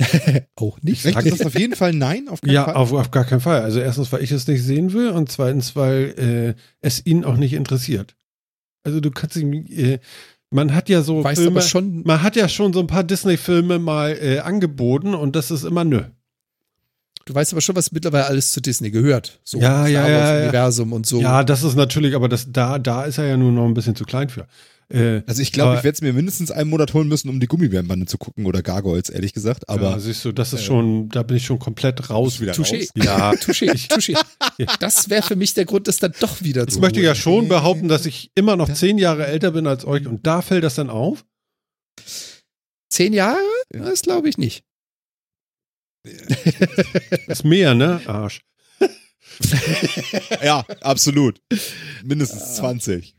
Auch nicht. Recht ist das auf jeden Fall nein, auf keinen Ja, Fall. auf, auf gar keinen Fall. Also erstens, weil ich es nicht sehen will und zweitens, weil äh, es ihn auch nicht interessiert. Also du kannst ihm, äh, man hat ja so Weißt Filme, aber schon, man hat ja schon so ein paar Disney-Filme mal äh, angeboten und das ist immer nö. du weißt aber schon, was mittlerweile alles zu Disney gehört. So Ja, ja, ja. Universum und so. Ja, das ist natürlich, aber das, da, da ist er ja nur noch ein bisschen zu klein für. Äh, Also ich glaube, ich werde es mir mindestens einen Monat holen müssen, um die Gummibärenbande zu gucken oder Gargoyles, ehrlich gesagt. Aber ja, siehst du, das ist äh, schon, da bin ich schon komplett raus. wieder Touché. raus. Ja, Touché, touché. Das wäre für mich der Grund, das dann doch wieder ich zu möchte holen. ja schon behaupten, dass ich immer noch zehn Jahre älter bin als euch und da fällt das dann auf. Zehn Jahre? Ja. Das glaube ich nicht. Ist mehr, ne? Arsch. Ja, absolut. Mindestens 20.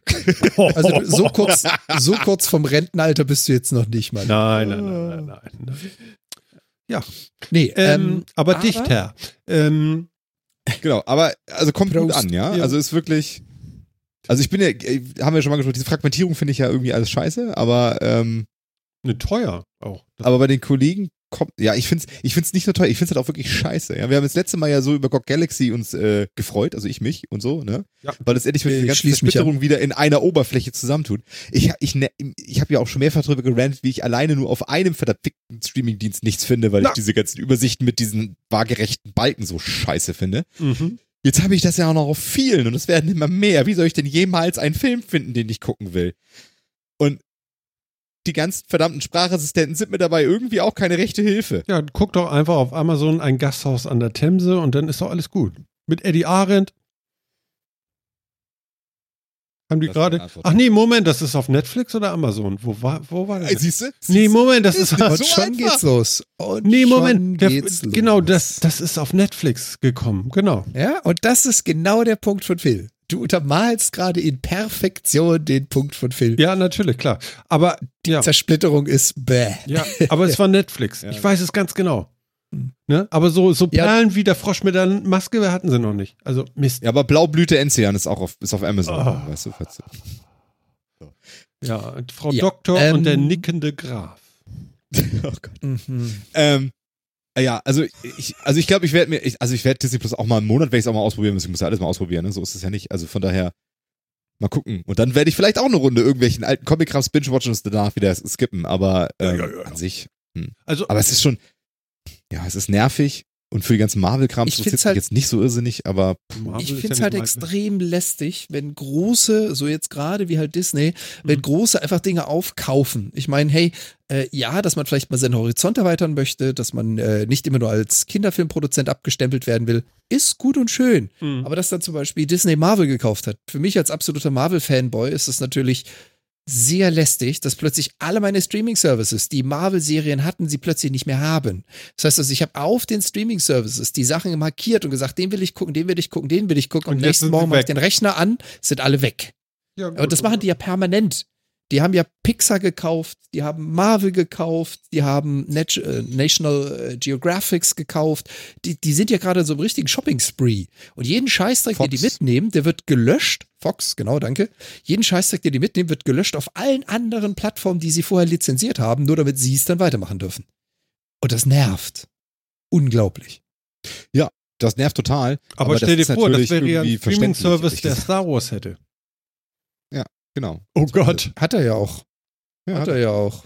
Also so kurz, so kurz vom Rentenalter bist du jetzt noch nicht mal. Nein, nein, nein, nein, nein. Nee, Ähm, ähm, aber, aber- dicht, Herr. Ähm, Genau, aber also kommt gut Prost. an, ja? Ja. Also ist wirklich. Also ich bin ja, äh, haben wir schon mal gesprochen, diese Fragmentierung finde ich ja irgendwie alles scheiße, aber ähm, ne, teuer auch. Das- aber bei den Kollegen kommt, ja, ich find's, ich find's nicht nur toll, ich find's halt auch wirklich scheiße. Ja, wir haben das letzte Mal ja so über GOG Galaxy uns äh, gefreut, also ich mich und so, ne? Ja. Weil es endlich mit der ganzen Zersplitterung wieder in einer Oberfläche zusammentut. Ich, ich, ne, ich habe ja auch schon mehrfach drüber gerannt, wie ich alleine nur auf einem verdammten Streamingdienst nichts finde, weil Na. ich diese ganzen Übersichten mit diesen waagerechten Balken so scheiße finde. Mhm. Jetzt habe ich das ja auch noch auf vielen und es werden immer mehr. Wie soll ich denn jemals einen Film finden, den ich gucken will? Und die ganzen verdammten Sprachassistenten sind mir dabei irgendwie auch keine rechte Hilfe. Ja, guck doch einfach auf Amazon ein Gasthaus an der Themse und dann ist doch alles gut. Mit Eddie Arendt. Haben die gerade. Ach nee, Moment, das ist auf Netflix oder Amazon? Wo war, wo war das? Siehst du? Nee, Moment, das ist. und so schon einfach. geht's los. Und Nee, Moment. Der, genau, das, das ist auf Netflix gekommen. Genau. Ja, und das ist genau der Punkt von Phil. Du untermalst gerade in Perfektion den Punkt von Phil. Ja, natürlich, klar. Aber, ja, Zersplitterung ist bäh. ja, aber es war Netflix. Ja. Ich weiß es ganz genau. Hm. Ne? Aber so, so Ja. Perlen wie der Frosch mit der Maske hatten sie noch nicht. Also Mist. Ja, aber Blaublüte Enzian ist auch auf, ist auf Amazon. Ah. Weißt du, falls du. Ja, und Frau Ja, Doktor ähm, und der nickende Graf. oh Gott. Mhm. Ähm, ja, also ich, also ich glaube, ich werde mir, ich, also ich werde Disney Plus auch mal einen Monat, werde ich es auch mal ausprobieren müssen. Ich muss ja alles mal ausprobieren, ne? So ist es ja nicht. Also von daher, mal gucken. Und dann werde ich vielleicht auch eine Runde irgendwelchen alten Comic-Krams binge-watchen und danach wieder skippen. Aber ähm, Ja, ja, ja. an sich. Also, Aber es ist schon, ja, es ist nervig. Und für die ganzen interessiert find's mich halt- jetzt nicht so irrsinnig, aber Marvel Ich ist finde es ja halt extrem lästig, wenn große, so jetzt gerade wie halt Disney, wenn Mhm. große einfach Dinge aufkaufen. Ich meine, hey, äh, ja, dass man vielleicht mal seinen Horizont erweitern möchte, dass man äh, nicht immer nur als Kinderfilmproduzent abgestempelt werden will, ist gut und schön. Mhm. Aber dass dann zum Beispiel Disney Marvel gekauft hat, für mich als absoluter Marvel-Fanboy ist es natürlich sehr lästig, dass plötzlich alle meine Streaming-Services, die Marvel-Serien hatten, sie plötzlich nicht mehr haben. Das heißt also, ich habe auf den Streaming-Services die Sachen markiert und gesagt, den will ich gucken, den will ich gucken, den will ich gucken. Und, Und nächsten Morgen mache ich den Rechner an, sind alle weg. Ja, gut. Aber das machen die ja permanent. Die haben ja Pixar gekauft, die haben Marvel gekauft, die haben Nat äh, National äh, Geographics gekauft. Die, die sind ja gerade so im richtigen Shopping-Spree. Und jeden Scheißdreck, den die Fox. mitnehmen, der wird gelöscht. Fox, genau, danke. Jeden Scheißdreck, den die mitnehmen, wird gelöscht auf allen anderen Plattformen, die sie vorher lizenziert haben, nur damit sie es dann weitermachen dürfen. Und das nervt. Unglaublich. das nervt total. aber, das stell dir vor, das wäre ja ein Streaming-Service, der. Star Wars hätte. Genau. Oh Gott. Hat er ja auch. Ja, Hat er ja auch.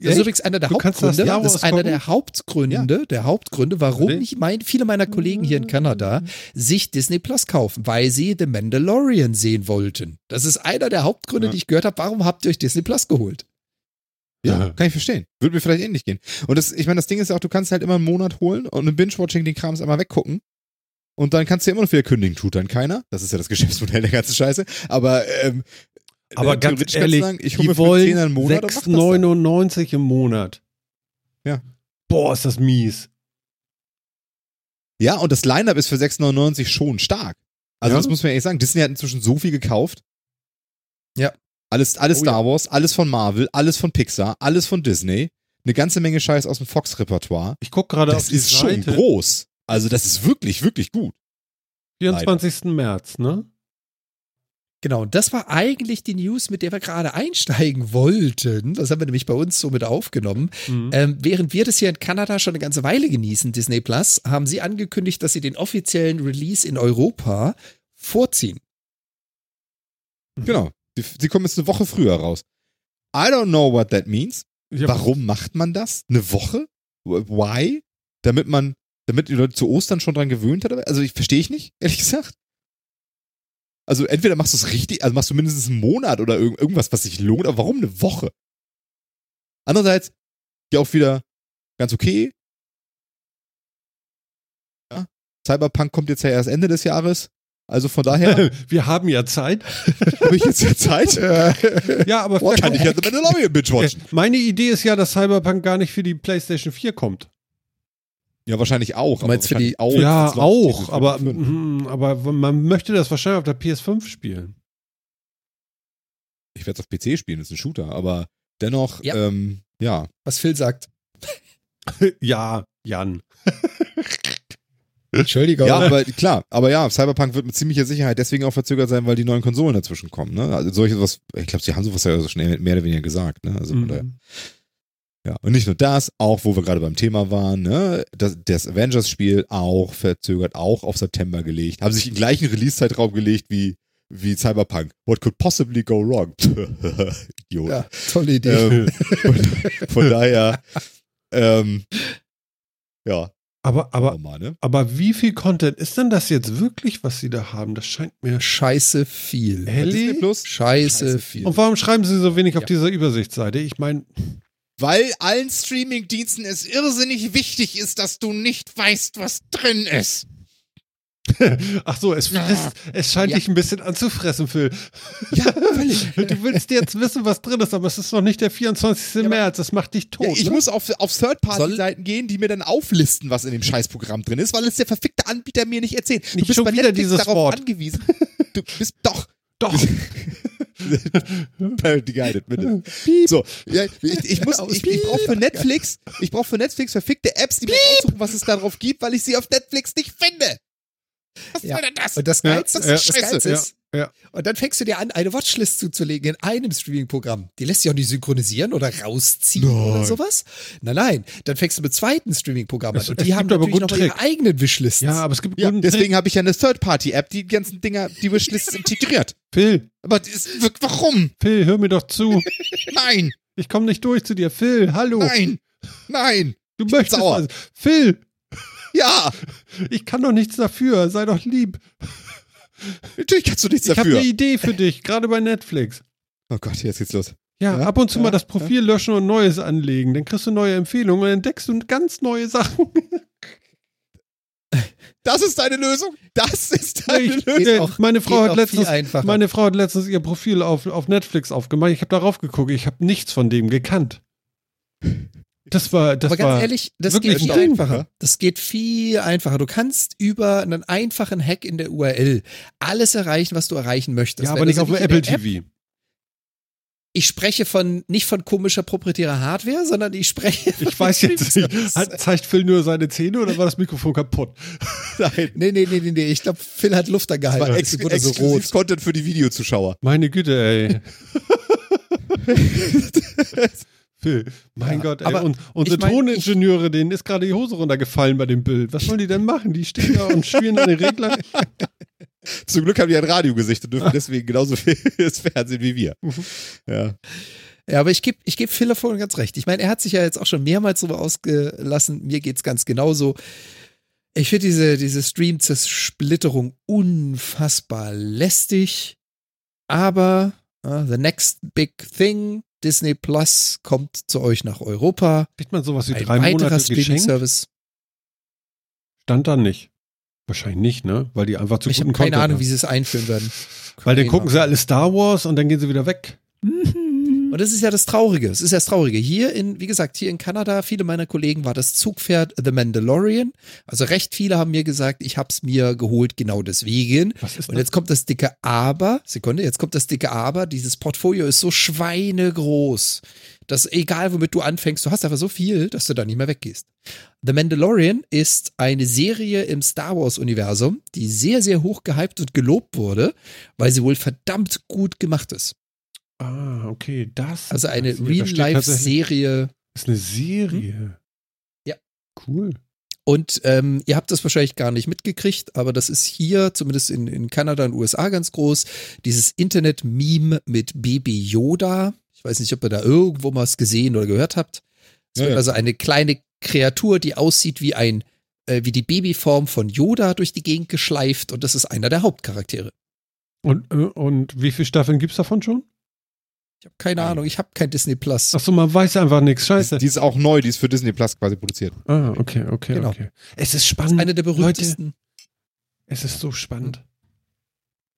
Das ist übrigens einer der Du das Hauptgründe, das Wars ist einer der Hauptgründe, der Hauptgründe, warum ich mein, viele meiner Kollegen hier in Kanada sich Disney Plus kaufen, weil sie The Mandalorian sehen wollten. Das ist einer der Hauptgründe, Ja. die ich gehört habe, warum habt ihr euch Disney Plus geholt? Ja, Ja. kann ich verstehen. Würde mir vielleicht ähnlich gehen. Und das, ich meine, das Ding ist ja auch, du kannst halt immer einen Monat holen und im Binge-Watching den Krams einmal weggucken. Und dann kannst du ja immer noch wieder kündigen, tut dann keiner. Das ist ja das Geschäftsmodell der ganzen Scheiße. Aber, ähm, Aber äh, ganz ehrlich, sagen, ich hole mir für einen wollen Zehner einen Monat und mach das dann. 6,99 im Monat. Ja. Boah, ist das mies. Ja, und das Line-Up ist für 6,99 schon stark. Also Ja. das muss man ehrlich sagen. Disney hat inzwischen so viel gekauft. Ja. Alles, alles Oh ja. Star Wars, alles von Marvel, alles von Pixar, alles von Disney. Eine ganze Menge Scheiß aus dem Fox-Repertoire. Ich gucke gerade auf Das die ist schon Seite. groß. Also das ist wirklich, wirklich gut. 24. März, ne? Genau, und das war eigentlich die News, mit der wir gerade einsteigen wollten. Das haben wir nämlich bei uns so mit aufgenommen. Mhm. Ähm, während wir das hier in Kanada schon eine ganze Weile genießen, Disney Plus, haben sie angekündigt, dass sie den offiziellen Release in Europa vorziehen. Genau. Die, sie kommen jetzt eine Woche früher raus. I don't know what that means. Ja, Warum macht man das? Eine Woche? Why? Damit man, damit die Leute zu Ostern schon dran gewöhnt hat? Also ich verstehe ich nicht, ehrlich gesagt. Also entweder machst du es richtig, also machst du mindestens einen Monat oder irg irgendwas, was sich lohnt, aber warum eine Woche? Andererseits, ja auch wieder ganz okay. Ja. Cyberpunk kommt jetzt ja erst Ende des Jahres. Also von daher Wir haben ja Zeit. habe ich jetzt ja Zeit. Ja, aber Boah, kann ich ja binge watchen. meine Idee ist ja, dass Cyberpunk gar nicht für die PlayStation 4 kommt. Ja, wahrscheinlich auch. Du meinst für die- wahrscheinlich ja, auch, aber, mm, aber man möchte das wahrscheinlich auf der PS5 spielen. Ich werde es auf PC spielen, das ist ein Shooter, aber dennoch, Ja. ähm, ja. Was Phil sagt. ja, Jan. Entschuldigung. Ja, aber klar, aber ja, Cyberpunk wird mit ziemlicher Sicherheit deswegen auch verzögert sein, weil die neuen Konsolen dazwischen kommen. Ne? Also solche was, ich glaube, sie haben sowas ja so schnell mehr oder weniger gesagt. Ne? Also Mhm. Ja. Und nicht nur das, auch wo wir gerade beim Thema waren, ne? das, das Avengers-Spiel auch verzögert, auch auf September gelegt. Haben sich den gleichen Release-Zeitraum gelegt wie, wie Cyberpunk. What could possibly go wrong? Idiot. Ja, tolle Idee. Ähm, von, von daher, ähm, ja, Aber, aber, normal, ne? aber wie viel Content ist denn das jetzt wirklich, was sie da haben? Das scheint mir. Scheiße viel. Disney Plus? Scheiße viel. Und warum schreiben sie so wenig auf Ja. dieser Übersichtsseite? Ich meine, Weil allen Streaming-Diensten es irrsinnig wichtig ist, dass du nicht weißt, was drin ist. ach so, es, frisst, es scheint Ja. dich ein bisschen anzufressen, Phil. Ja, völlig. Du willst jetzt wissen, was drin ist, aber es ist noch nicht der 24. aber- März. Das macht dich tot. Ja, ich ne? muss auf, auf Third-Party-Seiten gehen, die mir dann auflisten, was in dem Scheißprogramm drin ist, weil es der verfickte Anbieter mir nicht erzählt. Du Nicht bist schon wieder Netflix dieses darauf Wort. angewiesen. Du bist doch. Doch. Parody guided, bitte. So, ja, ich, ich muss, ich, ich brauche für. Netflix, ich brauche für Netflix verfickte Apps, die mir aussuchen, was es darauf gibt, weil ich sie auf Netflix nicht finde. Was Ja. soll denn das? Und das Geilste, ja, das Scheiße, Geilste ist, ja. und dann fängst du dir an, eine Watchlist zuzulegen in einem Streaming-Programm. Die lässt sich auch nicht synchronisieren oder rausziehen oder Nein. sowas. Nein, nein. Dann fängst du mit zweiten Streaming-Programmen Es- an. Und die haben aber natürlich noch ihre eigenen Wishlisten. Ja, aber es gibt Ja, deswegen habe ich ja eine Third-Party-App, die die ganzen Dinger, die Wishlists integriert. Phil, Aber das warum? Phil, hör mir doch zu. Nein, Ich komme nicht durch zu dir. Phil, hallo. nein, nein. du möchtest sauer. was. Phil, Ja, ich kann doch nichts dafür. Sei doch lieb. natürlich kannst du nichts Ich habe dafür. eine Idee für dich, gerade bei Netflix. Oh Gott, jetzt geht's los. Ja, Ja, ab und zu ja, mal das Profil löschen und Neues anlegen. Dann kriegst du neue Empfehlungen und entdeckst du ganz neue Sachen. Das ist deine Lösung? Das ist deine Ich, Lösung? auch- meine, Frau hat letztens, meine Frau hat letztens ihr Profil auf, auf Netflix aufgemacht. Ich habe darauf geguckt. Ich habe nichts von dem gekannt. Das war, das Aber ganz war ehrlich, das wirklich geht viel einfacher. Das geht viel einfacher. Du kannst über einen einfachen Hack in der URL alles erreichen, was du erreichen möchtest. ja, aber nicht auf dem Apple App- TV. Ich spreche von nicht von komischer proprietärer Hardware, sondern ich spreche. Ich von weiß jetzt nicht. Hat, zeigt Phil nur seine Zähne oder war das Mikrofon kaputt? Nein. Nee, nee, nee, nee, nee. Ich glaube, Phil hat Luft Das angehalten. war Deswegen ex wurde so exklusiv rot. Content für die Videozuschauer. Meine Güte, ey. Phil, mein Ja, Gott, ey. aber Und unsere ich mein, Toningenieure, denen ist gerade die Hose runtergefallen bei dem Bild. Was sollen die denn machen? Die stehen da und spielen an den Reglern. Zum Glück haben die ein Radiogesicht und dürfen deswegen genauso viel das Fernsehen wie wir. Mhm. Ja. Ja, aber ich gebe ich geb Phil davon ganz recht. Ich meine, er hat sich ja jetzt auch schon mehrmals darüber ausgelassen. Mir geht's ganz genauso. Ich finde diese, diese Stream-Zersplitterung unfassbar lästig. Aber uh, the next big thing, Disney Plus kommt zu euch nach Europa. Kriegt man sowas wie Ein drei weiterer Monate geschenkt? Streaming-Service. Stand da nicht. Wahrscheinlich nicht, ne? Weil die einfach zu Ich habe guten keine Content Ahnung, haben. wie sie es einführen werden. Weil dann gucken sie alle Star Wars und dann gehen sie wieder weg. Und das ist ja das Traurige. Es ist ja das Traurige. Hier in, wie gesagt, hier in Kanada, viele meiner Kollegen war das Zugpferd The Mandalorian. Also recht viele haben mir gesagt, ich hab's mir geholt genau deswegen. Und jetzt kommt das dicke Aber. Sekunde, jetzt kommt das dicke Aber. Dieses Portfolio ist so schweinegroß, dass egal womit du anfängst, du hast einfach so viel, dass du da nicht mehr weggehst. The Mandalorian ist eine Serie im Star Wars Universum, die sehr, sehr hoch gehypt und gelobt wurde, weil sie wohl verdammt gut gemacht ist. Ah, okay, das. Also eine Real-Life-Serie. Das ist eine Serie. Ja. Cool. Und ähm, ihr habt das wahrscheinlich gar nicht mitgekriegt, aber das ist hier, zumindest in, in Kanada und USA ganz groß, dieses Internet-Meme mit Baby Yoda. Ich weiß nicht, ob ihr da irgendwo mal was gesehen oder gehört habt. Es Ja, wird ja. also eine kleine Kreatur, die aussieht wie ein, äh, wie die Babyform von Yoda durch die Gegend geschleift und das ist einer der Hauptcharaktere. Und, äh, und wie viele Staffeln gibt's davon schon? Ich habe keine Ahnung, ich habe kein Disney Plus. Achso, man weiß einfach nichts. Scheiße. Die ist auch neu, die ist für Disney Plus quasi produziert. Ah, okay, okay, Genau. okay. Es ist spannend. eine der berühmtesten. Es ist so spannend.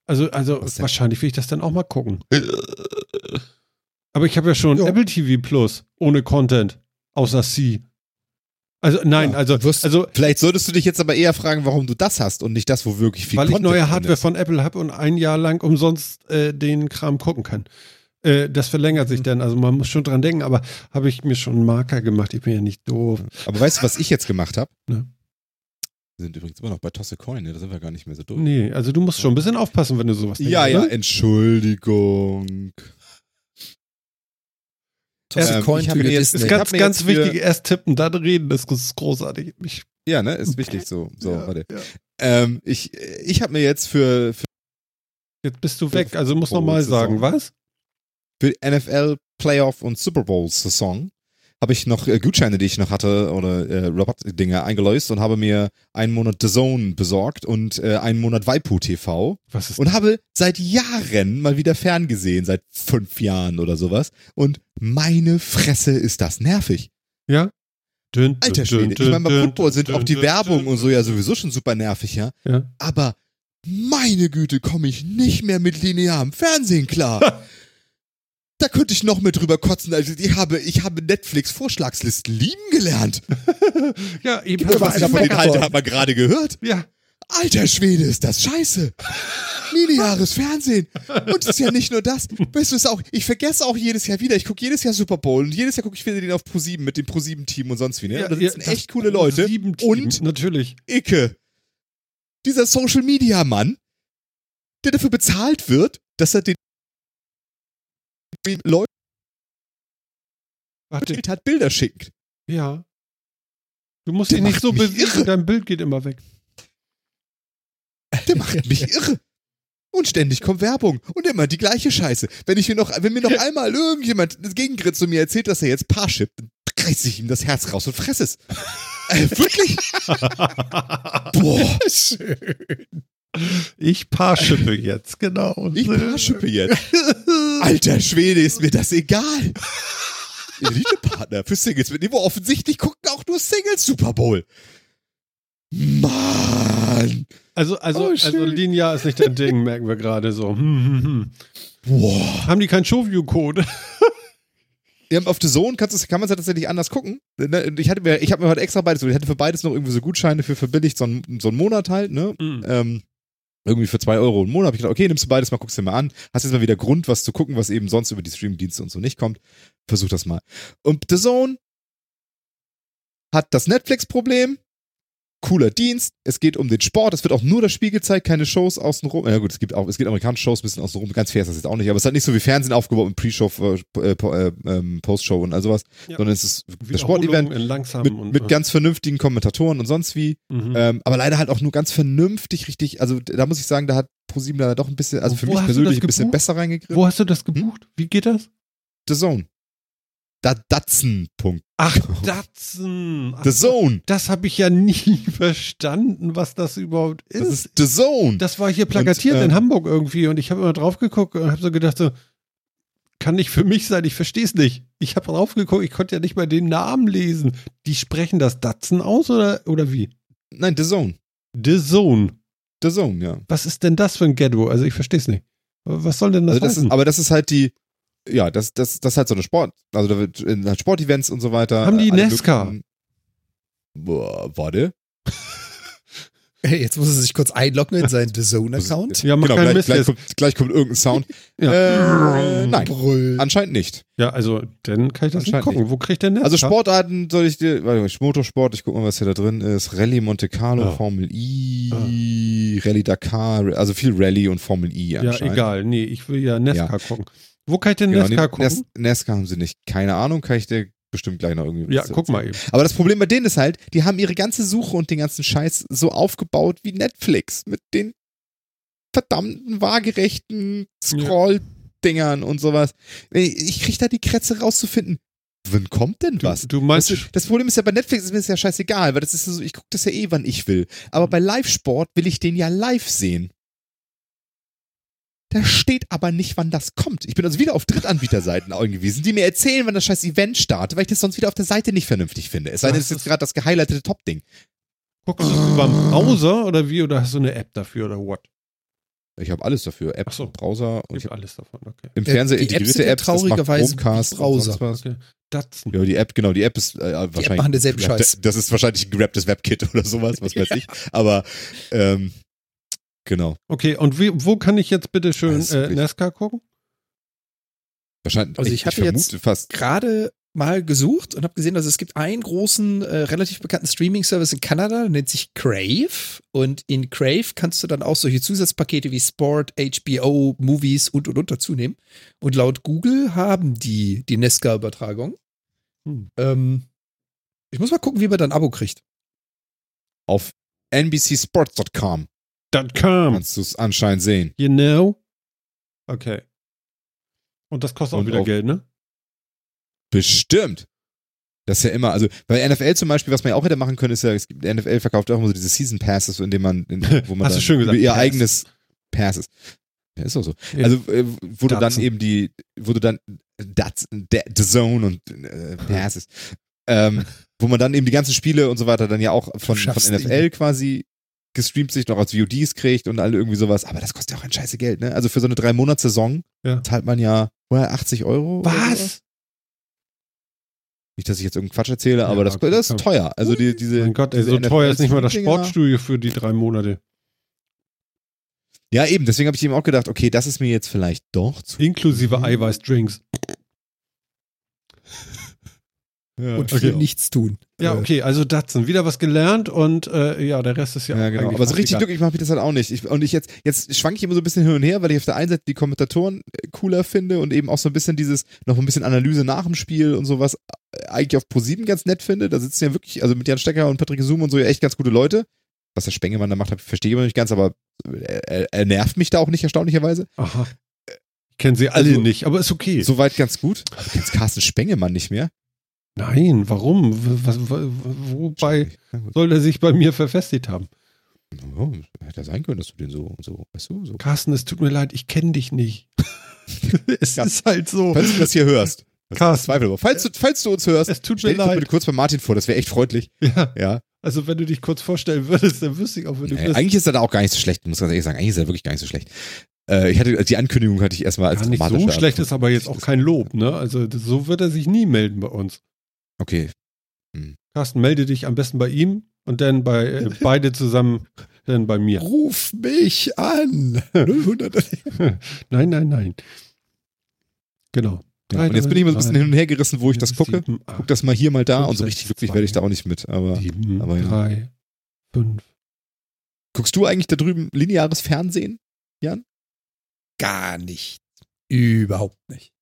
Also, also wahrscheinlich will ich das dann auch mal gucken. Aber ich habe ja schon Ja. Apple TV Plus ohne Content, außer C. Also nein, Ja, also, wirst- also Vielleicht solltest du dich jetzt aber eher fragen, warum du das hast und nicht das, wo wirklich viel weil ich Content neue drin Hardware ist. von Apple habe und ein Jahr lang umsonst äh, den Kram gucken kann. Äh, das verlängert sich Mhm. dann, also man muss schon dran denken, aber habe ich mir schon einen Marker gemacht, ich bin ja nicht doof. Aber weißt du, was ich jetzt gemacht habe? Ne. Wir sind übrigens immer noch bei Tosse Coin, ne? da sind wir gar nicht mehr so doof. Nee, also du musst schon ein bisschen aufpassen, wenn du sowas denkst. Ja, ja, oder? Entschuldigung. Toss a Ähm, coin ich mir jetzt- ich Ganz, ganz wichtig, erst tippen, dann reden, das ist großartig. Ich, Ja, ne, ist wichtig so. So, ja, warte. ja. Ähm, ich ich habe mir jetzt für, für, Jetzt bist du weg, also musst Oh, nochmal sagen, was? Für NFL Playoff und Super Bowl Saison habe ich noch äh, Gutscheine, die ich noch hatte oder äh, Rabattdinger eingelöst und habe mir einen Monat The Zone besorgt und äh, einen Monat Waipu TV Was ist und habe seit Jahren mal wieder ferngesehen, seit fünf Jahren oder sowas. Und meine Fresse ist das nervig. Ja? Dün, dün, Alter Schwede. dün, Ich meine, bei Football sind auch die Werbung und so ja sowieso schon super nervig, ja. Ja. Aber meine Güte, komme ich nicht mehr mit linearem Fernsehen klar. da könnte ich noch mehr drüber kotzen. Also ich habe, ich habe Netflix Vorschlagslisten lieben gelernt. Ja, eben. Gib mir mal Was einer ich von den Alter hat man gerade gehört. Ja. Alter Schwede, ist das scheiße. Lineares Fernsehen. Und es ist ja nicht nur das. Weißt du es auch? Ich vergesse auch jedes Jahr wieder. Ich gucke jedes Jahr Super Bowl und jedes Jahr gucke ich wieder den auf Pro7 mit dem Pro7-Team und sonst wie. Ne? ja, und da ja, sitzen das echt coole Leute. Pro-7-Team, Und natürlich. Icke. Dieser Social Media Mann, der dafür bezahlt wird, dass er den Leuten Warte. hat Bilder schickt. Ja. Du musst Der dich nicht so irre. dein Bild geht immer weg. Der macht mich irre. Und ständig kommt Werbung. Und immer die gleiche Scheiße. Wenn ich mir noch, wenn mir noch einmal irgendjemand gegengrinst und mir erzählt, dass er jetzt Parship, dann reiß ich ihm das Herz raus und fress es. Äh, wirklich? Boah. Ich paarschippe jetzt, genau. Ich Parshippe jetzt. Alter Schwede, ist mir das egal. Elite-Partner für Singles mit Niveau. Offensichtlich gucken auch nur Singles Super Bowl. Mann. Also, also, Oh, also linear ist nicht dein Ding, merken wir gerade so. Hm, hm, hm. Boah. Haben die keinen Showview-Code? Ja, auf The Zone kannst du, kann man es ja tatsächlich anders gucken. Ne, Ich hatte mir, ich habe mir heute extra beides, ich hatte für beides noch irgendwie so Gutscheine für verbilligt, so einen, so einen Monat halt, ne? Mhm. Ähm, irgendwie für zwei Euro im Monat. Hab ich gedacht, okay, nimmst du beides mal, guckst dir mal an. Hast jetzt mal wieder Grund, was zu gucken, was eben sonst über die Streamdienste und so nicht kommt. Versuch das mal. Und The Zone hat das Netflix-Problem. Cooler Dienst. Es geht um den Sport. Es wird auch nur das Spiel gezeigt, keine Shows außenrum. Ja gut, es gibt auch, es gibt amerikanische Shows ein bisschen außenrum. Ganz fair ist das jetzt auch nicht. Aber es ist halt nicht so wie Fernsehen aufgebaut mit Pre-Show, äh, po- äh, ähm, Post-Show und all sowas. Ja. Sondern es ist das Sportevent mit, und, mit ganz vernünftigen Kommentatoren und sonst wie. Mhm. Ähm, aber leider halt auch nur ganz vernünftig, richtig. Also da muss ich sagen, da hat ProSieben leider doch ein bisschen, also für mich persönlich ein bisschen besser reingegriffen. Wo hast du das gebucht? Wie geht das? The Zone. Da. Ach, Datsen. Ach, The Zone. Das habe ich ja nie verstanden, was das überhaupt ist. Das ist The Zone. Das war hier plakatiert Und, ähm, in Hamburg irgendwie und ich habe immer drauf geguckt und habe so gedacht so, kann nicht für mich sein, ich verstehe es nicht. Ich habe drauf geguckt, ich konnte ja nicht mal den Namen lesen. Die sprechen das Datsen aus oder, oder wie? Nein, The Zone. The Zone. The Zone, ja. Was ist denn das für ein Ghetto? Also ich verstehe es nicht. Was soll denn das, Also das ist, aber das ist halt die, ja, das, das, das ist halt so eine Sport, also da wird in halt Sportevents und so weiter. Haben die NASCAR? möglichen- Boah, warte. Jetzt muss er sich kurz einloggen in seinen The Zone-Account. Ja, genau, gleich, Mist gleich, jetzt. kommt, gleich kommt irgendein Sound. Ja. Äh, nein, Brüll. anscheinend nicht. Ja, also dann kann ich das nicht Anscheinend gucken. Wo kriegt der Netz? Also Sportarten soll ich dir, warte mal, Motorsport, ich guck mal, was hier da drin ist. Rallye Monte Carlo, Ah. Formel I, Rallye Dakar, also viel Rallye und Formel I Ja, anscheinend. egal. Nee, ich will ja NASCAR gucken. Wo kann ich denn Genau, nee, gucken? NASCAR haben sie nicht. Keine Ahnung, kann ich dir bestimmt gleich noch irgendwie. ja, guck mal eben. Aber das Problem bei denen ist halt, die haben ihre ganze Suche und den ganzen Scheiß so aufgebaut wie Netflix mit den verdammten waagerechten Scroll-Dingern und sowas. Ich krieg da die Krätze rauszufinden. Wann kommt denn Du, was? du meinst, Weißt du, das Problem ist ja bei Netflix ist mir das ja scheißegal, weil das ist ja so, ich gucke das ja eh, wann ich will. Aber bei Live-Sport will ich den ja live sehen. Da steht aber nicht, wann das kommt. Ich bin also wieder auf Drittanbieterseiten angewiesen, die mir erzählen, wann das scheiß Event startet, weil ich das sonst wieder auf der Seite nicht vernünftig finde. Es sei denn, Das es ist jetzt gerade das gehighlightete Top-Ding. guckst du das über den Browser oder wie? Oder hast du eine App dafür oder what? Ich habe alles dafür. App, so. Browser und Ich habe alles davon, okay. im Äh, Fernseher die Apps integrierte Apps, das macht traurigerweise Chromecast Browser. okay. Datsen. Ja, die App, genau, die App ist äh, wahrscheinlich. machen denselben Ja, Scheiß. Das ist wahrscheinlich ein gerapptes WebKit oder sowas, was weiß ich. Aber ähm, genau. Okay, und wie, wo kann ich jetzt bitte schön äh, NASCAR gucken? Wahrscheinlich. Also ich hatte jetzt- vermute fast. gerade mal gesucht und habe gesehen, dass es gibt einen großen, äh, relativ bekannten Streaming-Service in Kanada, der nennt sich Crave. Und in Crave kannst du dann auch solche Zusatzpakete wie Sport, HBO, Movies und und und dazu nehmen. Und laut Google haben die die Nesca-Übertragung. Hm. Ähm, ich muss mal gucken, wie man dann ein Abo kriegt. Auf NBCSports.com Dot com. kannst du es anscheinend sehen. You know? Okay. Und das kostet auch Und wieder auf- Geld, ne? Bestimmt. Das ist ja immer, also bei NFL zum Beispiel, was man ja auch hätte machen können, ist ja, es gibt, NFL verkauft auch immer so diese Season Passes, in denen man, in, wo man Hast du schön gesagt, ihr Pass. eigenes Passes. Ja, ist auch so. Ja. Also, äh, wo du dann Datsen. eben die, wo du dann The Zone und äh, Passes, ähm, wo man dann eben die ganzen Spiele und so weiter dann ja auch von, von NFL quasi gestreamt sich noch als VODs kriegt und alle irgendwie sowas, aber das kostet ja auch ein scheiße Geld, ne? Also für so eine drei Monats Saison Ja. zahlt man ja vorher 80 Euro. Was? Nicht, dass ich jetzt irgendeinen Quatsch erzähle, aber Ja, das, okay, das ist teuer. Also die, diese. Mein Gott, ey, so teuer ist nicht mal das. Sportstudio für die drei Monate. Ja, eben, deswegen habe ich eben auch gedacht, okay, das ist mir jetzt vielleicht doch zu. Inklusive. Eiweißdrinks. Ja, Und okay. für nichts tun. Ja, Äh, okay, also Datsen, wieder was gelernt und äh, ja, der Rest ist ja, Ja, genau. Aber so richtig glücklich mache ich das halt auch nicht. Ich, und ich jetzt, jetzt schwanke ich immer so ein bisschen hin und her, weil ich auf der einen Seite die Kommentatoren äh, cooler finde und eben auch so ein bisschen dieses, noch ein bisschen Analyse nach dem Spiel und sowas äh, eigentlich auf Pro7 ganz nett finde. Da sitzen ja wirklich, also mit Jan Stecker und Patrick Zoom und so ja echt ganz gute Leute. Was der Spengemann da macht, verstehe ich immer nicht ganz, aber er, er, er nervt mich da auch nicht, erstaunlicherweise. Aha. Ich kenne sie alle Also- nicht, aber ist okay. Soweit ganz gut. Du kennst Carsten Spengemann nicht mehr. Nein, warum? Was, wobei soll er sich bei mir verfestigt haben? Oh, hätte sein können, dass du den so, so, weißt du, so. Carsten, es tut mir leid, ich kenne dich nicht. es Ja. ist halt so. Falls du das hier hörst. Das Carsten. Zweifel, falls du, falls du uns hörst, Es tut mir stell dich doch leid. bitte kurz bei Martin vor, das wäre echt freundlich. Ja, Ja. also wenn du dich kurz vorstellen würdest, dann wüsste ich auch, wer du Äh, bist. eigentlich ist er da auch gar nicht so schlecht, muss ganz ehrlich sagen. Eigentlich ist er wirklich gar nicht so schlecht. Äh, ich hatte, die Ankündigung hatte ich erstmal als Gar nicht so schlecht ist aber jetzt auch kein Lob, ne? Also so wird er sich nie melden bei uns. Okay. Carsten, melde dich am besten bei ihm und dann bei äh, beide zusammen dann bei mir. Ruf mich an. 000. Nein, nein, nein. Genau. Ja, und jetzt bin ich immer so ein bisschen hin und her gerissen, wo ich das gucke. Guck das mal hier, mal da. Und so richtig glücklich werde ich da auch nicht mit. Aber sieben, aber ja. drei, fünf. guckst du eigentlich da drüben lineares Fernsehen? Gar nicht. Überhaupt nicht.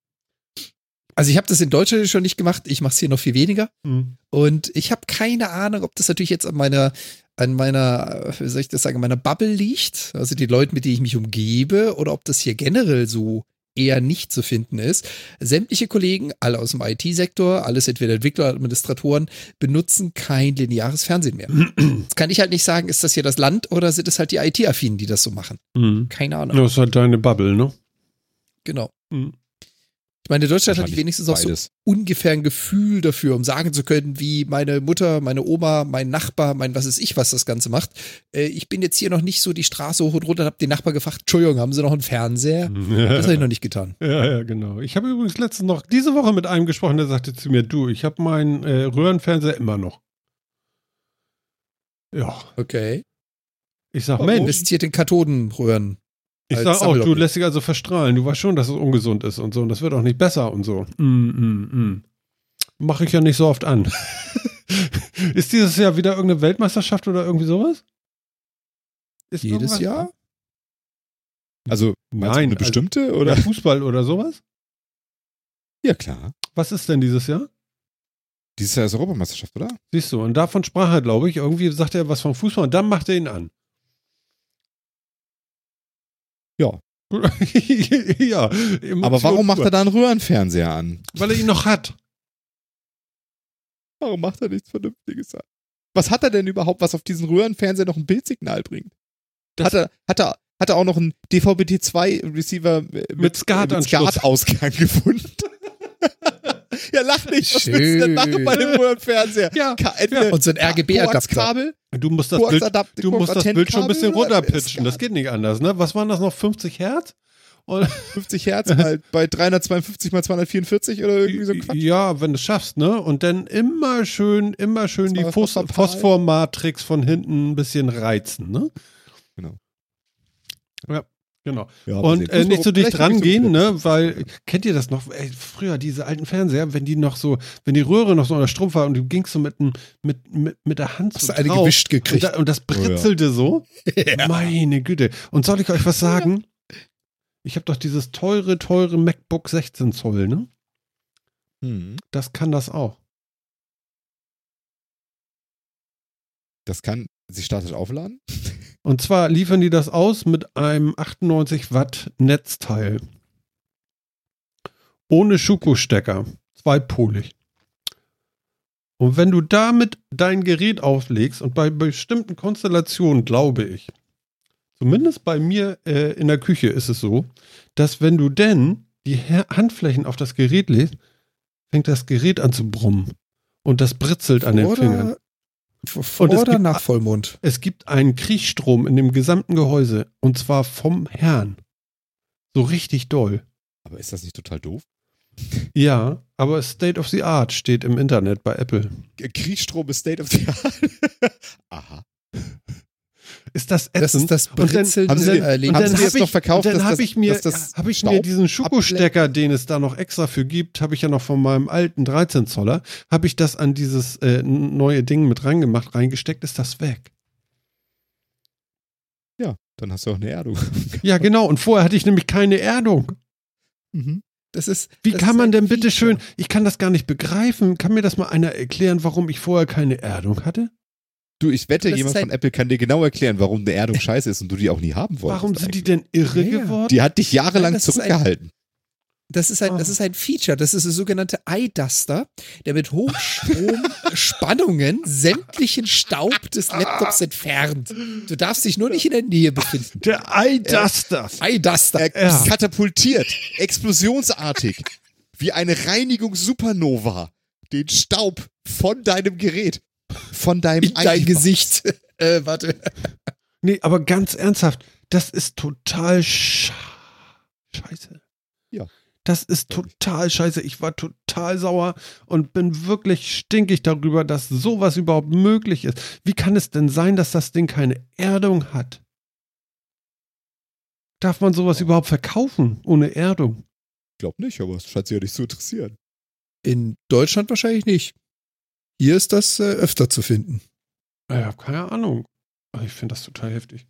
Also ich habe das in Deutschland schon nicht gemacht. Ich mache es hier noch viel weniger. Hm. Und ich habe keine Ahnung, ob das natürlich jetzt an meiner, an meiner, äh, wie soll ich das sagen, an meiner Bubble liegt, also die Leute, mit denen ich mich umgebe, oder ob das hier generell so eher nicht zu finden ist. Sämtliche Kollegen, alle aus dem IT-Sektor, alles entweder Entwickler, Administratoren, benutzen kein lineares Fernsehen mehr. Jetzt kann ich halt nicht sagen, ist das hier das Land oder sind es halt die IT-Affinen, die das so machen? Hm. Keine Ahnung. Das ist halt deine Bubble, ne? Genau. Hm. Ich meine, Deutschland hat Wahrscheinlich wenigstens auch so ungefähr ein Gefühl dafür, um sagen zu können, wie meine Mutter, meine Oma, mein Nachbar, mein was ist ich, was das Ganze macht. Äh, ich bin jetzt hier noch nicht so die Straße hoch und runter und habe den Nachbar gefragt, Entschuldigung, haben Sie noch einen Fernseher? Das habe ich noch nicht getan. Ja, ja, genau. Ich habe übrigens letztens noch diese Woche mit einem gesprochen, der sagte zu mir, du, ich habe meinen äh, Röhrenfernseher immer noch. Ja, Okay. ich sag? Mensch, Investiert in Kathodenröhren. Ich sag auch, du lässt dich also verstrahlen. Du weißt schon, dass es ungesund ist und so. Und das wird auch nicht besser und so. Mm, mm, mm. Mache ich ja nicht so oft an. ist dieses Jahr wieder irgendeine Weltmeisterschaft oder irgendwie sowas? Ist Jedes Jahr? Also, meinst du Nein, eine bestimmte oder? Oder Fußball oder sowas? Ja, klar. Was ist denn dieses Jahr? Dieses Jahr ist Europameisterschaft, oder? Siehst du, und davon sprach er, glaube ich. Irgendwie sagt er was vom Fußball und dann macht er ihn an. Ja. ja. Aber warum macht er da einen Röhrenfernseher an? Weil er ihn noch hat. Warum macht er nichts Vernünftiges an? Was hat er denn überhaupt, was auf diesen Röhrenfernseher noch ein Bildsignal bringt? Das- hat, er, hat, er, hat er auch noch einen DVB-T2-Receiver mit, Mit SCART-Anschluss. SCART-Ausgang gefunden? Ja, lach nicht. Was willst du denn machen bei dem Röhrenfernseher? Ja, Ka entweder Und so ein RGB-Adapter. Du musst das Bild, du musst das Bild schon ein bisschen runterpitchen. Das geht nicht anders, ne? Was waren das noch? 50 Hertz? Und, 50 Hertz halt bei 352 mal 244 oder irgendwie so ein Quatsch. ja, wenn du es schaffst, ne? Und dann immer schön, immer schön die Phos Phosphormatrix von hinten ein bisschen reizen, ne? Genau. Ja, genau. Ja, Und äh, nicht so dicht rangehen, ne? Weil, kennt ihr das noch? Ey, früher, diese alten Fernseher, wenn die noch so, wenn die Röhre noch so unter Strom war und du gingst so mit, mit, mit, mit der Hand Hast so du eine gewischt und, gekriegt. da, und das britzelte so. Ja. Meine Güte. Und soll ich euch was sagen? Ich habe doch dieses teure, teure MacBook 16 Zoll, ne? Hm. Das kann das auch. Das kann, sie startet aufladen. Und zwar liefern die das aus mit einem 98 Watt Netzteil. Ohne Schuko-Stecker. Zweipolig. Und wenn du damit dein Gerät auflegst und bei bestimmten Konstellationen, glaube ich, zumindest bei mir äh, in der Küche ist es so, dass wenn du denn die Handflächen auf das Gerät legst, fängt das Gerät an zu brummen. Und das britzelt an den Fingern. Vor Und oder gibt- nach Vollmond. Es gibt einen Kriechstrom in dem gesamten Gehäuse und zwar vom Herrn. So richtig doll. Aber ist das nicht total doof? Ja, aber State of the Art steht im Internet bei Apple. Kriegstrom ist State of the Art. Aha. Ist das Das ätzend? ist das Und dann- haben Erlebnis. haben dann jetzt ich, noch verkauft, dann habe das- ich mir, das habe ich mir diesen Schuko-Stecker, den es da noch extra für gibt, habe ich ja noch von meinem alten 13 Zoller, habe ich das an dieses äh, neue Ding mit reingemacht, reingesteckt, ist das weg. Ja, dann hast du auch eine Erdung. Ja, genau. Und vorher hatte ich nämlich keine Erdung. Mhm. Das ist, Wie das kann man denn bitte schön, ich kann das gar nicht begreifen, kann mir das mal einer erklären, warum ich vorher keine Erdung hatte? Du, ich wette, jemand ist von halt- Apple kann dir genau erklären, warum eine Erdung scheiße ist und du die auch nie haben wolltest. Warum sind die eigentlich. denn irre Ja, geworden? Die hat dich jahrelang Nein, das ist ein- zurückgehalten. Das ist, ein, Ah. das ist ein Feature, das ist der sogenannte Eye-Duster, der mit Hochstromspannungen sämtlichen Staub des Laptops entfernt. Du darfst dich nur nicht in der Nähe befinden. Der Eye-Duster. Eye-Duster. Er Ja. katapultiert, explosionsartig, wie eine Reinigungs-Supernova, den Staub von deinem Gerät, von deinem In dein. Gesicht. Äh, warte. Nee, aber ganz ernsthaft, das ist total scha scheiße. Ja. Das ist total scheiße. Ich war total sauer und bin wirklich stinkig darüber, dass sowas überhaupt möglich ist. Wie kann es denn sein, dass das Ding keine Erdung hat? Darf man sowas überhaupt verkaufen ohne Erdung? Ich glaube nicht, aber es scheint sie ja nicht zu interessieren. In Deutschland wahrscheinlich nicht. Hier ist das äh, öfter zu finden. Ich habe keine Ahnung. Aber Ich finde das total heftig.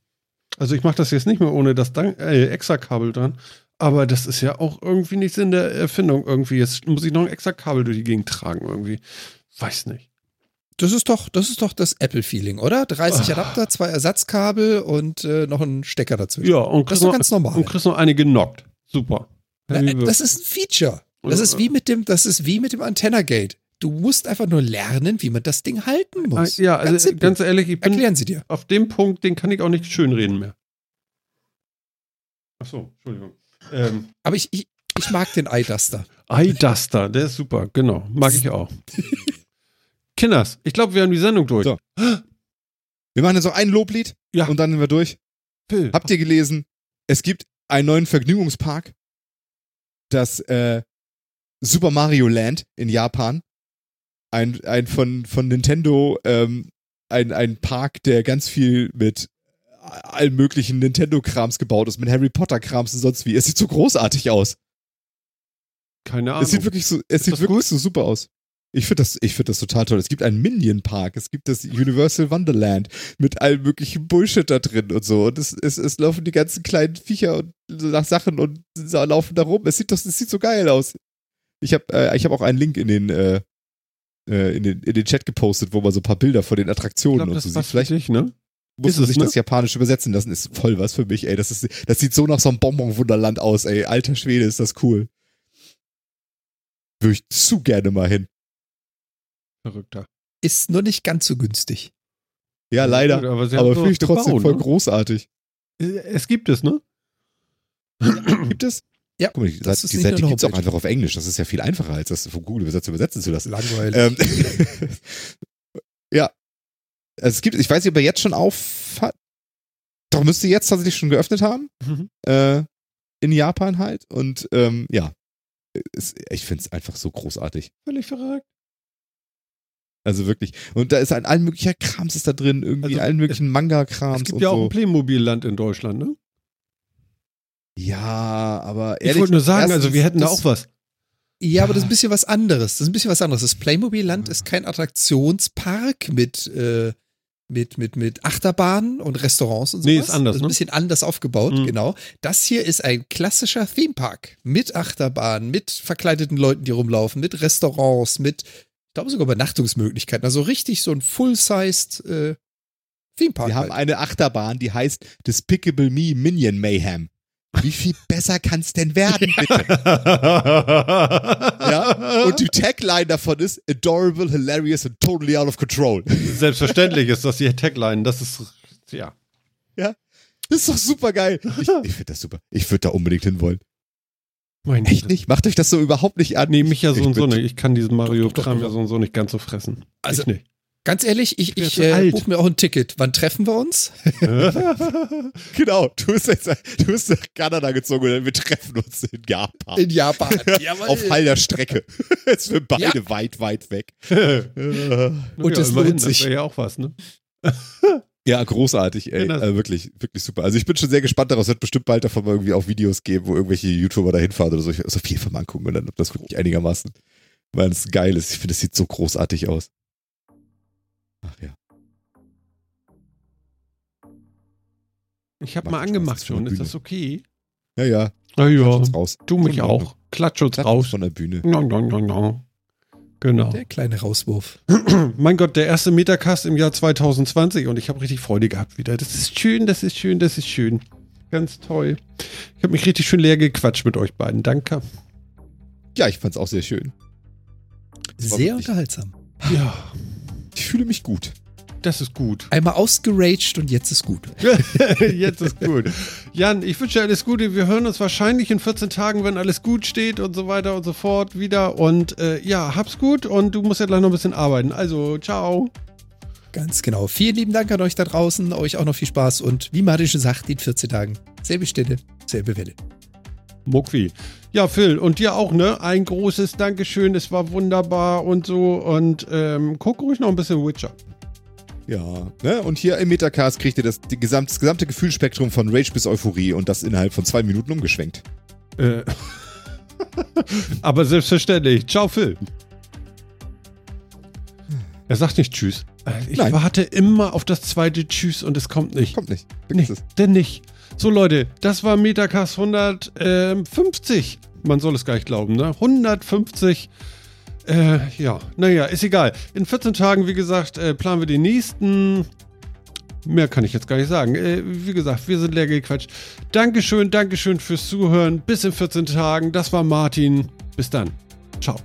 Also ich mache das jetzt nicht mehr ohne das äh, extra Kabel dran. Aber das ist ja auch irgendwie nicht Sinn der Erfindung irgendwie. Jetzt muss ich noch ein extra Kabel durch die Gegend tragen irgendwie. Weiß nicht. Das ist doch, das ist doch das Apple-Feeling, oder? 30 Ah. Adapter, zwei Ersatzkabel und äh, noch ein Stecker dazwischen. Ja, und das ist noch, ganz normal. und kriegst noch eine genockt. Super. Na, äh, das ist ein Feature. Das ist wie mit dem, das ist wie mit dem Antenna-Gate. Du musst einfach nur lernen, wie man das Ding halten muss. Ah, ja, ganz, also simpel. ganz ehrlich, ich bin Erklären Sie dir. auf dem Punkt, den kann ich auch nicht schönreden mehr. Ach so, Entschuldigung. Ähm, Aber ich, ich, Ich mag den iDuster. iDuster, der ist super, genau. Mag ich auch. Kinders, ich glaube, wir haben die Sendung durch. So. Wir machen jetzt noch ein Loblied Ja. und dann sind wir durch. Phil. Habt ihr gelesen, es gibt einen neuen Vergnügungspark, das äh, Super Mario Land in Japan. Ein, ein von, von Nintendo, ähm, ein, ein Park, der ganz viel mit allen möglichen Nintendo-Krams gebaut ist, mit Harry Potter-Krams und sonst wie. Es sieht so großartig aus. Keine Ahnung. Es sieht wirklich so, es Ist sieht das wirklich gut? so super aus. Ich finde das, ich finde das total toll. Es gibt einen Minion Park, es gibt das Universal Wonderland mit allem möglichen Bullshit da drin und so. Und es, es, es laufen die ganzen kleinen Viecher und nach Sachen und laufen da rum. Es sieht doch, es sieht so geil aus. Ich habe, äh, ich habe auch einen Link in den, äh, äh, in den, in den Chat gepostet, wo man so ein paar Bilder von den Attraktionen glaube, und so sieht. Vielleicht dich, ne? muss ist man es, sich ne? das Japanisch übersetzen lassen. Ist voll was für mich, ey. Das ist, das sieht so nach so einem Bonbon-Wunderland aus, ey. Alter Schwede, ist das cool. Würde ich zu gerne mal hin. Verrückter. Ist nur nicht ganz so günstig. Ja, leider. Gut, aber aber finde ich trotzdem gebaut, voll ne? großartig. Es gibt es, ne? Gibt es? Ja, Guck mal, die, das die Seite gibt es auch einfach auf Englisch. Das ist ja viel einfacher, als das von Google übersetzt übersetzen zu lassen. Langweilig. Ähm, ja. Also es gibt, ich weiß nicht, ob er jetzt schon auf hat. Doch, müsste jetzt tatsächlich schon geöffnet haben. Mhm. Äh, in Japan halt. Und ähm, ja. Es, ich finde es einfach so großartig. Völlig verrückt. Also wirklich. Und da ist ein allen möglicher Krams ist da drin, irgendwie Also, allen möglichen Es Manga-Krams gibt und ja auch so. ein Playmobil-Land in Deutschland, ne? Ja, aber Ich ehrlich, wollte nur sagen, also wir hätten da das- auch was. Ja, aber das ist ein bisschen was anderes. Das ist ein bisschen was anderes. Das Playmobil-Land ist kein Attraktionspark mit, äh, mit, mit, mit Achterbahnen und Restaurants und so. Nee, ist anders, Das ist ne? ein bisschen anders aufgebaut, Mhm. genau. Das hier ist ein klassischer Themepark mit Achterbahnen, mit verkleideten Leuten, die rumlaufen, mit Restaurants, mit, ich glaube sogar Übernachtungsmöglichkeiten. Also richtig so ein full-sized äh, Themepark. Wir haben halt. eine Achterbahn, die heißt Despicable Me Minion Mayhem. Wie viel besser kann's denn werden, bitte? Ja? Und die Tagline davon ist Adorable, Hilarious and Totally Out of Control. Selbstverständlich ist das die Tagline. Das ist, ja. Das ist doch super geil. Ich, ich finde das super. Ich würde da unbedingt hinwollen. Mein Echt Gott. nicht? Macht euch das so überhaupt nicht an? Nee, mich ja so Ich und so nicht. Ich kann diesen Mario-Kram ja so und so nicht ganz so fressen. Also- ich nicht. Ganz ehrlich, ich, ich zu äh, buche mir auch ein Ticket. Wann treffen wir uns? Genau, du bist jetzt du bist nach Kanada gezogen und wir treffen uns in Japan. In Japan. Jawohl. Auf halber Strecke. Jetzt sind beide Ja. weit, weit weg. Und das immerhin, lohnt sich. Das wäre ja auch was, ne? Ja, großartig, ey. Genau. Also wirklich, wirklich super. Also ich bin schon sehr gespannt daraus. Es wird bestimmt bald davon mal irgendwie auch Videos geben, wo irgendwelche YouTuber da hinfahren oder so. Ich muss auf jeden Fall mal angucken dann, ob das wirklich einigermaßen, weil es geil ist. Ich finde, es sieht so großartig aus. Ach ja. Ich habe mal angemacht schon. Ist das okay? Ja, ja. Na ja. Raus. Du mich der- auch. Klatsch uns Klatsch uns raus. von der Bühne. No, no, no, no. Genau. Der kleine Rauswurf. Mein Gott, der erste Metacast im Jahr 2020 und ich habe richtig Freude gehabt wieder. Das ist schön, das ist schön, das ist schön. Ganz toll. Ich habe mich richtig schön leer gequatscht mit euch beiden. Danke. Ja, ich fand's auch sehr schön. Sehr unterhaltsam. Ja, Ich fühle mich gut. das ist gut. Einmal ausgeraged und jetzt ist gut. Jetzt ist gut. Jan, ich wünsche dir alles Gute. Wir hören uns wahrscheinlich in 14 Tagen, wenn alles gut steht und so weiter und so fort wieder. Und äh, ja, hab's gut und du musst ja gleich noch ein bisschen arbeiten. Also, ciao. Ganz genau. Vielen lieben Dank an euch da draußen. Euch auch noch viel Spaß und wie Martin schon sagt, in 14 Tagen. Selbe Stelle, selbe Welle. Muckwi. Ja, Phil, und dir auch, ne? Ein großes Dankeschön. Es war wunderbar und so. Und ähm, guck ruhig noch ein bisschen Witcher. Ja, ne? Und hier im Metacast kriegt ihr das, die gesamt, das gesamte Gefühlsspektrum von Rage bis Euphorie und das innerhalb von zwei Minuten umgeschwenkt. Äh, aber selbstverständlich. Ciao, Phil. Er sagt nicht Tschüss. Äh, Ich Nein. warte immer auf das zweite Tschüss und es kommt nicht. Kommt nicht. Nee, Vergiss es. denn nicht. So, Leute, das war Metacast 150. Man soll es gar nicht glauben, ne? 150. Äh, ja, naja, ist egal. In 14 Tagen, wie gesagt, äh, planen wir den nächsten. Mehr kann ich jetzt gar nicht sagen. Äh, wie gesagt, wir sind leer gequatscht. Dankeschön, Dankeschön fürs Zuhören. Bis in 14 Tagen. Das war Martin. Bis dann. Ciao.